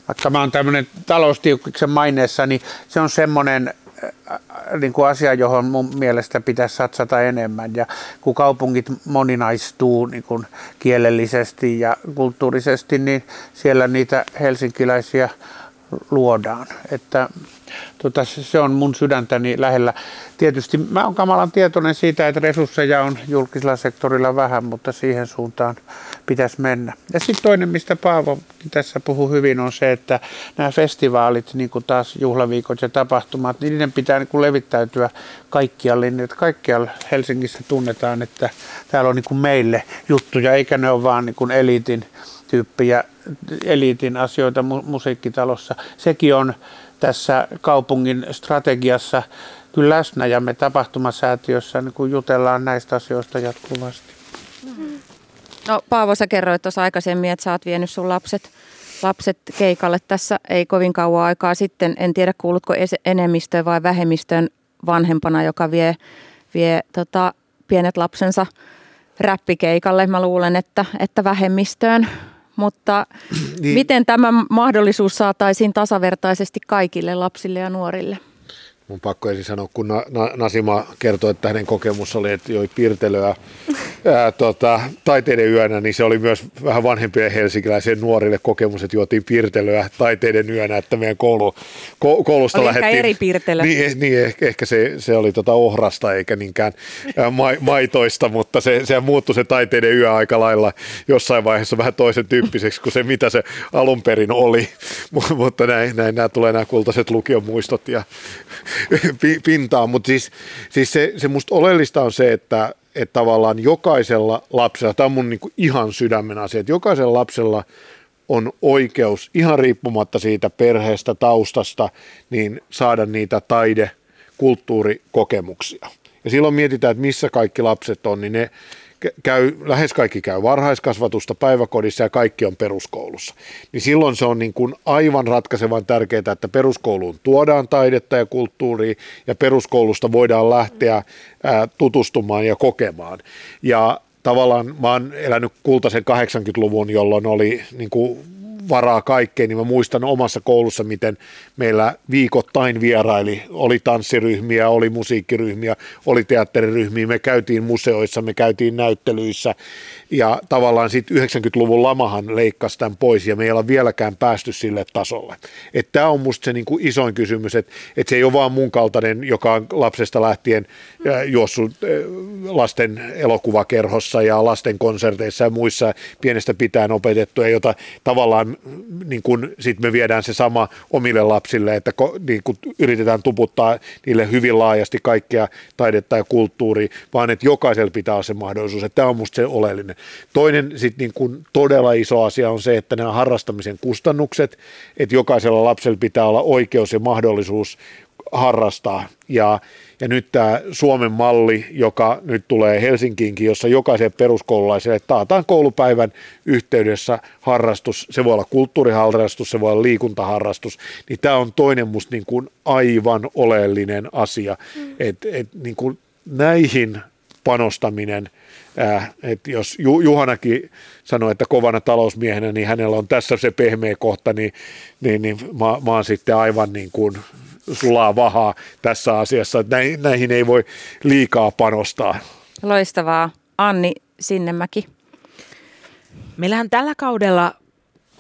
vaikka mä oon tämmöinen taloustiukiksen maineessa, niin se on semmoinen niin kuin asia, johon mun mielestä pitäisi satsata enemmän. Ja kun kaupungit moninaistuu niin kuin kielellisesti ja kulttuurisesti, niin siellä niitä helsinkiläisiä luodaan. Että tota, se on mun sydäntäni lähellä. Tietysti mä oon kamalan tietoinen siitä, että resursseja on julkisella sektorilla vähän, mutta siihen suuntaan pitäisi mennä. Ja sitten toinen, mistä Paavo tässä puhuu hyvin, on se, että nämä festivaalit, niin kuin taas juhlaviikot ja tapahtumat, niin niiden pitää niin kuin levittäytyä kaikkialle, niin että kaikkialla Helsingissä tunnetaan, että täällä on niin kuin meille juttuja, eikä ne ole vaan niin kuin eliitin tyyppiä, eliitin asioita musiikkitalossa. Sekin on tässä kaupungin strategiassa kyllä läsnä ja me tapahtumasäätiössä niin kun jutellaan näistä asioista jatkuvasti. No Paavo, sä kerroit tuossa aikaisemmin, että sä oot vienyt sun lapset, lapset keikalle tässä ei kovin kauan aikaa sitten. En tiedä kuulutko enemmistöön vai vähemmistöön vanhempana, joka vie, vie tota, pienet lapsensa räppikeikalle. Mä luulen, että, että vähemmistöön mutta niin. miten tämä mahdollisuus saataisiin tasavertaisesti kaikille lapsille ja nuorille? Mun pakko ensin sanoa, kun Nasima kertoi, että hänen kokemus oli, että joi piirtelöä (laughs) ää, tota, taiteiden yönä, niin se oli myös vähän vanhempien helsinkiläisen nuorille kokemus, että juotiin piirtelöä taiteiden yönä, että meidän koulu, ko, koulusta oli lähdettiin. eri piirtelö. Niin, niin ehkä, ehkä se, se, oli tota ohrasta eikä niinkään ää, ma, maitoista, mutta se, se muuttui se taiteiden yö aika lailla jossain vaiheessa vähän toisen tyyppiseksi kuin se, mitä se alun perin oli. (laughs) mutta näin, näin nämä tulee nämä kultaiset lukion muistot ja pintaan, mutta siis, siis se, se musta oleellista on se, että, että tavallaan jokaisella lapsella, tämä on mun niin ihan sydämen asia, että jokaisella lapsella on oikeus ihan riippumatta siitä perheestä, taustasta, niin saada niitä taide, kulttuurikokemuksia. Ja silloin mietitään, että missä kaikki lapset on, niin ne käy, lähes kaikki käy varhaiskasvatusta päiväkodissa ja kaikki on peruskoulussa. Niin silloin se on niin kuin aivan ratkaisevan tärkeää, että peruskouluun tuodaan taidetta ja kulttuuria ja peruskoulusta voidaan lähteä ää, tutustumaan ja kokemaan. Ja tavallaan mä oon elänyt kultaisen 80-luvun, jolloin oli niin kuin varaa kaikkeen, niin mä muistan omassa koulussa, miten meillä viikoittain vieraili. Oli tanssiryhmiä, oli musiikkiryhmiä, oli teatteriryhmiä, me käytiin museoissa, me käytiin näyttelyissä ja tavallaan sitten 90-luvun lamahan leikkasi tämän pois ja me ei olla vieläkään päästy sille tasolle. Että tämä on musta se niinku isoin kysymys, että et se ei ole vaan mun kaltainen, joka on lapsesta lähtien juossut lasten elokuvakerhossa ja lasten konserteissa ja muissa pienestä pitäen opetettu, ja jota tavallaan niin kun sit me viedään se sama omille lapsille, että niin kun yritetään tuputtaa niille hyvin laajasti kaikkea taidetta ja kulttuuria, vaan että jokaisella pitää olla se mahdollisuus, että tämä on musta se oleellinen. Toinen sitten niin kuin todella iso asia on se, että nämä harrastamisen kustannukset, että jokaisella lapsella pitää olla oikeus ja mahdollisuus harrastaa. Ja, ja nyt tämä Suomen malli, joka nyt tulee Helsinkiinkin, jossa jokaisen peruskoululaiselle taataan koulupäivän yhteydessä harrastus, se voi olla kulttuuriharrastus, se voi olla liikuntaharrastus, niin tämä on toinen musta niin kuin aivan oleellinen asia, mm. että et, niin kuin näihin panostaminen – Äh, että jos Juhanakin sanoi, että kovana talousmiehenä, niin hänellä on tässä se pehmeä kohta, niin, niin, niin mä, mä oon sitten aivan niin kuin sulaa vahaa tässä asiassa, että näihin ei voi liikaa panostaa. Loistavaa. Anni Sinnemäki. Meillähän tällä kaudella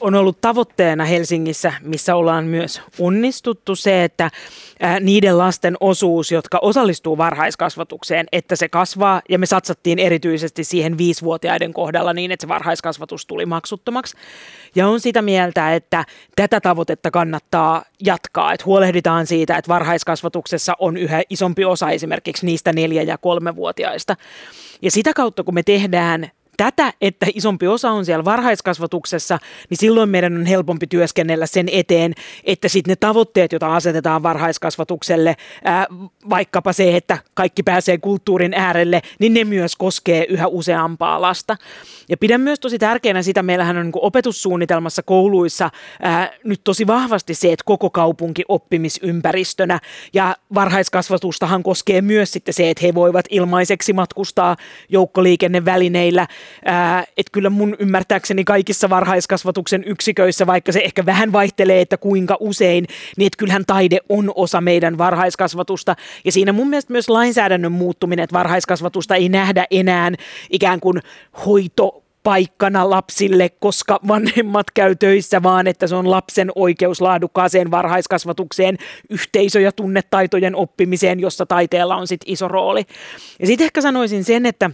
on ollut tavoitteena Helsingissä, missä ollaan myös onnistuttu se, että niiden lasten osuus, jotka osallistuu varhaiskasvatukseen, että se kasvaa ja me satsattiin erityisesti siihen viisivuotiaiden kohdalla niin, että se varhaiskasvatus tuli maksuttomaksi. Ja on sitä mieltä, että tätä tavoitetta kannattaa jatkaa, että huolehditaan siitä, että varhaiskasvatuksessa on yhä isompi osa esimerkiksi niistä neljä- ja kolmevuotiaista. Ja sitä kautta, kun me tehdään tätä, että isompi osa on siellä varhaiskasvatuksessa, niin silloin meidän on helpompi työskennellä sen eteen, että sitten ne tavoitteet, joita asetetaan varhaiskasvatukselle, ää, vaikkapa se, että kaikki pääsee kulttuurin äärelle, niin ne myös koskee yhä useampaa lasta. Ja pidän myös tosi tärkeänä sitä, meillähän on niin opetussuunnitelmassa kouluissa ää, nyt tosi vahvasti se, että koko kaupunki oppimisympäristönä ja varhaiskasvatustahan koskee myös sitten se, että he voivat ilmaiseksi matkustaa joukkoliikennevälineillä että kyllä mun ymmärtääkseni kaikissa varhaiskasvatuksen yksiköissä, vaikka se ehkä vähän vaihtelee, että kuinka usein, niin että kyllähän taide on osa meidän varhaiskasvatusta. Ja siinä mun mielestä myös lainsäädännön muuttuminen, että varhaiskasvatusta ei nähdä enää ikään kuin hoito paikkana lapsille, koska vanhemmat käy töissä, vaan että se on lapsen oikeus laadukkaaseen varhaiskasvatukseen, yhteisö- ja tunnetaitojen oppimiseen, jossa taiteella on sitten iso rooli. Ja sitten ehkä sanoisin sen, että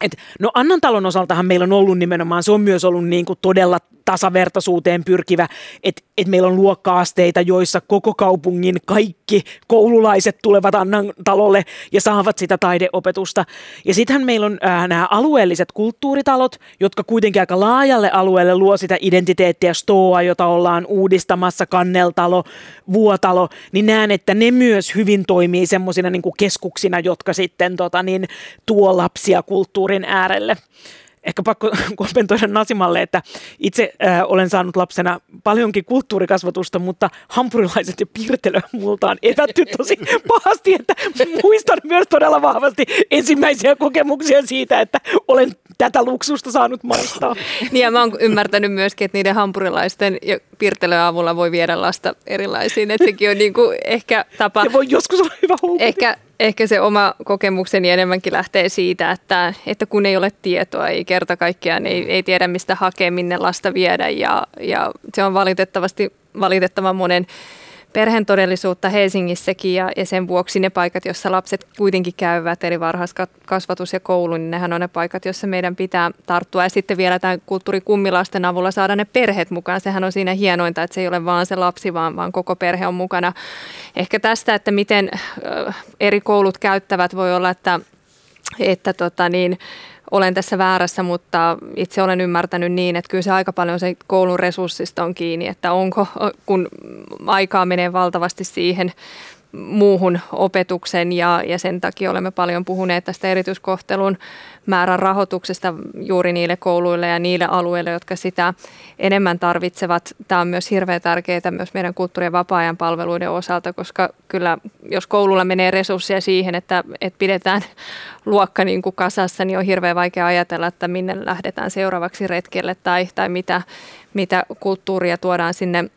et, no Annan talon osaltahan meillä on ollut nimenomaan, se on myös ollut niin kuin todella tasavertaisuuteen pyrkivä, että et meillä on luokkaasteita, joissa koko kaupungin kaikki koululaiset tulevat Annan talolle ja saavat sitä taideopetusta. Ja sittenhän meillä on äh, nämä alueelliset kulttuuritalot, jotka kuitenkin aika laajalle alueelle luo sitä identiteettiä, stoa, jota ollaan uudistamassa, kanneltalo, vuotalo, niin näen, että ne myös hyvin toimii semmoisina niin keskuksina, jotka sitten tota, niin, tuo lapsia kulttuurin äärelle ehkä pakko (laughs) kommentoida Nasimalle, että itse äh, olen saanut lapsena paljonkin kulttuurikasvatusta, mutta hampurilaiset ja piirtelö multa on evätty tosi (laughs) pahasti, että muistan myös todella vahvasti ensimmäisiä kokemuksia siitä, että olen tätä luksusta saanut maistaa. (laughs) Niin ja mä oon ymmärtänyt myöskin, että niiden hampurilaisten ja piirtelön avulla voi viedä lasta erilaisiin, että sekin on niin kuin ehkä tapa... Se voi joskus olla hyvä houkutin. Ehkä, ehkä se oma kokemukseni enemmänkin lähtee siitä, että, että kun ei ole tietoa, ei kerta kaikkiaan, ei, ei tiedä mistä hakea, minne lasta viedä. Ja, ja se on valitettavasti valitettavan monen perheen todellisuutta Helsingissäkin ja, ja sen vuoksi ne paikat, joissa lapset kuitenkin käyvät, eli varhaiskasvatus ja koulu, niin nehän on ne paikat, joissa meidän pitää tarttua. Ja sitten vielä tämän kulttuurikummilasten avulla saada ne perheet mukaan. Sehän on siinä hienointa, että se ei ole vaan se lapsi, vaan, vaan koko perhe on mukana. Ehkä tästä, että miten eri koulut käyttävät, voi olla, että, että tota niin, olen tässä väärässä, mutta itse olen ymmärtänyt niin, että kyllä se aika paljon se koulun resurssista on kiinni, että onko, kun aikaa menee valtavasti siihen muuhun opetuksen ja, ja sen takia olemme paljon puhuneet tästä erityiskohtelun määrän rahoituksesta juuri niille kouluille ja niille alueille, jotka sitä enemmän tarvitsevat. Tämä on myös hirveän tärkeää myös meidän kulttuuri- ja vapaa-ajan palveluiden osalta, koska kyllä jos koululla menee resursseja siihen, että, että pidetään (laughs) luokka niin kuin kasassa, niin on hirveän vaikea ajatella, että minne lähdetään seuraavaksi retkelle tai, tai mitä, mitä kulttuuria tuodaan sinne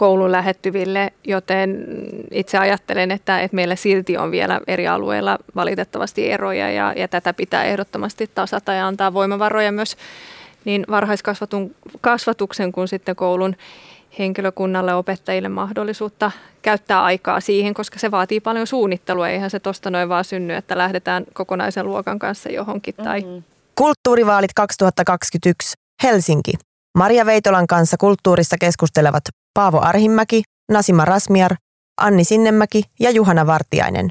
koulun lähettyville, joten itse ajattelen, että, että meillä silti on vielä eri alueilla valitettavasti eroja ja, ja tätä pitää ehdottomasti tasata ja antaa voimavaroja myös niin varhaiskasvatuksen kuin sitten koulun henkilökunnalle, opettajille mahdollisuutta käyttää aikaa siihen, koska se vaatii paljon suunnittelua. Eihän se tuosta noin vaan synny, että lähdetään kokonaisen luokan kanssa johonkin. Tai... Mm-hmm. Kulttuurivaalit 2021 Helsinki. Maria Veitolan kanssa kulttuurista keskustelevat Paavo Arhimäki, Nasima Rasmiar, Anni Sinnemäki ja Juhana Vartiainen.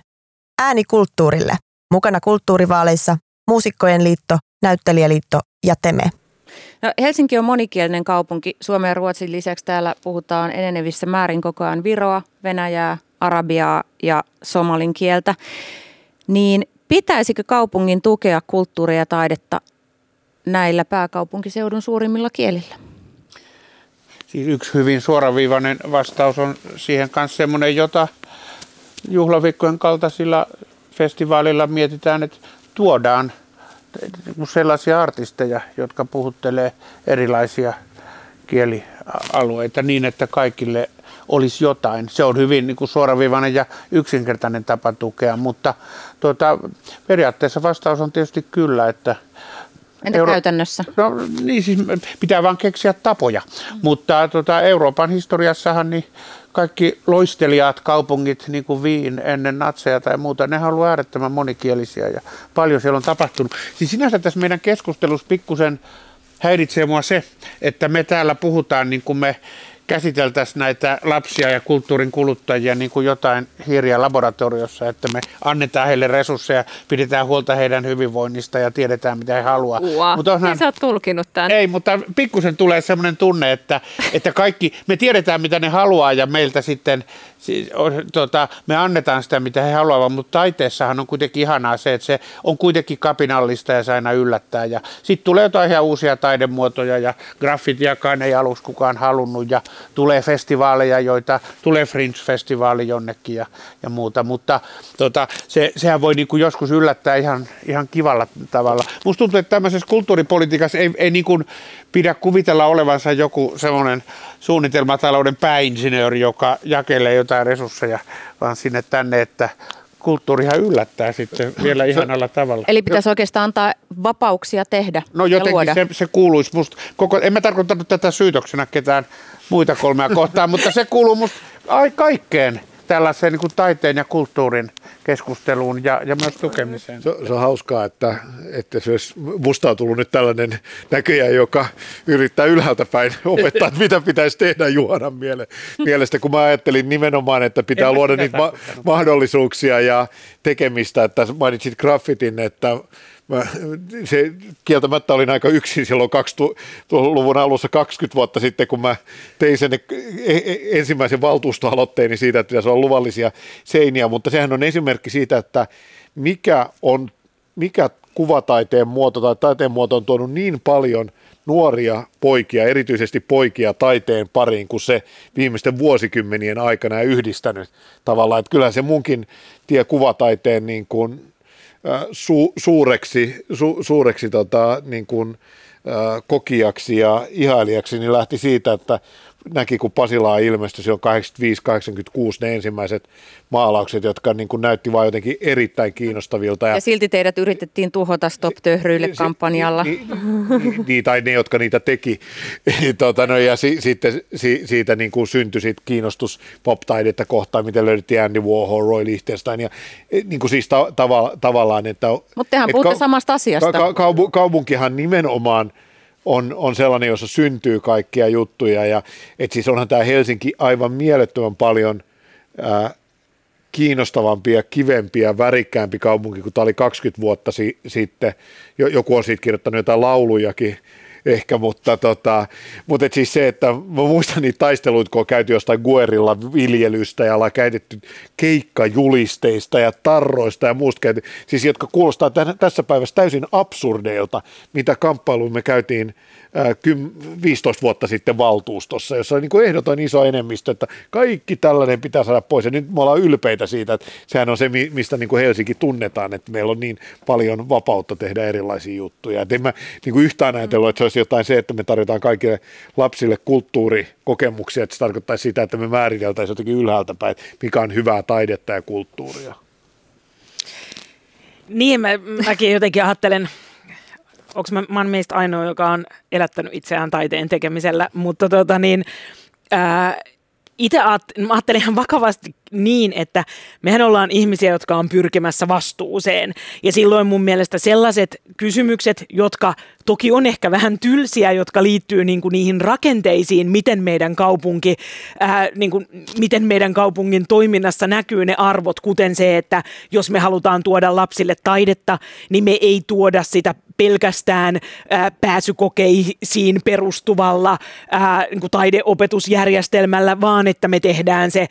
Ääni kulttuurille. Mukana kulttuurivaaleissa Muusikkojen liitto, Näyttelijäliitto ja Teme. No, Helsinki on monikielinen kaupunki. Suomen ja Ruotsin lisäksi täällä puhutaan enenevissä määrin koko ajan Viroa, Venäjää, Arabiaa ja somalin kieltä. Niin pitäisikö kaupungin tukea kulttuuria ja taidetta näillä pääkaupunkiseudun suurimmilla kielillä? Siis yksi hyvin suoraviivainen vastaus on siihen kanssa semmoinen, jota juhlaviikkojen kaltaisilla festivaalilla mietitään, että tuodaan sellaisia artisteja, jotka puhuttelee erilaisia kielialueita niin, että kaikille olisi jotain. Se on hyvin niin kuin suoraviivainen ja yksinkertainen tapa tukea, mutta tuota, periaatteessa vastaus on tietysti kyllä, että – Entä Euro- käytännössä? No niin, siis pitää vaan keksiä tapoja. Mm. Mutta tota, Euroopan historiassahan niin kaikki loistelijat kaupungit, niin kuin Viin ennen natseja tai muuta, ne haluaa äärettömän monikielisiä ja paljon siellä on tapahtunut. Siis sinänsä tässä meidän keskustelussa pikkusen häiritsee mua se, että me täällä puhutaan niin kuin me käsiteltäisiin näitä lapsia ja kulttuurin kuluttajia niin kuin jotain hiiriä laboratoriossa, että me annetaan heille resursseja, pidetään huolta heidän hyvinvoinnista ja tiedetään, mitä he haluaa. Ua, mutta onhan, sä oot tulkinut tämän. Ei, mutta pikkusen tulee sellainen tunne, että, että kaikki, me tiedetään, mitä ne haluaa ja meiltä sitten siis, tota, me annetaan sitä, mitä he haluavat, mutta taiteessahan on kuitenkin ihanaa se, että se on kuitenkin kapinallista ja se aina yllättää. Ja sitten tulee jotain ihan uusia taidemuotoja ja graffitiakaan ei aluksi kukaan halunnut ja tulee festivaaleja, joita tulee Fringe-festivaali jonnekin ja, ja muuta, mutta tota, se, sehän voi niin kuin joskus yllättää ihan, ihan kivalla tavalla. Musta tuntuu, että tämmöisessä kulttuuripolitiikassa ei, ei niin kuin pidä kuvitella olevansa joku semmoinen suunnitelmatalouden pääinsinööri, joka jakelee jotain resursseja, vaan sinne tänne, että kulttuurihan yllättää sitten vielä ihanalla tavalla. Eli pitäisi oikeastaan antaa vapauksia tehdä No jotenkin se, se kuuluisi musta, koko, en mä tarkoittanut tätä syytöksenä ketään muita kolmea kohtaan, (laughs) mutta se kuuluu musta ai kaikkeen tällaiseen niin kuin taiteen ja kulttuurin keskusteluun ja, ja myös tukemiseen. Se, se on hauskaa, että, että se olisi, musta on tullut nyt tällainen näköjä, joka yrittää ylhäältä päin opettaa, että mitä pitäisi tehdä Juhanan miele, mielestä, kun mä ajattelin nimenomaan, että pitää luoda niitä ma- mahdollisuuksia ja tekemistä, että mainitsit graffitin, että Mä, se kieltämättä olin aika yksin silloin 2000-luvun alussa 20 vuotta sitten, kun mä tein sen e, e, ensimmäisen valtuustoaloitteeni siitä, että pitäisi olla luvallisia seiniä, mutta sehän on esimerkki siitä, että mikä on, mikä kuvataiteen muoto tai taiteen muoto on tuonut niin paljon nuoria poikia, erityisesti poikia taiteen pariin, kun se viimeisten vuosikymmenien aikana yhdistänyt tavallaan, että kyllähän se munkin tie kuvataiteen niin kuin su, suureksi, su, suureksi tota, niin kuin, kokijaksi ja ihailijaksi, niin lähti siitä, että näki, kun Pasilaa ilmestyi silloin 85-86 ne ensimmäiset maalaukset, jotka niin kuin näytti vain jotenkin erittäin kiinnostavilta. Ja, ja silti teidät yritettiin tuhota Stop Töhryille kampanjalla. Ni, ni, ni, tai ne, jotka niitä teki. (laughs) tota, no, ja si, sitten si, siitä niin kuin syntyi sit kiinnostus pop-taidetta kohtaan, miten löydettiin Andy Warhol, Roy Lichtenstein. Ja, e, niin kuin siis ta, tava, tavallaan, että... Mutta tehän puhutte ka, samasta asiasta. Ka, ka, kaupunkihan nimenomaan – on, on sellainen, jossa syntyy kaikkia juttuja. Ja, et siis onhan tämä Helsinki aivan mielettömän paljon ää, kiinnostavampi ja kivempi ja värikkäämpi kaupunki kuin tämä oli 20 vuotta si- sitten. Joku on siitä kirjoittanut jotain laulujakin ehkä, mutta, tota, mutta et siis se, että mä muistan niitä taisteluita, kun on käyty jostain Guerilla viljelystä ja ollaan käytetty keikkajulisteista ja tarroista ja muusta käyty, siis jotka kuulostaa tämän, tässä päivässä täysin absurdeilta, mitä kamppailuun me käytiin 15 vuotta sitten valtuustossa, jossa oli niin kuin ehdoton iso enemmistö, että kaikki tällainen pitää saada pois. Ja nyt me ollaan ylpeitä siitä, että sehän on se, mistä niin kuin Helsinki tunnetaan, että meillä on niin paljon vapautta tehdä erilaisia juttuja. Et en mä niin kuin yhtään ajatellut, että se olisi jotain se, että me tarjotaan kaikille lapsille kulttuurikokemuksia, että se tarkoittaisi sitä, että me määriteltäisiin jotenkin ylhäältä päin, mikä on hyvää taidetta ja kulttuuria. Niin, mä, mäkin jotenkin ajattelen, onko mä, mä meistä ainoa, joka on elättänyt itseään taiteen tekemisellä, mutta tota niin, ää, itse ajattelin ihan vakavasti niin, että mehän ollaan ihmisiä, jotka on pyrkimässä vastuuseen. Ja silloin mun mielestä sellaiset kysymykset, jotka toki on ehkä vähän tylsiä, jotka liittyy niin kuin niihin rakenteisiin, miten meidän kaupunki, ää, niin kuin, miten meidän kaupungin toiminnassa näkyy ne arvot, kuten se, että jos me halutaan tuoda lapsille taidetta, niin me ei tuoda sitä pelkästään ää, pääsykokeisiin perustuvalla ää, niin kuin taideopetusjärjestelmällä, vaan että me tehdään se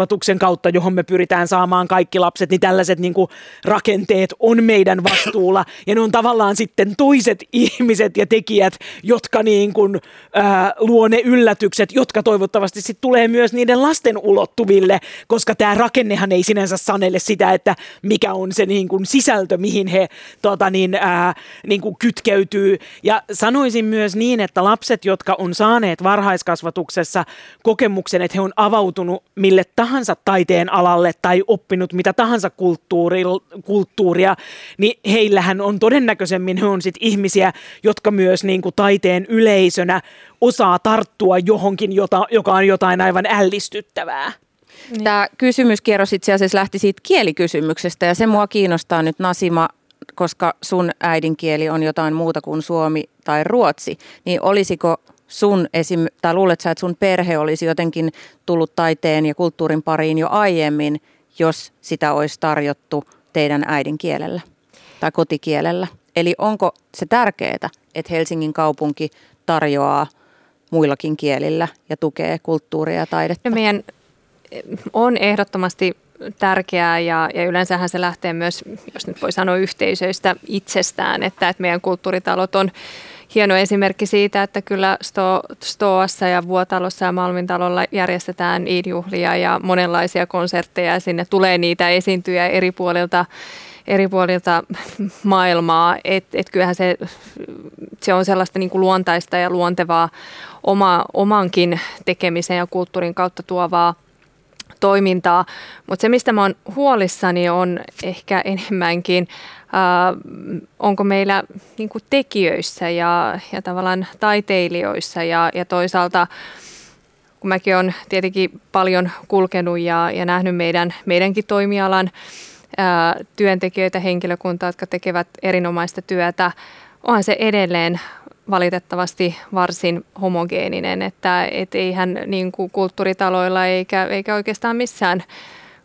varhaiskasvatuksen kautta, johon me pyritään saamaan kaikki lapset, niin tällaiset niin kuin rakenteet on meidän vastuulla. Ja ne on tavallaan sitten toiset ihmiset ja tekijät, jotka niin kuin, ää, luo ne yllätykset, jotka toivottavasti sitten tulee myös niiden lasten ulottuville, koska tämä rakennehan ei sinänsä sanelle sitä, että mikä on se niin kuin sisältö, mihin he tota niin, ää, niin kuin kytkeytyy. Ja sanoisin myös niin, että lapset, jotka on saaneet varhaiskasvatuksessa kokemuksen, että he on avautunut mille tahansa taiteen alalle tai oppinut mitä tahansa kulttuuria, niin heillähän on todennäköisemmin, he on sit ihmisiä, jotka myös niin kuin taiteen yleisönä osaa tarttua johonkin, jota, joka on jotain aivan ällistyttävää. Tämä kysymyskierros itse asiassa lähti siitä kielikysymyksestä ja se mua kiinnostaa nyt Nasima koska sun äidinkieli on jotain muuta kuin suomi tai ruotsi, niin olisiko sun esim, tai luulet sä, että sun perhe olisi jotenkin tullut taiteen ja kulttuurin pariin jo aiemmin, jos sitä olisi tarjottu teidän äidinkielellä tai kotikielellä? Eli onko se tärkeää, että Helsingin kaupunki tarjoaa muillakin kielillä ja tukee kulttuuria ja taidetta? No meidän on ehdottomasti tärkeää ja, ja yleensähän se lähtee myös, jos nyt voi sanoa yhteisöistä itsestään, että, että meidän kulttuuritalot on hieno esimerkki siitä, että kyllä Sto, Stoassa ja Vuotalossa ja Malmintalolla järjestetään iidjuhlia ja monenlaisia konsertteja ja sinne tulee niitä esiintyjä eri puolilta eri puolilta (laughs) maailmaa, että et kyllähän se, se on sellaista niin kuin luontaista ja luontevaa oma, omankin tekemisen ja kulttuurin kautta tuovaa toimintaa. Mutta se, mistä mä oon huolissani, on ehkä enemmänkin, onko meillä niin kuin tekijöissä ja, ja tavallaan taiteilijoissa? Ja, ja toisaalta kun mäkin olen tietenkin paljon kulkenut ja, ja nähnyt meidän, meidänkin toimialan ää, työntekijöitä, henkilökuntaa, jotka tekevät erinomaista työtä, onhan se edelleen valitettavasti varsin homogeeninen, että et eihän niin kuin kulttuuritaloilla eikä, eikä oikeastaan missään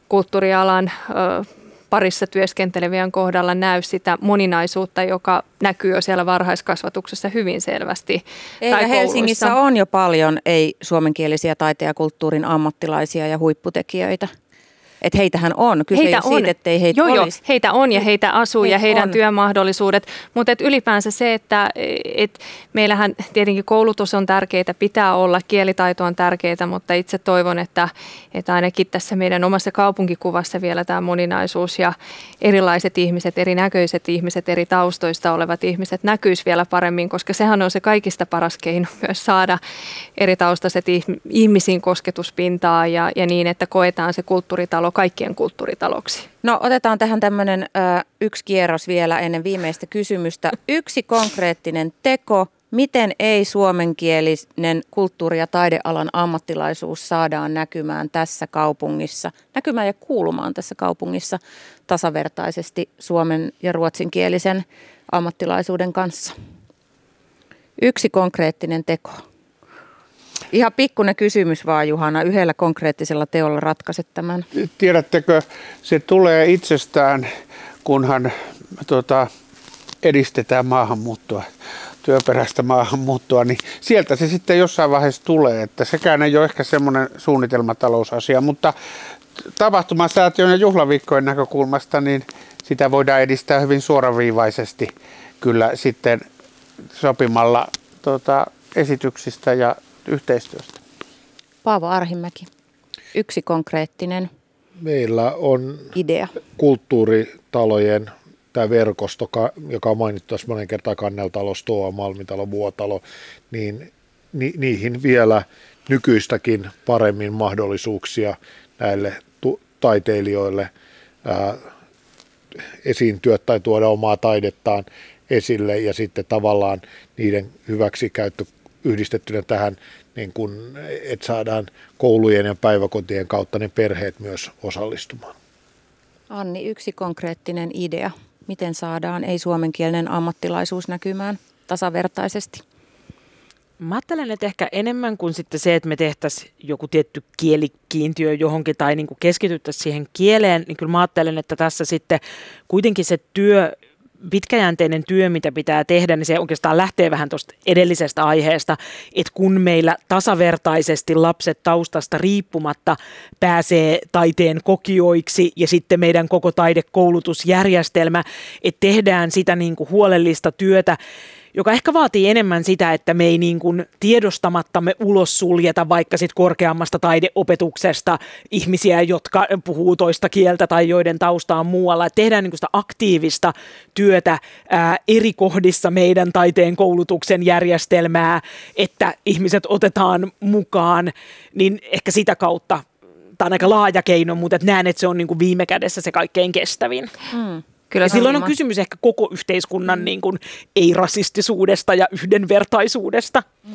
kulttuurialan ö, parissa työskentelevien kohdalla näy sitä moninaisuutta, joka näkyy jo siellä varhaiskasvatuksessa hyvin selvästi. Eikä tai Helsingissä on jo paljon ei-suomenkielisiä taiteen ja kulttuurin ammattilaisia ja huipputekijöitä. Että heitähän on. Kyse heitä ei on. siitä, ettei heitä joo, olisi. Joo, heitä on ja heitä asuu heitä ja heidän on. työmahdollisuudet. Mutta et ylipäänsä se, että et meillähän tietenkin koulutus on tärkeää, pitää olla, kielitaito on tärkeää, mutta itse toivon, että, että ainakin tässä meidän omassa kaupunkikuvassa vielä tämä moninaisuus ja erilaiset ihmiset, erinäköiset ihmiset, eri taustoista olevat ihmiset näkyisi vielä paremmin, koska sehän on se kaikista paras keino (laughs) myös saada eri taustaiset ihmisiin kosketuspintaa ja, ja niin, että koetaan se kulttuuritalo kaikkien kulttuuritaloksi? No otetaan tähän tämmöinen yksi kierros vielä ennen viimeistä kysymystä. Yksi konkreettinen teko, miten ei suomenkielinen kulttuuri- ja taidealan ammattilaisuus saadaan näkymään tässä kaupungissa, näkymään ja kuulumaan tässä kaupungissa tasavertaisesti suomen ja ruotsinkielisen ammattilaisuuden kanssa? Yksi konkreettinen teko. Ihan pikkuinen kysymys vaan Juhana, yhdellä konkreettisella teolla ratkaiset tämän. Tiedättekö, se tulee itsestään, kunhan tota, edistetään maahanmuuttoa työperäistä maahanmuuttoa, niin sieltä se sitten jossain vaiheessa tulee, että sekään ei ole ehkä semmoinen suunnitelmatalousasia, mutta tapahtumasäätiön ja juhlaviikkojen näkökulmasta, niin sitä voidaan edistää hyvin suoraviivaisesti kyllä sitten sopimalla tota, esityksistä ja yhteistyöstä? Paavo Arhimäki, yksi konkreettinen Meillä on idea. kulttuuritalojen tämä verkosto, joka on mainittu tässä monen kertaan Kanneltalo, Stoa, Malmitalo, Vuotalo, niin ni, niihin vielä nykyistäkin paremmin mahdollisuuksia näille tu- taiteilijoille ää, esiintyä tai tuoda omaa taidettaan esille ja sitten tavallaan niiden hyväksikäyttö yhdistettynä tähän, niin kun, että saadaan koulujen ja päiväkotien kautta ne perheet myös osallistumaan. Anni, yksi konkreettinen idea. Miten saadaan ei-suomenkielinen ammattilaisuus näkymään tasavertaisesti? Mä ajattelen, että ehkä enemmän kuin sitten se, että me tehtäisiin joku tietty kielikiintiö johonkin tai niin keskityttäisiin siihen kieleen, niin kyllä mä ajattelen, että tässä sitten kuitenkin se työ pitkäjänteinen työ, mitä pitää tehdä, niin se oikeastaan lähtee vähän tuosta edellisestä aiheesta, että kun meillä tasavertaisesti lapset taustasta riippumatta pääsee taiteen kokioiksi ja sitten meidän koko taidekoulutusjärjestelmä, että tehdään sitä niin kuin huolellista työtä, joka ehkä vaatii enemmän sitä, että me ei niin kuin tiedostamattamme ulos suljeta vaikka sit korkeammasta taideopetuksesta ihmisiä, jotka puhuu toista kieltä tai joiden tausta on muualla. Että tehdään niin kuin sitä aktiivista työtä ää, eri kohdissa meidän taiteen koulutuksen järjestelmää, että ihmiset otetaan mukaan, niin ehkä sitä kautta tämä on aika laaja keino, mutta näen, että se on niin kuin viime kädessä se kaikkein kestävin. Mm. Kyllä ja silloin on kysymys ehkä koko yhteiskunnan mm. niin kuin, ei-rasistisuudesta ja yhdenvertaisuudesta. Mm.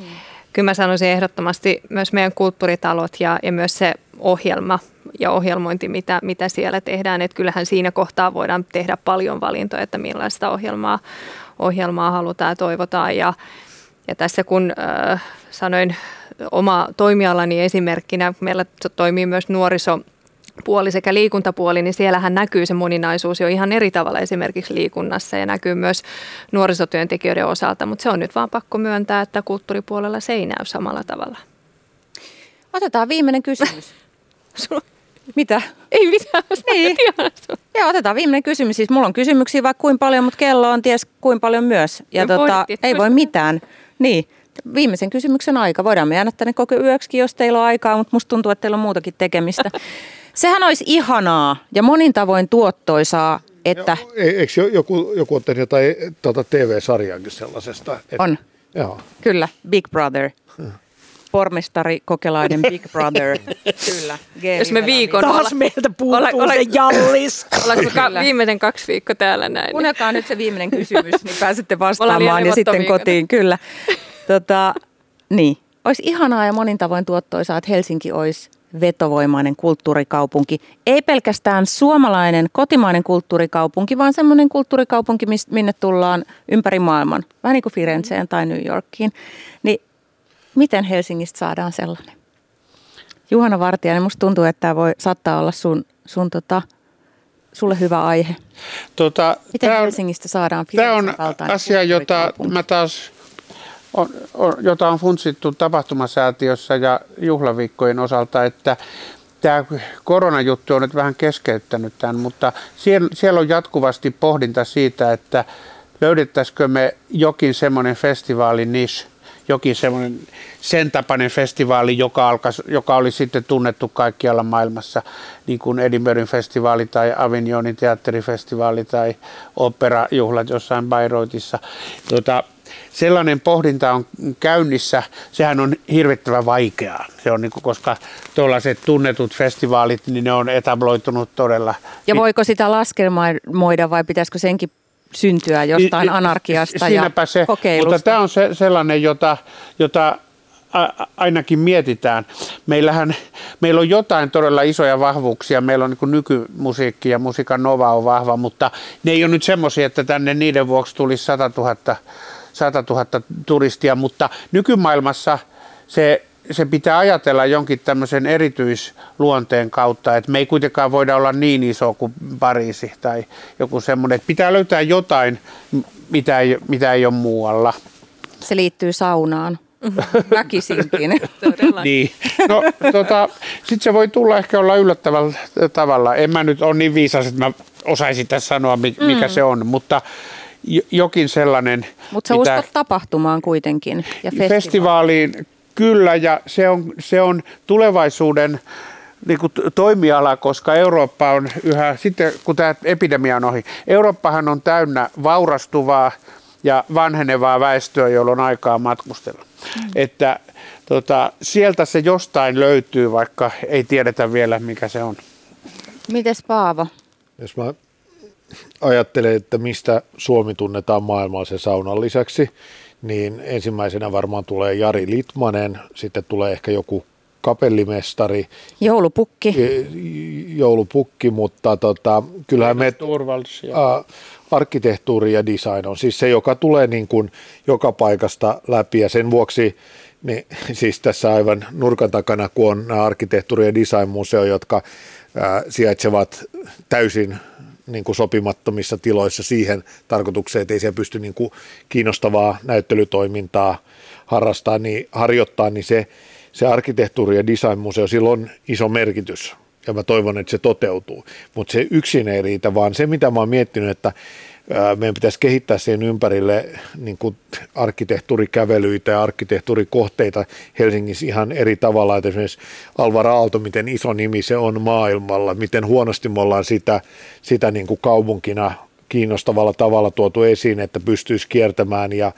Kyllä mä sanoisin ehdottomasti myös meidän kulttuuritalot ja, ja myös se ohjelma ja ohjelmointi, mitä, mitä siellä tehdään. Että kyllähän siinä kohtaa voidaan tehdä paljon valintoja, että millaista ohjelmaa, ohjelmaa halutaan ja toivotaan. Ja, ja tässä kun äh, sanoin oma toimialani esimerkkinä, meillä toimii myös nuoriso puoli sekä liikuntapuoli, niin siellähän näkyy se moninaisuus jo ihan eri tavalla esimerkiksi liikunnassa ja näkyy myös nuorisotyöntekijöiden osalta, mutta se on nyt vaan pakko myöntää, että kulttuuripuolella se ei näy samalla tavalla. Otetaan viimeinen kysymys. (laughs) Mitä? Ei mitään. Niin. Ja otetaan viimeinen kysymys. Siis mulla on kysymyksiä vaikka kuinka paljon, mutta kello on ties kuinka paljon myös. Ja No tota, että ei voi mitään. Niin. Viimeisen kysymyksen aika. Voidaan me jäädä tänne koko yöksi, jos teillä on aikaa, mutta musta tuntuu, että teillä on muutakin tekemistä. (laughs) Sehän olisi ihanaa ja monin tavoin tuottoisaa, että E- Eikö jo- joku, joku ole tehnyt jotain tuota TV-sarjaakin sellaisesta? Että, on. Joo. Kyllä, Big Brother. Pormestari Kokelainen Big Brother. (laughs) Kyllä. Jos me viikon Taas meiltä puuttuu Ole- ole- se jallis. Ollaanko ka- Kyllä. viimeisen kaksi viikkoa täällä näin? Kuunnelkaa nyt se viimeinen kysymys, niin pääsette vastaamaan ja sitten levottomia, kotiin. Kyllä. Tota, niin. Olisi ihanaa ja monin tavoin tuottoisaa, että Helsinki olisi vetovoimainen kulttuurikaupunki. Ei pelkästään suomalainen, kotimainen kulttuurikaupunki, vaan semmoinen kulttuurikaupunki, minne tullaan ympäri maailman. Vähän niin kuin Firenzeen tai New Yorkiin. Niin miten Helsingistä saadaan sellainen? Juhana Vartijainen, musta tuntuu, että tämä voi saattaa olla sun, sun tota, sulle hyvä aihe. Tota, Miten on, Helsingistä saadaan Tämä on asia, jota mä taas on, on, jota on funtsittu tapahtumasäätiössä ja juhlaviikkojen osalta, että tämä koronajuttu on nyt vähän keskeyttänyt tämän, mutta siellä, siellä on jatkuvasti pohdinta siitä, että löydettäisikö me jokin semmoinen festivaali niche, jokin semmoinen sen tapainen festivaali, joka, alkas, joka oli sitten tunnettu kaikkialla maailmassa, niin kuin Edinburghin festivaali tai Avignonin teatterifestivaali tai operajuhlat jossain Bayreuthissa. Tota, sellainen pohdinta on käynnissä, sehän on hirvittävän vaikeaa, se on niin kuin, koska tuollaiset tunnetut festivaalit, niin ne on etabloitunut todella. Ja voiko sitä laskelmoida vai pitäisikö senkin syntyä jostain anarkiasta Siinäpä ja se, kokeilusta? Mutta tämä on se, sellainen, jota, jota ainakin mietitään. Meillähän, meillä on jotain todella isoja vahvuuksia. Meillä on niin nykymusiikki ja musiikan nova on vahva, mutta ne ei ole nyt semmoisia, että tänne niiden vuoksi tulisi 100 000, 100 000 turistia, mutta nykymaailmassa se se pitää ajatella jonkin tämmöisen erityisluonteen kautta, että me ei kuitenkaan voida olla niin iso kuin Pariisi tai joku semmoinen. Että pitää löytää jotain, mitä ei, mitä ei ole muualla. Se liittyy saunaan. Väkisinkin. (laughs) Todella. Niin. No, tota, sitten se voi tulla ehkä olla yllättävällä tavalla. En mä nyt ole niin viisas, että mä osaisin tässä sanoa, mi- mikä mm. se on, mutta jokin sellainen. Mutta sä mitä- uskot tapahtumaan kuitenkin. Ja festivaaliin. festivaaliin kyllä ja se on, se on tulevaisuuden niin kuin toimiala, koska Eurooppa on yhä, sitten kun tämä epidemia on ohi, Eurooppahan on täynnä vaurastuvaa ja vanhenevaa väestöä, jolla on aikaa matkustella. Mm. Että tota, sieltä se jostain löytyy, vaikka ei tiedetä vielä mikä se on. Mites Paavo? Jos mä ajattelen, että mistä Suomi tunnetaan maailmalla sen saunan lisäksi, niin ensimmäisenä varmaan tulee Jari Litmanen, sitten tulee ehkä joku kapellimestari, Joulupukki. joulupukki, mutta tota, kyllähän me arkkitehtuuri ja design on siis se, joka tulee niin kuin joka paikasta läpi. Ja sen vuoksi niin, siis tässä aivan nurkan takana, kun on nämä arkkitehtuuri- ja design-museo, jotka ää, sijaitsevat täysin niin kuin sopimattomissa tiloissa siihen tarkoitukseen, että ei siellä pysty niin kuin kiinnostavaa näyttelytoimintaa harrastaa, niin, harjoittaa, niin se, se arkkitehtuuri- ja design-museo, sillä on iso merkitys ja mä toivon, että se toteutuu. Mutta se yksin ei riitä, vaan se, mitä mä oon miettinyt, että meidän pitäisi kehittää siihen ympärille niin kuin arkkitehtuurikävelyitä ja arkkitehtuurikohteita Helsingissä ihan eri tavalla, että esimerkiksi Alvar Aalto, miten iso nimi se on maailmalla, miten huonosti me ollaan sitä, sitä niin kuin kaupunkina kiinnostavalla tavalla tuotu esiin, että pystyisi kiertämään ja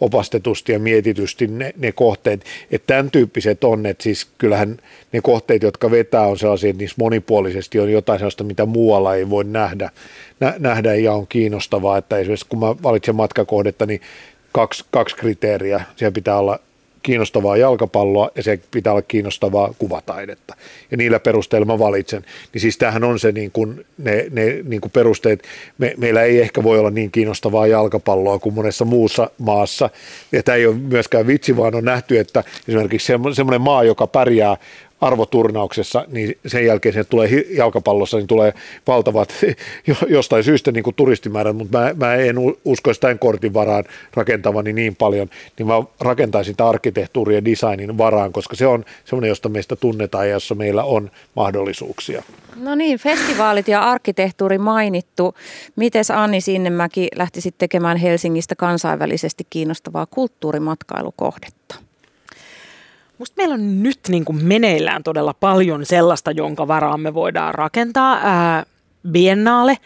opastetusti ja mietitysti ne, ne kohteet. Että tämän tyyppiset on, että siis kyllähän ne kohteet, jotka vetää, on sellaisia, että niissä monipuolisesti on jotain sellaista, mitä muualla ei voi nähdä, nä, nähdä ja on kiinnostavaa, että esimerkiksi kun mä valitsen matkakohdetta, niin kaksi, kaksi kriteeriä. Siellä pitää olla kiinnostavaa jalkapalloa ja se pitää olla kiinnostavaa kuvataidetta. Ja niillä perusteilla mä valitsen. Niin siis tämähän on se niin kuin, ne, ne niin kuin perusteet. Me, meillä ei ehkä voi olla niin kiinnostavaa jalkapalloa kuin monessa muussa maassa. Ja tämä ei ole myöskään vitsi, vaan on nähty, että esimerkiksi semmoinen maa, joka pärjää arvoturnauksessa, niin sen jälkeen se tulee jalkapallossa, niin tulee valtavat (laughs) jostain syystä niin kuin turistimäärät, mutta mä, mä en usko sitä kortin varaan rakentavani niin paljon, niin mä rakentaisin sitä arkkitehtuurin ja designin varaan, koska se on semmoinen, josta meistä tunnetaan ja jossa meillä on mahdollisuuksia. No niin, festivaalit ja arkkitehtuuri mainittu. Mites Anni Sinnemäki lähtisit tekemään Helsingistä kansainvälisesti kiinnostavaa kulttuurimatkailukohdetta? Musta meillä on nyt niin kuin meneillään todella paljon sellaista, jonka varaan me voidaan rakentaa. Ää, Biennaale.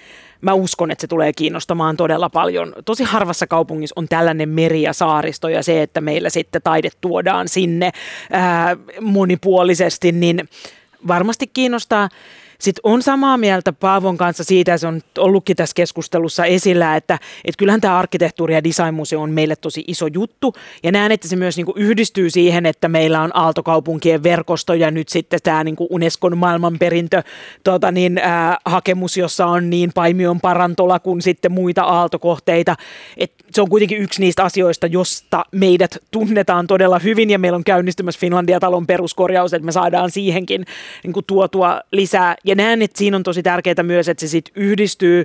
Mä uskon, että se tulee kiinnostamaan todella paljon. Tosi harvassa kaupungissa on tällainen meri ja saaristo ja se, että meillä sitten taide tuodaan sinne ää, monipuolisesti, niin varmasti kiinnostaa. Sitten on samaa mieltä Paavon kanssa siitä, se on ollutkin tässä keskustelussa esillä, että, että kyllähän tämä arkkitehtuuri- ja designmuseo on meille tosi iso juttu. Ja näen, että se myös niin kuin yhdistyy siihen, että meillä on aaltokaupunkien verkosto ja nyt sitten tämä niin kuin Unescon maailmanperintö tota niin, äh, hakemus, jossa on niin Paimion parantola kuin sitten muita aaltokohteita. Et se on kuitenkin yksi niistä asioista, josta meidät tunnetaan todella hyvin ja meillä on käynnistymässä Finlandia-talon peruskorjaus, että me saadaan siihenkin niin kuin tuotua lisää. Ja näen, että siinä on tosi tärkeää myös, että se sitten yhdistyy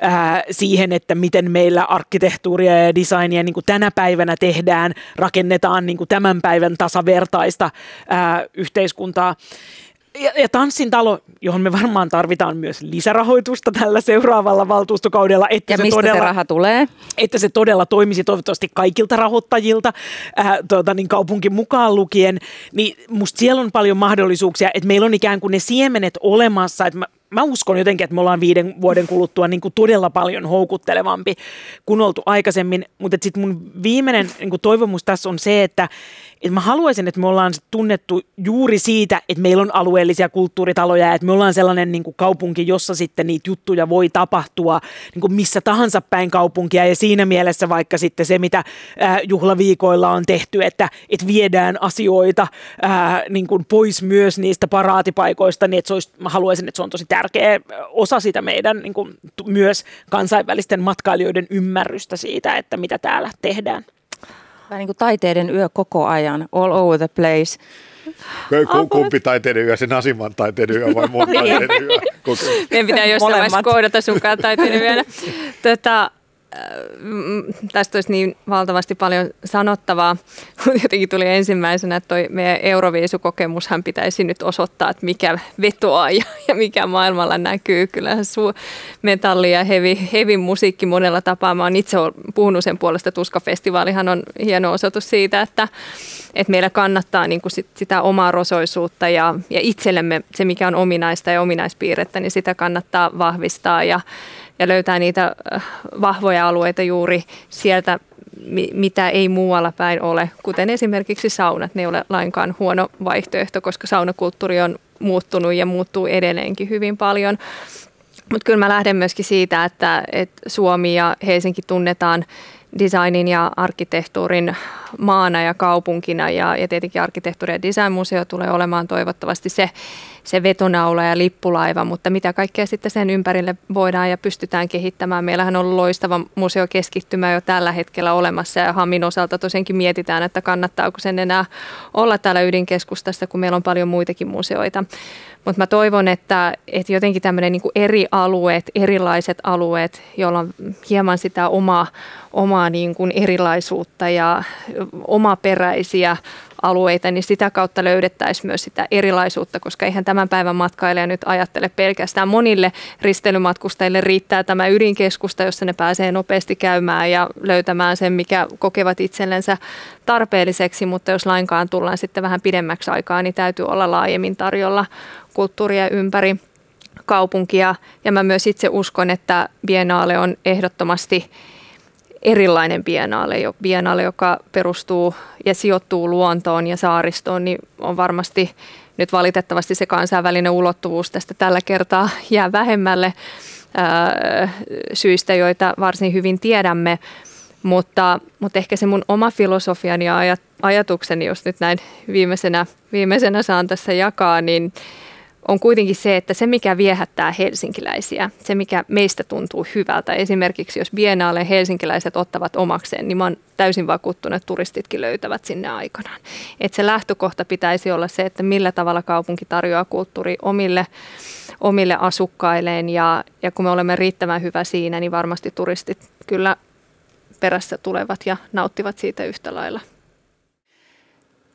ää, siihen, että miten meillä arkkitehtuuria ja designia niin kuin tänä päivänä tehdään, rakennetaan niin kuin tämän päivän tasavertaista ää, yhteiskuntaa ja, ja Tanssin talo, johon me varmaan tarvitaan myös lisärahoitusta tällä seuraavalla valtuustokaudella. Että ja se mistä todella, se raha tulee? Että se todella toimisi toivottavasti kaikilta rahoittajilta, äh, tuota, niin kaupunki mukaan lukien. Niin musta siellä on paljon mahdollisuuksia, että meillä on ikään kuin ne siemenet olemassa, että mä, mä uskon jotenkin, että me ollaan viiden vuoden kuluttua niin kuin todella paljon houkuttelevampi kuin oltu aikaisemmin. Mutta sitten mun viimeinen niin kuin toivomus tässä on se, että että mä haluaisin, että me ollaan tunnettu juuri siitä, että meillä on alueellisia kulttuuritaloja ja että me ollaan sellainen niin kuin kaupunki, jossa sitten niitä juttuja voi tapahtua niin kuin missä tahansa päin kaupunkia ja siinä mielessä vaikka sitten se, mitä ää, juhlaviikoilla on tehty, että, että viedään asioita ää, niin kuin pois myös niistä paraatipaikoista, niin että se olisi, mä haluaisin, että se on tosi tärkeä osa sitä meidän niin kuin, myös kansainvälisten matkailijoiden ymmärrystä siitä, että mitä täällä tehdään. Vähän niin kuin taiteiden yö koko ajan, all over the place. Kumpi taiteiden yö, se Nasiman taiteiden yö vai mun niin. taiteiden yö? Meidän pitää jossain vaiheessa kohdata sunkaan taiteiden yönä. Tota, tästä olisi niin valtavasti paljon sanottavaa, (laughs) mutta jotenkin tuli ensimmäisenä, että toi meidän Euroviisukokemushan pitäisi nyt osoittaa, että mikä vetoaa ja, ja mikä maailmalla näkyy. Kyllä su- metalli ja hevi, hevi musiikki monella tapaa. Mä oon itse puhunut sen puolesta. Tuskafestivaalihan on hieno osoitus siitä, että, että meillä kannattaa niin kuin sit, sitä omaa rosoisuutta ja, ja itsellemme se, mikä on ominaista ja ominaispiirrettä, niin sitä kannattaa vahvistaa ja ja löytää niitä äh, vahvoja alueita juuri sieltä, mitä ei muualla päin ole, kuten esimerkiksi saunat. Ne ei ole lainkaan huono vaihtoehto, koska saunakulttuuri on muuttunut ja muuttuu edelleenkin hyvin paljon. Mutta kyllä mä lähden myöskin siitä, että, että Suomi ja Helsinki tunnetaan designin ja arkkitehtuurin maana ja kaupunkina ja, ja tietenkin arkkitehtuuri- ja designmuseo tulee olemaan toivottavasti se, se vetonaula ja lippulaiva, mutta mitä kaikkea sitten sen ympärille voidaan ja pystytään kehittämään. Meillähän on loistava museokeskittymä jo tällä hetkellä olemassa ja Hamin osalta tosiaankin mietitään, että kannattaako sen enää olla täällä ydinkeskustassa, kun meillä on paljon muitakin museoita. Mutta mä toivon, että, että jotenkin tämmöinen niin eri alueet, erilaiset alueet, joilla on hieman sitä omaa, omaa niin kuin erilaisuutta ja omaperäisiä alueita, niin sitä kautta löydettäisiin myös sitä erilaisuutta, koska eihän tämän päivän matkailija nyt ajattele pelkästään monille risteilymatkustajille riittää tämä ydinkeskusta, jossa ne pääsee nopeasti käymään ja löytämään sen, mikä kokevat itsellensä tarpeelliseksi, mutta jos lainkaan tullaan sitten vähän pidemmäksi aikaa, niin täytyy olla laajemmin tarjolla kulttuuria ympäri kaupunkia. Ja mä myös itse uskon, että Biennale on ehdottomasti erilainen biennaale, biennaale, joka perustuu ja sijoittuu luontoon ja saaristoon, niin on varmasti nyt valitettavasti se kansainvälinen ulottuvuus tästä tällä kertaa jää vähemmälle ää, syistä, joita varsin hyvin tiedämme. Mutta, mutta ehkä se mun oma filosofiani ja ajatukseni, jos nyt näin viimeisenä, viimeisenä saan tässä jakaa, niin on kuitenkin se, että se mikä viehättää helsinkiläisiä, se mikä meistä tuntuu hyvältä, esimerkiksi jos Biennale helsinkiläiset ottavat omakseen, niin mä oon täysin vakuuttunut, että turistitkin löytävät sinne aikanaan. Että se lähtökohta pitäisi olla se, että millä tavalla kaupunki tarjoaa kulttuuri omille, omille asukkailleen ja, ja kun me olemme riittävän hyvä siinä, niin varmasti turistit kyllä perässä tulevat ja nauttivat siitä yhtä lailla.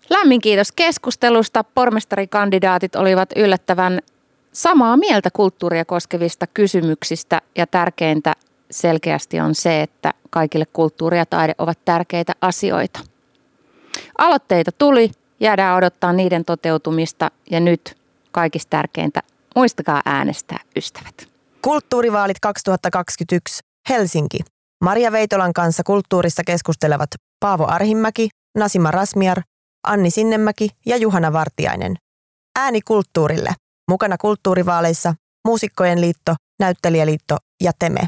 Lämmin kiitos keskustelusta. Pormestarikandidaatit olivat yllättävän samaa mieltä kulttuuria koskevista kysymyksistä ja tärkeintä selkeästi on se, että kaikille kulttuuri ja taide ovat tärkeitä asioita. Aloitteita tuli, jäädään odottaa niiden toteutumista ja nyt kaikista tärkeintä, muistakaa äänestää ystävät. Kulttuurivaalit 2021 Helsinki. Maria Veitolan kanssa kulttuurissa keskustelevat Paavo Arhimäki, Nasima Rasmiar Anni Sinnemäki ja Juhana Vartiainen. Ääni kulttuurille. Mukana kulttuurivaaleissa Muusikkojen liitto, Näyttelijäliitto ja Teme.